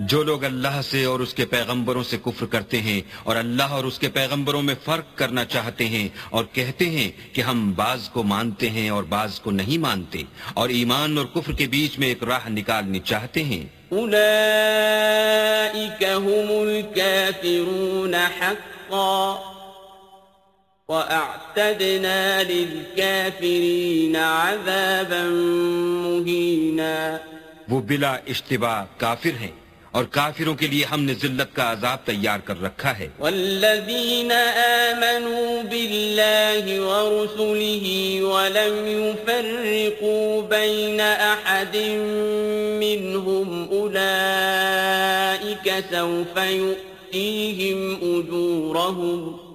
جو لوگ اللہ سے اور اس کے پیغمبروں سے کفر کرتے ہیں اور اللہ اور اس کے پیغمبروں میں فرق کرنا چاہتے ہیں اور کہتے ہیں کہ ہم بعض کو مانتے ہیں اور بعض کو نہیں مانتے اور ایمان اور کفر کے بیچ میں ایک راہ نکالنی چاہتے ہیں۔ وہ بلا اشتباہ کافر ہیں۔ اور کافروں کے لیے ہم نے ذلت کا عذاب تیار کر رکھا ہے والذین آمنوا باللہ ورسلہ ولم يفرقوا بین أحد منهم اولئیک سوف يؤتیهم أجورهم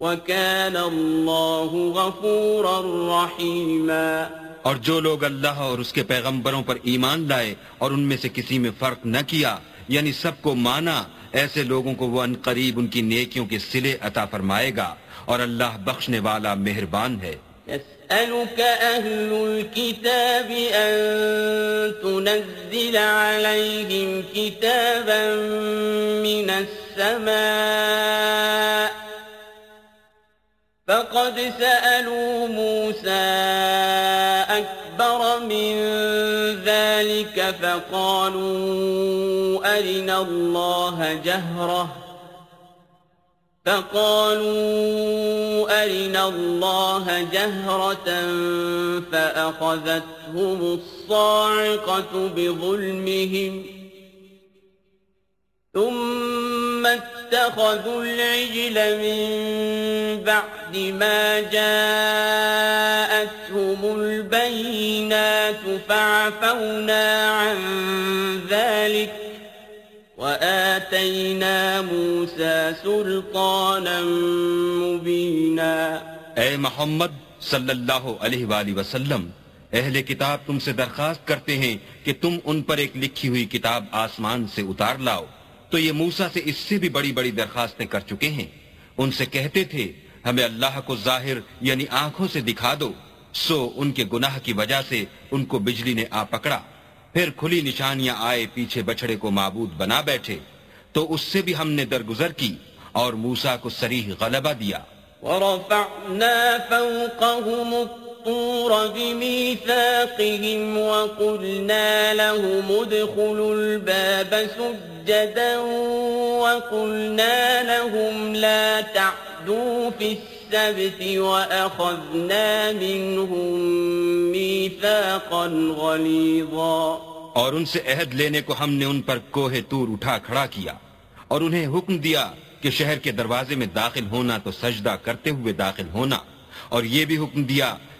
وَكَانَ اللَّهُ غَفُورًا رَحِيمًا اور جو لوگ اللہ اور اس کے پیغمبروں پر ایمان لائے اور ان میں سے کسی میں فرق نہ کیا یعنی سب کو مانا، ایسے لوگوں کو وہ ان قریب ان کی نیکیوں کے سلے عطا فرمائے گا اور اللہ بخشنے والا مہربان ہے۔ يسألك أهل الكتاب أن تنزل عليهم كتابا من السماء فقد سألوا موسى أكبر من ذلك فقالوا أرنا الله جهرة. فقالوا أرنا الله جهرة فأخذتهم الصاعقة بظلمهم. ثم اتخذوا العجل من بعد ما جاءتهم البينات فعفونا عن ذلك وآتينا موسى سلطانا مبينا. اے محمد صلی اللہ علیہ وآلہ وسلم اہل کتاب تم سے درخواست کرتے ہیں کہ تم ان پر ایک لکھی ہوئی کتاب آسمان سے اتار لاؤ۔ تو یہ موسا سے اس سے بھی بڑی بڑی درخواستیں کر چکے ہیں۔ ان سے کہتے تھے، ہمیں اللہ کو ظاہر یعنی آنکھوں سے دکھا دو۔ سو ان کے گناہ کی وجہ سے ان کو بجلی نے آ پکڑا۔ پھر کھلی نشانیاں آئے پیچھے بچڑے کو معبود بنا بیٹھے۔ تو اس سے بھی ہم نے درگزر کی اور موسا کو سریح غلبہ دیا۔ ورفعنا فوقهم الطور بميثاقهم وقلنا لهم ادخلوا الباب سجدا وقلنا لهم لا تعدوا في السبت وأخذنا منهم ميثاقا غليظا اور ان سے عہد لینے کو ہم نے ان پر کوہ تور اٹھا کھڑا کیا اور انہیں حکم دیا کہ شہر کے دروازے میں داخل ہونا تو سجدہ کرتے ہوئے داخل ہونا اور یہ بھی حکم دیا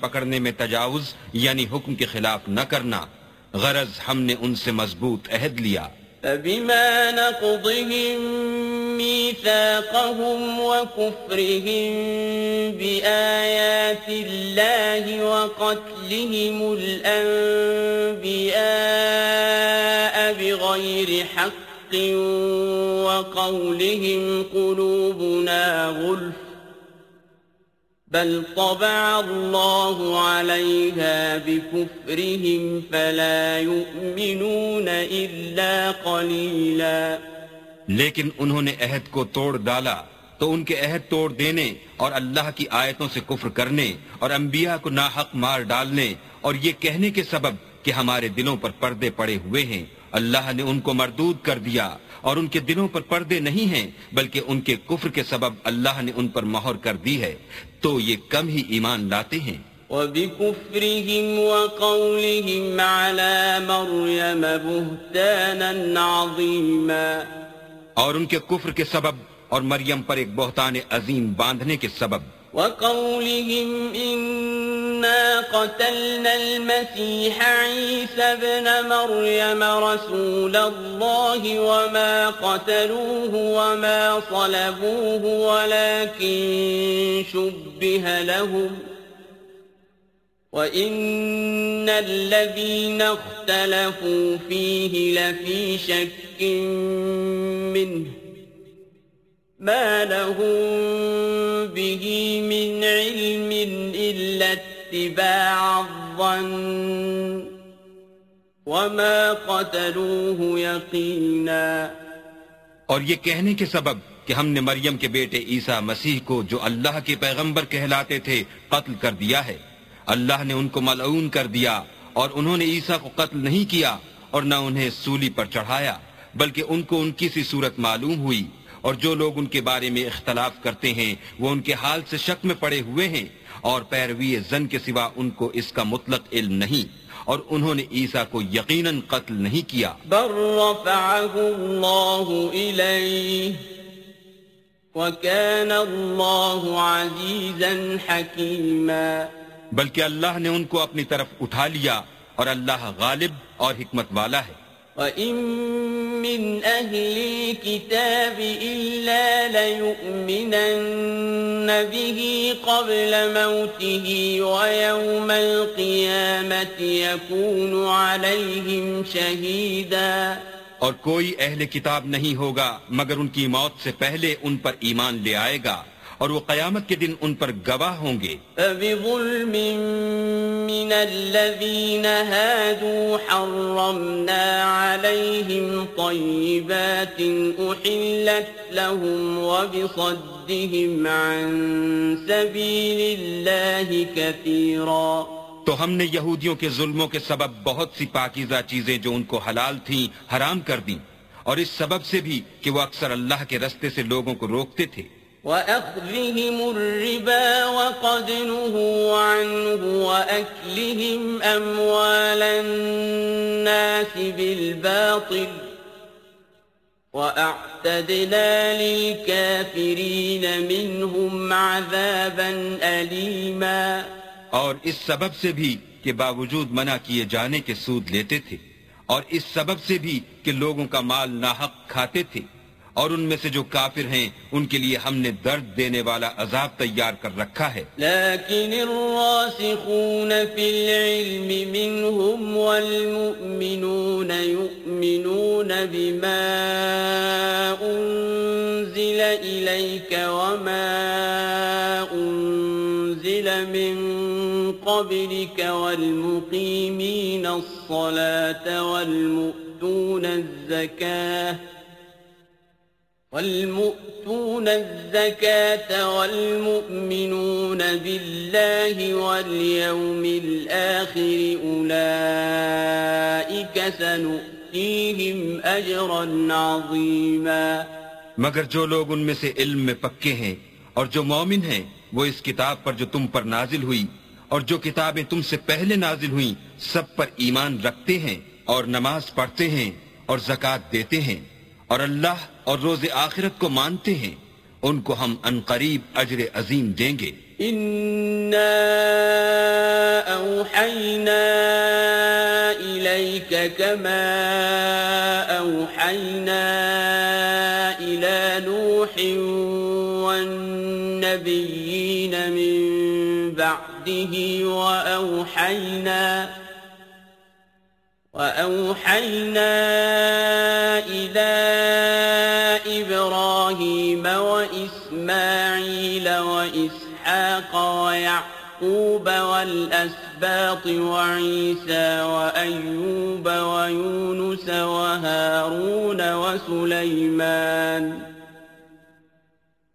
پکڑنے میں تجاوز یعنی حکم کے خلاف نہ کرنا غرض ہم نے ان سے مضبوط عہد لیا فبما نقضهم ميثاقهم وكفرهم بآيات الله وقتلهم الأنبياء بغير حق وقولهم قلوبنا غلف بل طبع الله عليها بكفرهم فلا يؤمنون إلا قليلا. لیکن انہوں نے عہد کو توڑ ڈالا تو ان کے عہد توڑ دینے اور اللہ کی آیتوں سے کفر کرنے اور انبیاء کو ناحق مار ڈالنے اور یہ کہنے کے سبب کہ ہمارے دلوں پر پردے پڑے ہوئے ہیں، اللہ نے ان کو مردود کر دیا۔ اور ان کے دلوں پر پردے نہیں ہیں بلکہ ان کے کفر کے سبب اللہ نے ان پر مہر کر دی ہے۔ تو یہ کم ہی ایمان لاتے ہیں۔ وبكفرهم وقولهم على مريم بهتانا عظيما۔ اور ان کے کفر کے سبب اور مریم پر ایک بہتان عظیم باندھنے کے سبب۔ وقولهم إنا قتلنا المسيح عيسى بن مريم رسول الله وما قتلوه وما صلبوه ولكن شبه لهم وإن الذين اختلفوا فيه لفي شك منه ما لهم به من علم إلا اتباع الظن وما قتلوه يقينا اور یہ کہنے کے سبب کہ ہم نے مریم کے بیٹے عیسیٰ مسیح کو جو اللہ کے پیغمبر کہلاتے تھے قتل کر دیا ہے۔ اللہ نے ان کو ملعون کر دیا اور انہوں نے عیسیٰ کو قتل نہیں کیا اور نہ انہیں سولی پر چڑھایا، بلکہ ان کو ان کی سی صورت معلوم ہوئی۔ اور جو لوگ ان کے بارے میں اختلاف کرتے ہیں وہ ان کے حال سے شک میں پڑے ہوئے ہیں۔ اور پیروی زن کے سوا ان کو اس کا مطلق علم نہیں۔ اور انہوں نے عیسیٰ کو یقیناً قتل نہیں کیا۔ بل رفعه اللہ الیہ وکان اللہ عزیزا حکیما بلکہ اللہ نے ان کو اپنی طرف اٹھا لیا اور اللہ غالب اور حکمت والا ہے۔ وَإِن مِّنْ أَهْلِ الْكِتَابِ إِلَّا لَيُؤْمِنَنَّ بِهِ قَبْلَ مَوْتِهِ وَيَوْمَ الْقِيَامَةِ يَكُونُ عَلَيْهِمْ شَهِيدًا اور کوئی اہل کتاب نہیں ہوگا مگر ان کی موت سے پہلے ان پر ایمان لے آئے گا۔ اور وہ قیامت کے دن ان پر گواہ ہوں گے۔ من الذين هادوا حرمنا عليهم طيبات أحلت لهم وبصدهم عن سبيل الله كثيرا۔ تو ہم نے یہودیوں کے ظلموں کے سبب بہت سی پاکیزہ چیزیں جو ان کو حلال تھیں حرام کر دیں۔ اور اس سبب سے بھی کہ وہ اکثر اللہ کے رستے سے لوگوں کو روکتے تھے۔ وأخذهم الربا وقد نهوا عنه وأكلهم أموال الناس بالباطل وأعتدنا للكافرين منهم عذابا أليما. اور اس سبب سے بھی کہ باوجود منع کیے جانے کے سود لیتے تھے اور اس سبب سے بھی کہ لوگوں کا مال ناحق کھاتے تھے۔ اور ان میں سے جو کافر ہیں ان کے لیے ہم نے درد دینے والا عذاب تیار کر رکھا ہے لیکن الراسخون فی العلم منهم والمؤمنون يؤمنون بما أنزل إليك وما أنزل من قبلك والمقيمين الصلاة والمؤتون الزكاة والمؤتون الزكاة والمؤمنون بالله واليوم الآخر أولئك سنؤتيهم أجرا عظيما. مگر جو لوگ ان میں سے علم میں پکے ہیں اور جو مومن ہیں، وہ اس کتاب پر جو تم پر نازل ہوئی اور جو کتابیں تم سے پہلے نازل ہوئیں، سب پر ایمان رکھتے ہیں اور نماز پڑھتے ہیں اور زکوٰۃ دیتے ہیں۔ اور اللہ اور روز آخرت کو مانتے ہیں ان کو ہم انقریب اجر عظیم دیں گے اوحینا الیک کما اوحینا إلى نوح والنبیین من بعده وأوحینا وأوحينا إلى إبراهيم وإسماعيل وإسحاق ويعقوب والأسباط وعيسى وأيوب ويونس وهارون وسليمان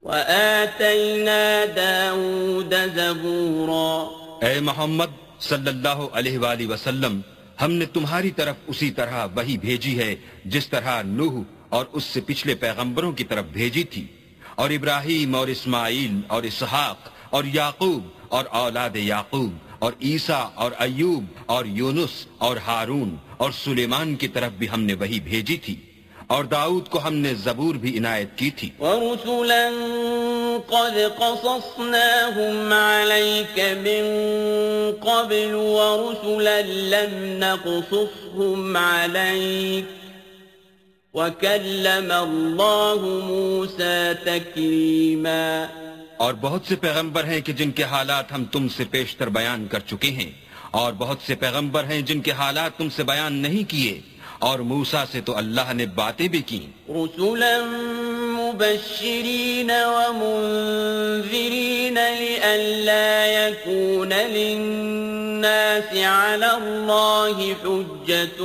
وآتينا داود زبورا اے محمد صلی اللہ علیہ وآلہ وسلم ہم نے تمہاری طرف اسی طرح وہی بھیجی ہے، جس طرح نوح اور اس سے پچھلے پیغمبروں کی طرف بھیجی تھی۔ اور ابراہیم اور اسماعیل اور اسحاق اور یعقوب اور اولاد یعقوب اور عیسیٰ اور ایوب اور یونس اور ہارون اور سلیمان کی طرف بھی ہم نے وہی بھیجی تھی۔ اور داؤد کو ہم نے زبور بھی عنایت کی تھی۔ ورسلا قد قصصناهم عليك من قبل ورسلا لم نقصصهم عليك وكلم الله موسى تكليما اور بہت سے پیغمبر ہیں کہ جن کے حالات ہم تم سے پیشتر بیان کر چکے ہیں۔ اور بہت سے پیغمبر ہیں جن کے حالات تم سے بیان نہیں کیے۔ اور موسا سے تو اللہ نے باتیں بھی کی رسولا مبشرین ومنذرین لئلا يكون للناس على الله حجة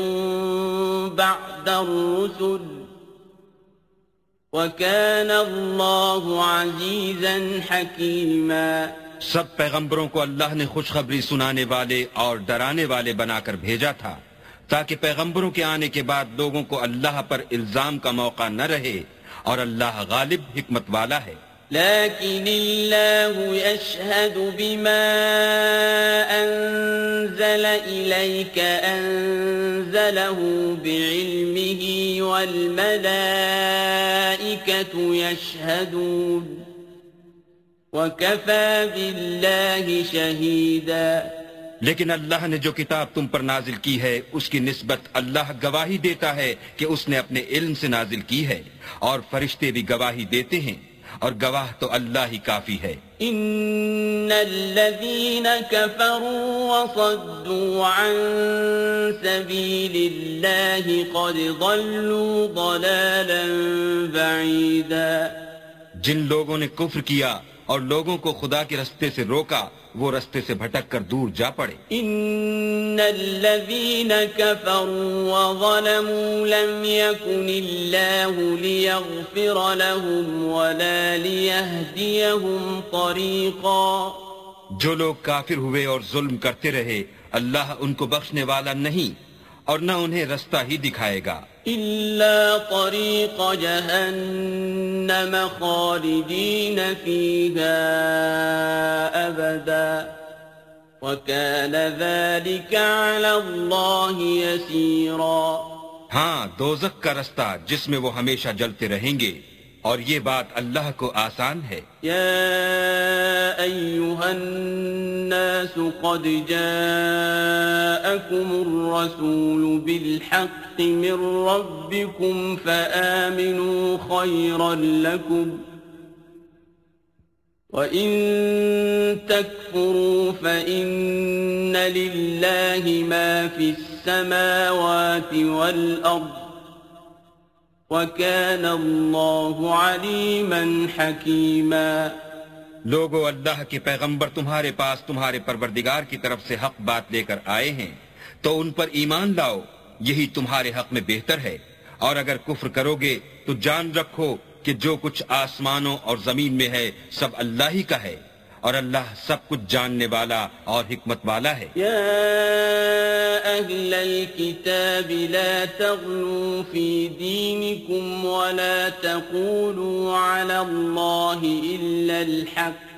بعد الرسل وكان الله عزيزا حكيما سب پیغمبروں کو اللہ نے خوشخبری سنانے والے اور ڈرانے والے بنا کر بھیجا تھا۔ تاکہ پیغمبروں کے آنے کے بعد لوگوں کو اللہ پر الزام کا موقع نہ رہے اور اللہ غالب حکمت والا ہے۔ لیکن اللہ يشهد بما انزل الیک انزله بعلمه والملائکة يشهدون وكفى بالله شهيدا لیکن اللہ نے جو کتاب تم پر نازل کی ہے اس کی نسبت اللہ گواہی دیتا ہے کہ اس نے اپنے علم سے نازل کی ہے اور فرشتے بھی گواہی دیتے ہیں۔ اور گواہ تو اللہ ہی کافی ہے۔ ان الذين كفروا وصدوا عن سبيل الله قد ضلوا ضلالا بعيدا جن لوگوں نے کفر کیا اور لوگوں کو خدا کے رستے سے روکا وہ رستے سے بھٹک کر دور جا پڑے۔ ان الذين كفروا وظلموا لم يكن الله ليغفر لهم ولا ليهديهم طريقا۔ جو لوگ کافر ہوئے اور ظلم کرتے رہے اللہ ان کو بخشنے والا نہیں۔ اور نہ انہیں رستہ ہی دکھائے گا۔ إلا طريق جهنم خالدين فيها أبدا وكان ذلك على الله يسيرا ہاں دوزک کا رستہ جس میں وہ ہمیشہ جلتے رہیں گے۔ اور یہ بات اللہ کو آسان ہے۔ يا أيها الناس قد جاءكم الرسول بالحق من ربكم فآمنوا خيرا لكم وإن تكفروا فإن لله ما في السماوات والأرض وَكَانَ اللَّهُ عَلِيمًا حَكِيمًا لوگو، اللہ کے پیغمبر تمہارے پاس تمہارے پروردگار کی طرف سے حق بات لے کر آئے ہیں۔ تو ان پر ایمان لاؤ، یہی تمہارے حق میں بہتر ہے۔ اور اگر کفر کرو گے، تو جان رکھو کہ جو کچھ آسمانوں اور زمین میں ہے، سب اللہ ہی کا ہے۔ اور اللہ سب کچھ جاننے والا اور حکمت والا ہے یا اہل الكتاب لا تغلو فی دینکم ولا تقولوا على اللہ إلا الحق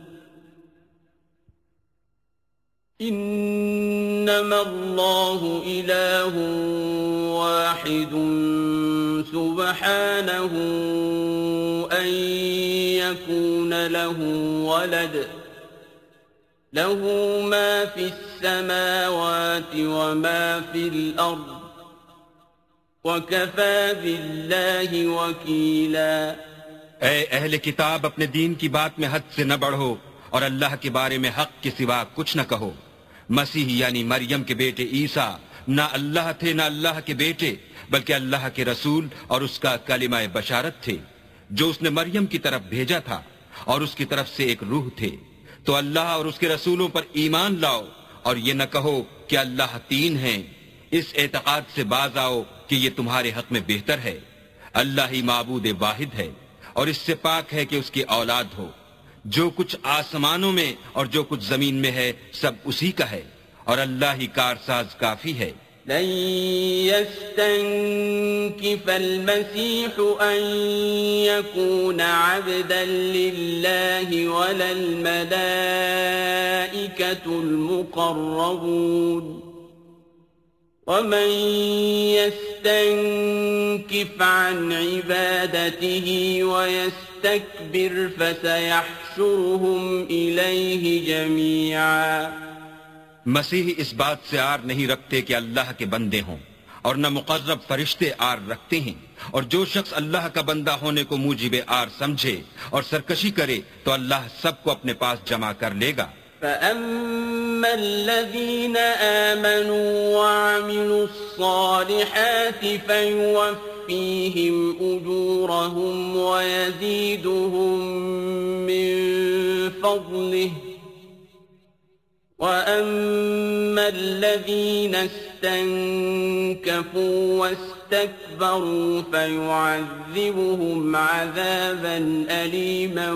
إنما الله إله واحد سبحانه أن يكون له ولد. له ما في السماوات وما في الأرض. وكفى بالله وكيلا. اے اہل کتاب اپنے دین کی بات میں حد سے نہ بڑھو اور اللہ کے بارے میں حق کے سوا کچھ نہ کہو۔ مسیح یعنی مریم کے بیٹے عیسیٰ. نہ اللہ تھے، نہ اللہ کے بیٹے، بلکہ اللہ کے رسول اور اس کا کلمہ بشارت تھے، جو اس نے مریم کی طرف بھیجا تھا اور اس کی طرف سے ایک روح تھے۔ تو اللہ اور اس کے رسولوں پر ایمان لاؤ اور یہ نہ کہو کہ اللہ تین ہیں۔ اس اعتقاد سے باز آؤ کہ یہ تمہارے حق میں بہتر ہے۔ اللہ ہی معبود واحد ہے اور اس سے پاک ہے کہ اس کی اولاد ہو۔ جو کچھ آسمانوں میں اور جو کچھ زمین میں ہے، سب اسی کا ہے۔ اور اللہ ہی کارساز کافی ہے۔ لن يستنكف المسيح أن يكون عبدا لله ولا الملائكة المقربون۔ ومن يستنكف عن عبادته ويستكبر فسيحشرهم إليه جميعا مسیح اس بات سے آر نہیں رکھتے کہ اللہ کے بندے ہوں اور نہ مقرب فرشتے آر رکھتے ہیں اور جو شخص اللہ کا بندہ ہونے کو موجب آر سمجھے اور سرکشی کرے تو اللہ سب کو اپنے پاس جمع کر لے گا۔ فأما الذين آمنوا وعملوا الصالحات فيوفيهم أجورهم ويزيدهم من فضله وأما الذين استنكفوا واستنكفوا استكبروا فيعذبهم عذابا أليما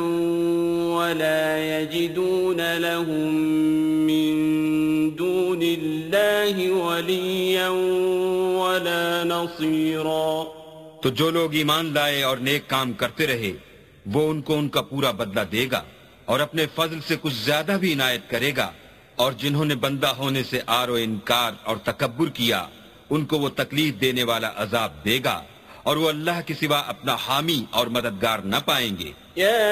ولا يجدون لهم من دون الله وليا ولا نصيرا تو جو لوگ ایمان لائے اور نیک کام کرتے رہے، وہ ان کو ان کا پورا بدلہ دے گا اور اپنے فضل سے کچھ زیادہ بھی عنایت کرے گا اور جنہوں نے بندہ ہونے سے آر و انکار اور تکبر کیا ان کو وہ تکلیف دینے والا عذاب دے گا اور وہ اللہ کے سوا اپنا حامی اور مددگار نہ پائیں گے۔ يا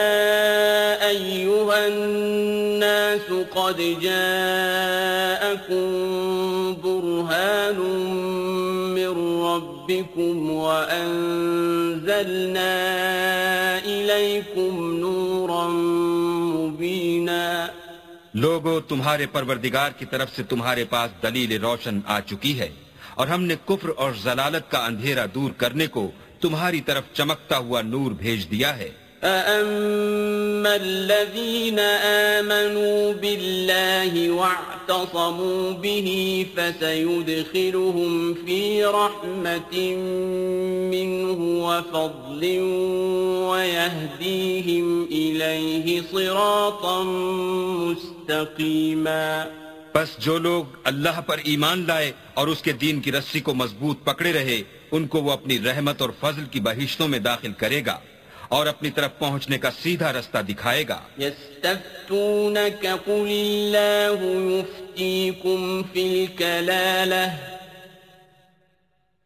أيها الناس قد جاءكم برهان من ربكم وأنزلنا إليكم نورا مبينا لوگو تمہارے پروردگار کی طرف سے تمہارے پاس دلیل روشن آ چکی ہے۔ اور ہم نے کفر اور زلالت کا اندھیرہ دور کرنے کو تمہاری طرف چمکتا ہوا نور بھیج دیا ہے أَأَمَّا الَّذِينَ آمَنُوا بِاللَّهِ وَاعْتَصَمُوا بِهِ فَسَيُدْخِلُهُمْ فِي رَحْمَةٍ مِّنْهُ وَفَضْلٍ وَيَهْدِيهِمْ إِلَيْهِ صِرَاطًا مُسْتَقِيمًا بس جو لوگ اللہ پر ایمان لائے اور اس کے دین کی رسی کو مضبوط پکڑے رہے، ان کو وہ اپنی رحمت اور فضل کی بہشتوں میں داخل کرے گا اور اپنی طرف پہنچنے کا سیدھا رستہ دکھائے گا۔ يستفتونك قل اللہ يفتيكم في الكلالة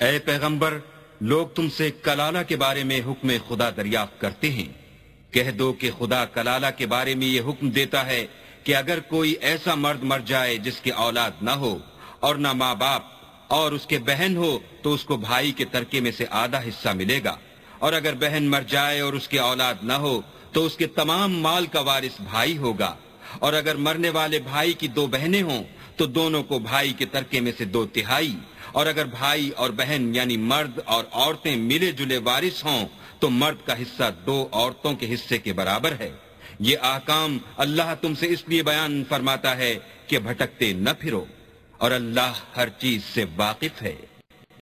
اے پیغمبر، لوگ تم سے کلالہ کے بارے میں حکم خدا دریافت کرتے ہیں۔ کہہ دو کہ خدا کلالہ کے بارے میں یہ حکم دیتا ہے کہ اگر کوئی ایسا مرد مر جائے جس کی اولاد نہ ہو اور نہ ماں باپ اور اس کے بہن ہو، تو اس کو بھائی کے ترکے میں سے آدھا حصہ ملے گا۔ اور اگر بہن مر جائے اور اس کی اولاد نہ ہو، تو اس کے تمام مال کا وارث بھائی ہوگا۔ اور اگر مرنے والے بھائی کی دو بہنیں ہوں، تو دونوں کو بھائی کے ترکے میں سے دو تہائی۔ اور اگر بھائی اور بہن یعنی مرد اور عورتیں ملے جلے وارث ہوں، تو مرد کا حصہ دو عورتوں کے حصے کے برابر ہے۔ یہ آکام اللہ تم سے اس لیے بیان فرماتا ہے کہ بھٹکتے نہ پھرو اور اللہ ہر چیز سے واقف ہے۔